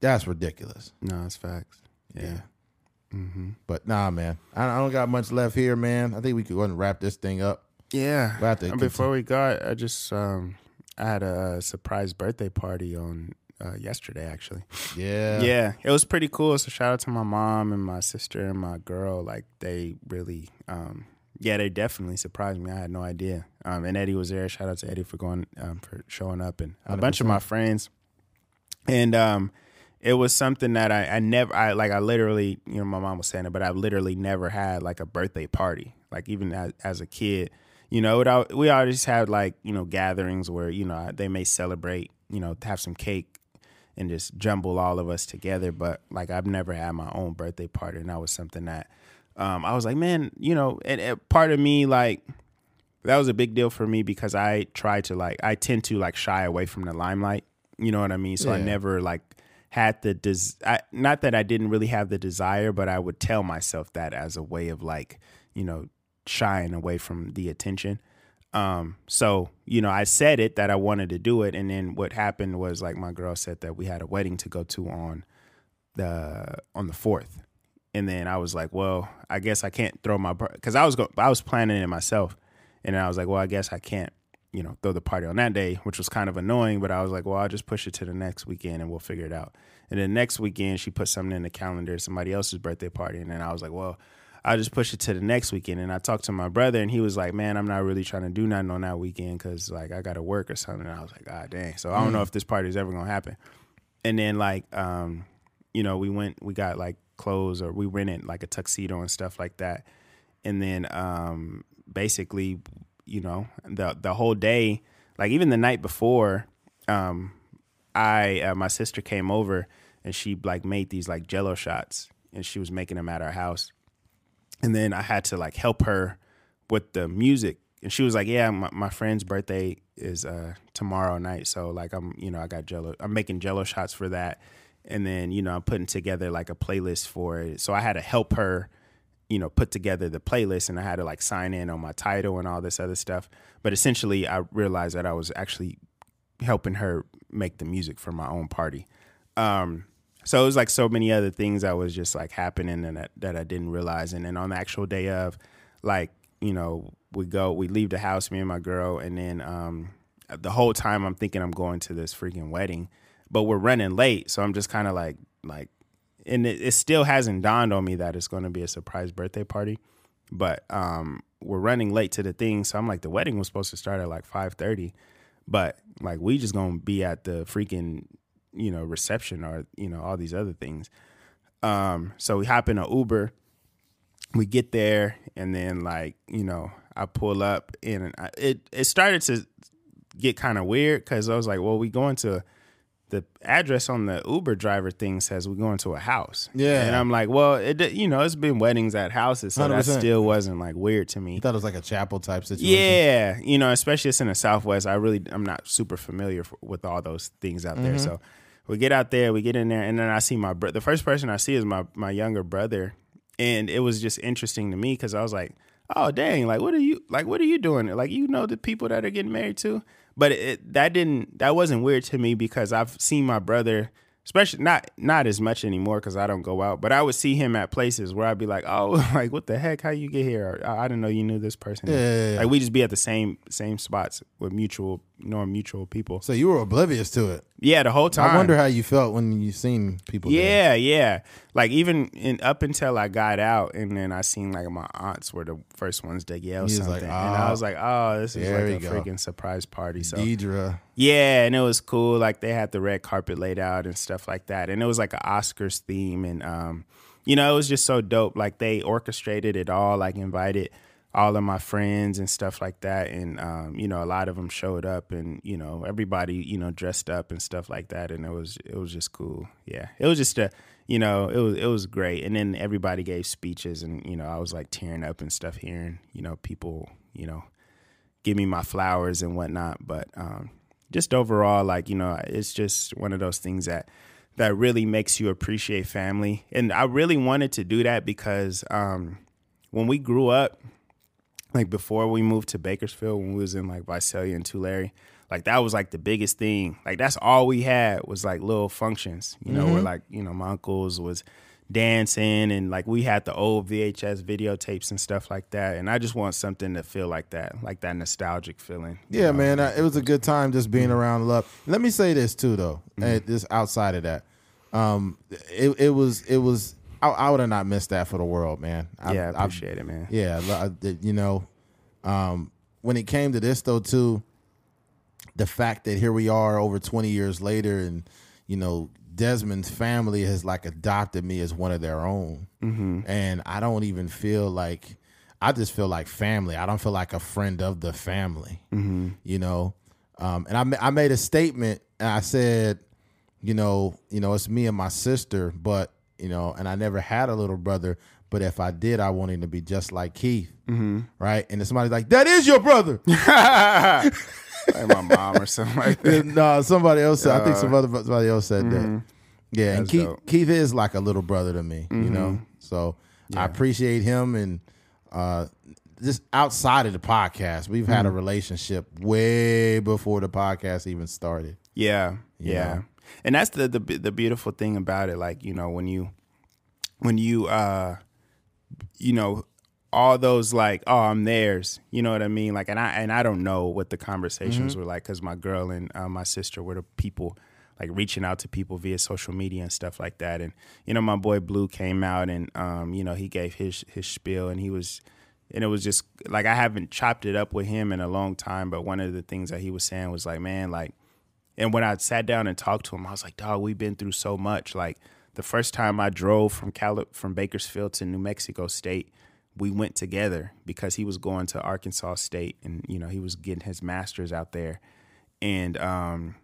That's ridiculous. No, it's facts. Yeah. But nah, man, I, I don't got much left here, man. I think we could go ahead and wrap this thing up. Yeah. We'll have to And before we got, I just um, I had a surprise birthday party on uh, yesterday, actually. Yeah, Yeah, it was pretty cool. So shout out to my mom and my sister and my girl. Like they really, um, yeah, they definitely surprised me. I had no idea. Um, and Eddie was there. Shout out to Eddie for going um, for showing up and a bunch of my friends. And um, it was something that I, I never I like I literally you know my mom was saying it, but I've literally never had like a birthday party. Like even as, as a kid, you know, it, we always had like you know gatherings where you know they may celebrate, you know, have some cake and just jumble all of us together. But like I've never had my own birthday party, and that was something that um, I was like, man, you know, and, and part of me like that was a big deal for me because I try to like I tend to like shy away from the limelight. You know what I mean? So I never like had the des- I, not that I didn't really have the desire, but I would tell myself that as a way of like you know shying away from the attention. Um, so you know, I said it that I wanted to do it, and then what happened was like my girl said that we had a wedding to go to on the on the fourth, and then I was like, well, I guess I can't throw my because I was go- I was planning it myself, and I was like, well, I guess I can't you know throw the party on that day, which was kind of annoying. But I was like, well, I'll just push it to the next weekend and we'll figure it out. And then next weekend she put something in the calendar, somebody else's birthday party, and then I was like, well. I'll just push it to the next weekend. And I talked to my brother, and he was like, "Man, I'm not really trying to do nothing on that weekend because like I got to work or something." And I was like, "God dang!" So I don't know if this party is ever gonna happen. And then like, um, you know, we went, we got like clothes or we rented like a tuxedo and stuff like that. And then um, basically, you know, the the whole day, like even the night before, um, I uh, my sister came over and she like made these like Jello shots and she was making them at our house and then I had to like help her with the music. And she was like, "Yeah, my, my friend's birthday is uh, tomorrow night, so like I'm, you know, I got Jello. I'm making Jello shots for that, and then you know I'm putting together like a playlist for it. So I had to help her, you know, put together the playlist, and I had to like sign in on my Tidal and all this other stuff. But essentially, I realized that I was actually helping her make the music for my own party. Um, so it was like so many other things that was just like happening and that, that I didn't realize. And then on the actual day of, like, you know, we go, we leave the house, me and my girl, and then um, the whole time I'm thinking I'm going to this freaking wedding, but we're running late. So I'm just kind of like, like, and it, it still hasn't dawned on me that it's going to be a surprise birthday party. But um, we're running late to the thing, so I'm like, the wedding was supposed to start at like 5:30, but like we just gonna be at the freaking you know reception or you know all these other things um so we hop in an uber we get there and then like you know i pull up and I, it it started to get kind of weird because i was like well we going to the address on the uber driver thing says we're going to a house Yeah. and i'm like well it you know it's been weddings at houses so that 100%. still wasn't like weird to me You thought it was like a chapel type situation. yeah, you know, especially it's in the Southwest. I really, I'm not super familiar with all those things out there. So we get out there, we get in there, and then I see my bro- the first person I see is my my younger brother, and it was just interesting to me because I was like, oh dang, like what are you like? What are you doing? Like you know the people that are getting married to, but it, that didn't that wasn't weird to me because I've seen my brother. Especially not not as much anymore because I don't go out, but I would see him at places where I'd be like, "Oh, (laughs) like what the heck? How you get here? I I didn't know you knew this person." Yeah, yeah, yeah. Like we just be at the same same spots with mutual, knowing mutual people. So you were oblivious to it. Yeah, the whole time. I wonder how you felt when you seen people. there. Yeah, yeah. Like even in, up until I got out, and then I seen like my aunts were the first ones to yell something, like, and I "Oh, was like, "Oh, this is like a go." freaking surprise party." So Deidre. Yeah, and it was cool. Like they had the red carpet laid out and stuff like that, and it was like an Oscars theme, and um, you know, it was just so dope. Like they orchestrated it all, like invited all of my friends and stuff like that, and um, you know, a lot of them showed up, and you know, everybody, you know, dressed up and stuff like that, and it was it was just cool. Yeah, it was just a, you know, it was it was great, and then everybody gave speeches, and you know, I was like tearing up and stuff, hearing you know people, you know give me my flowers and whatnot. But um, just overall, like you know, it's just one of those things that that really makes you appreciate family. And I really wanted to do that because um, when we grew up, like before we moved to Bakersfield, when we was in like Visalia and Tulare, like that was like the biggest thing. Like that's all we had was like little functions, you know, Mm-hmm. where like you know my uncles was dancing and like we had the old VHS videotapes and stuff like that. And I just want something to feel like that, like that nostalgic feeling. Yeah, know? man, uh, it was a good time just being Mm-hmm. around love. Let me say this too, though, and this outside of that, um, it it was it was I, I would have not missed that for the world, man. I, Yeah, I I- appreciate it, man. Yeah, I- you know, um, when it came to this though, too, the fact that here we are over twenty years later, and you know, Desmond's family has like adopted me as one of their own, Mm-hmm. and I don't even feel like I just feel like family. I don't feel like a friend of the family, Mm-hmm. you know. Um, and I I made a statement, and I said, you know, you know, it's me and my sister, but you know, and I never had a little brother, but if I did, I want him to be just like Keith, Mm-hmm. right? And then somebody's like, "That is your brother." (laughs) like my mom or something like that. no, somebody else. Said, I think some other somebody else said that. Yeah, and Keith dope. Keith is like a little brother to me, you know. So I appreciate him, and uh, just outside of the podcast, we've had a relationship way before the podcast even started. Yeah, yeah, know? and that's the, the the beautiful thing about it. Like you know, when you when you uh, you know, all those like, oh, I'm theirs. You know what I mean? Like, and I and I don't know what the conversations were like because my girl and uh, my sister were the people like reaching out to people via social media and stuff like that. And you know, my boy Blue came out and um, you know, he gave his his spiel and he was and it was just like I haven't chopped it up with him in a long time, but one of the things that he was saying was like, man, like and when I sat down and talked to him, I was like, dog, we've been through so much. Like the first time I drove from Cali- from Bakersfield to New Mexico State, we went together because he was going to Arkansas State and you know, he was getting his masters out there. And um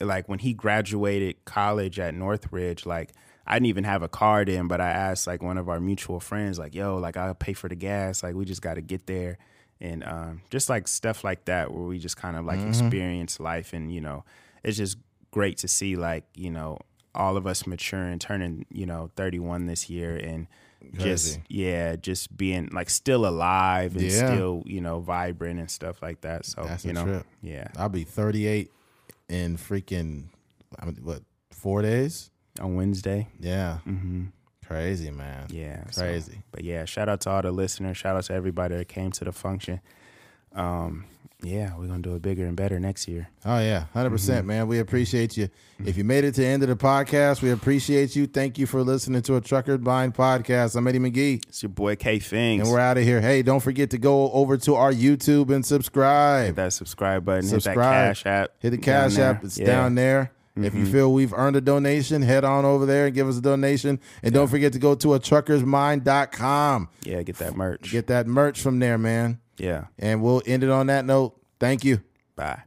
like when he graduated college at Northridge, like I didn't even have a car then, but I asked like one of our mutual friends, like, yo, like I'll pay for the gas, like we just gotta get there. And um, just like stuff like that where we just kind of like experience life and, you know, it's just great to see like, you know, all of us maturing, turning, you know, 31 this year and just yeah, just being like still alive and Yeah. still, you know, vibrant and stuff like that. So That's you know, trip. yeah. I'll be 38 in freaking I mean, what four days? On Wednesday. Yeah, Mm-hmm. crazy man. Yeah, so- crazy. but yeah, shout out to all the listeners. Shout out to everybody that came to the function. Um, yeah, we're gonna do it bigger and better next year. Oh yeah, 100 percent, Mm-hmm. man. We appreciate you. If you made it to the end of the podcast, we appreciate you. Thank you for listening to a Trucker's Mind podcast. I'm Eddie McGee, It's your boy K Fings. and we're out of here. Hey, don't forget to go over to our YouTube and subscribe. hit that subscribe button. Hit that Subscribe. cash app. Hit the Cash. App. It's Yeah. Mm-hmm. down there. If you feel we've earned a donation, head on over there and give us a donation. And don't forget to go to a truckersmind.com. Yeah, get that merch. Get that merch from there, man. Yeah. And we'll end it on that note. Thank you. Bye.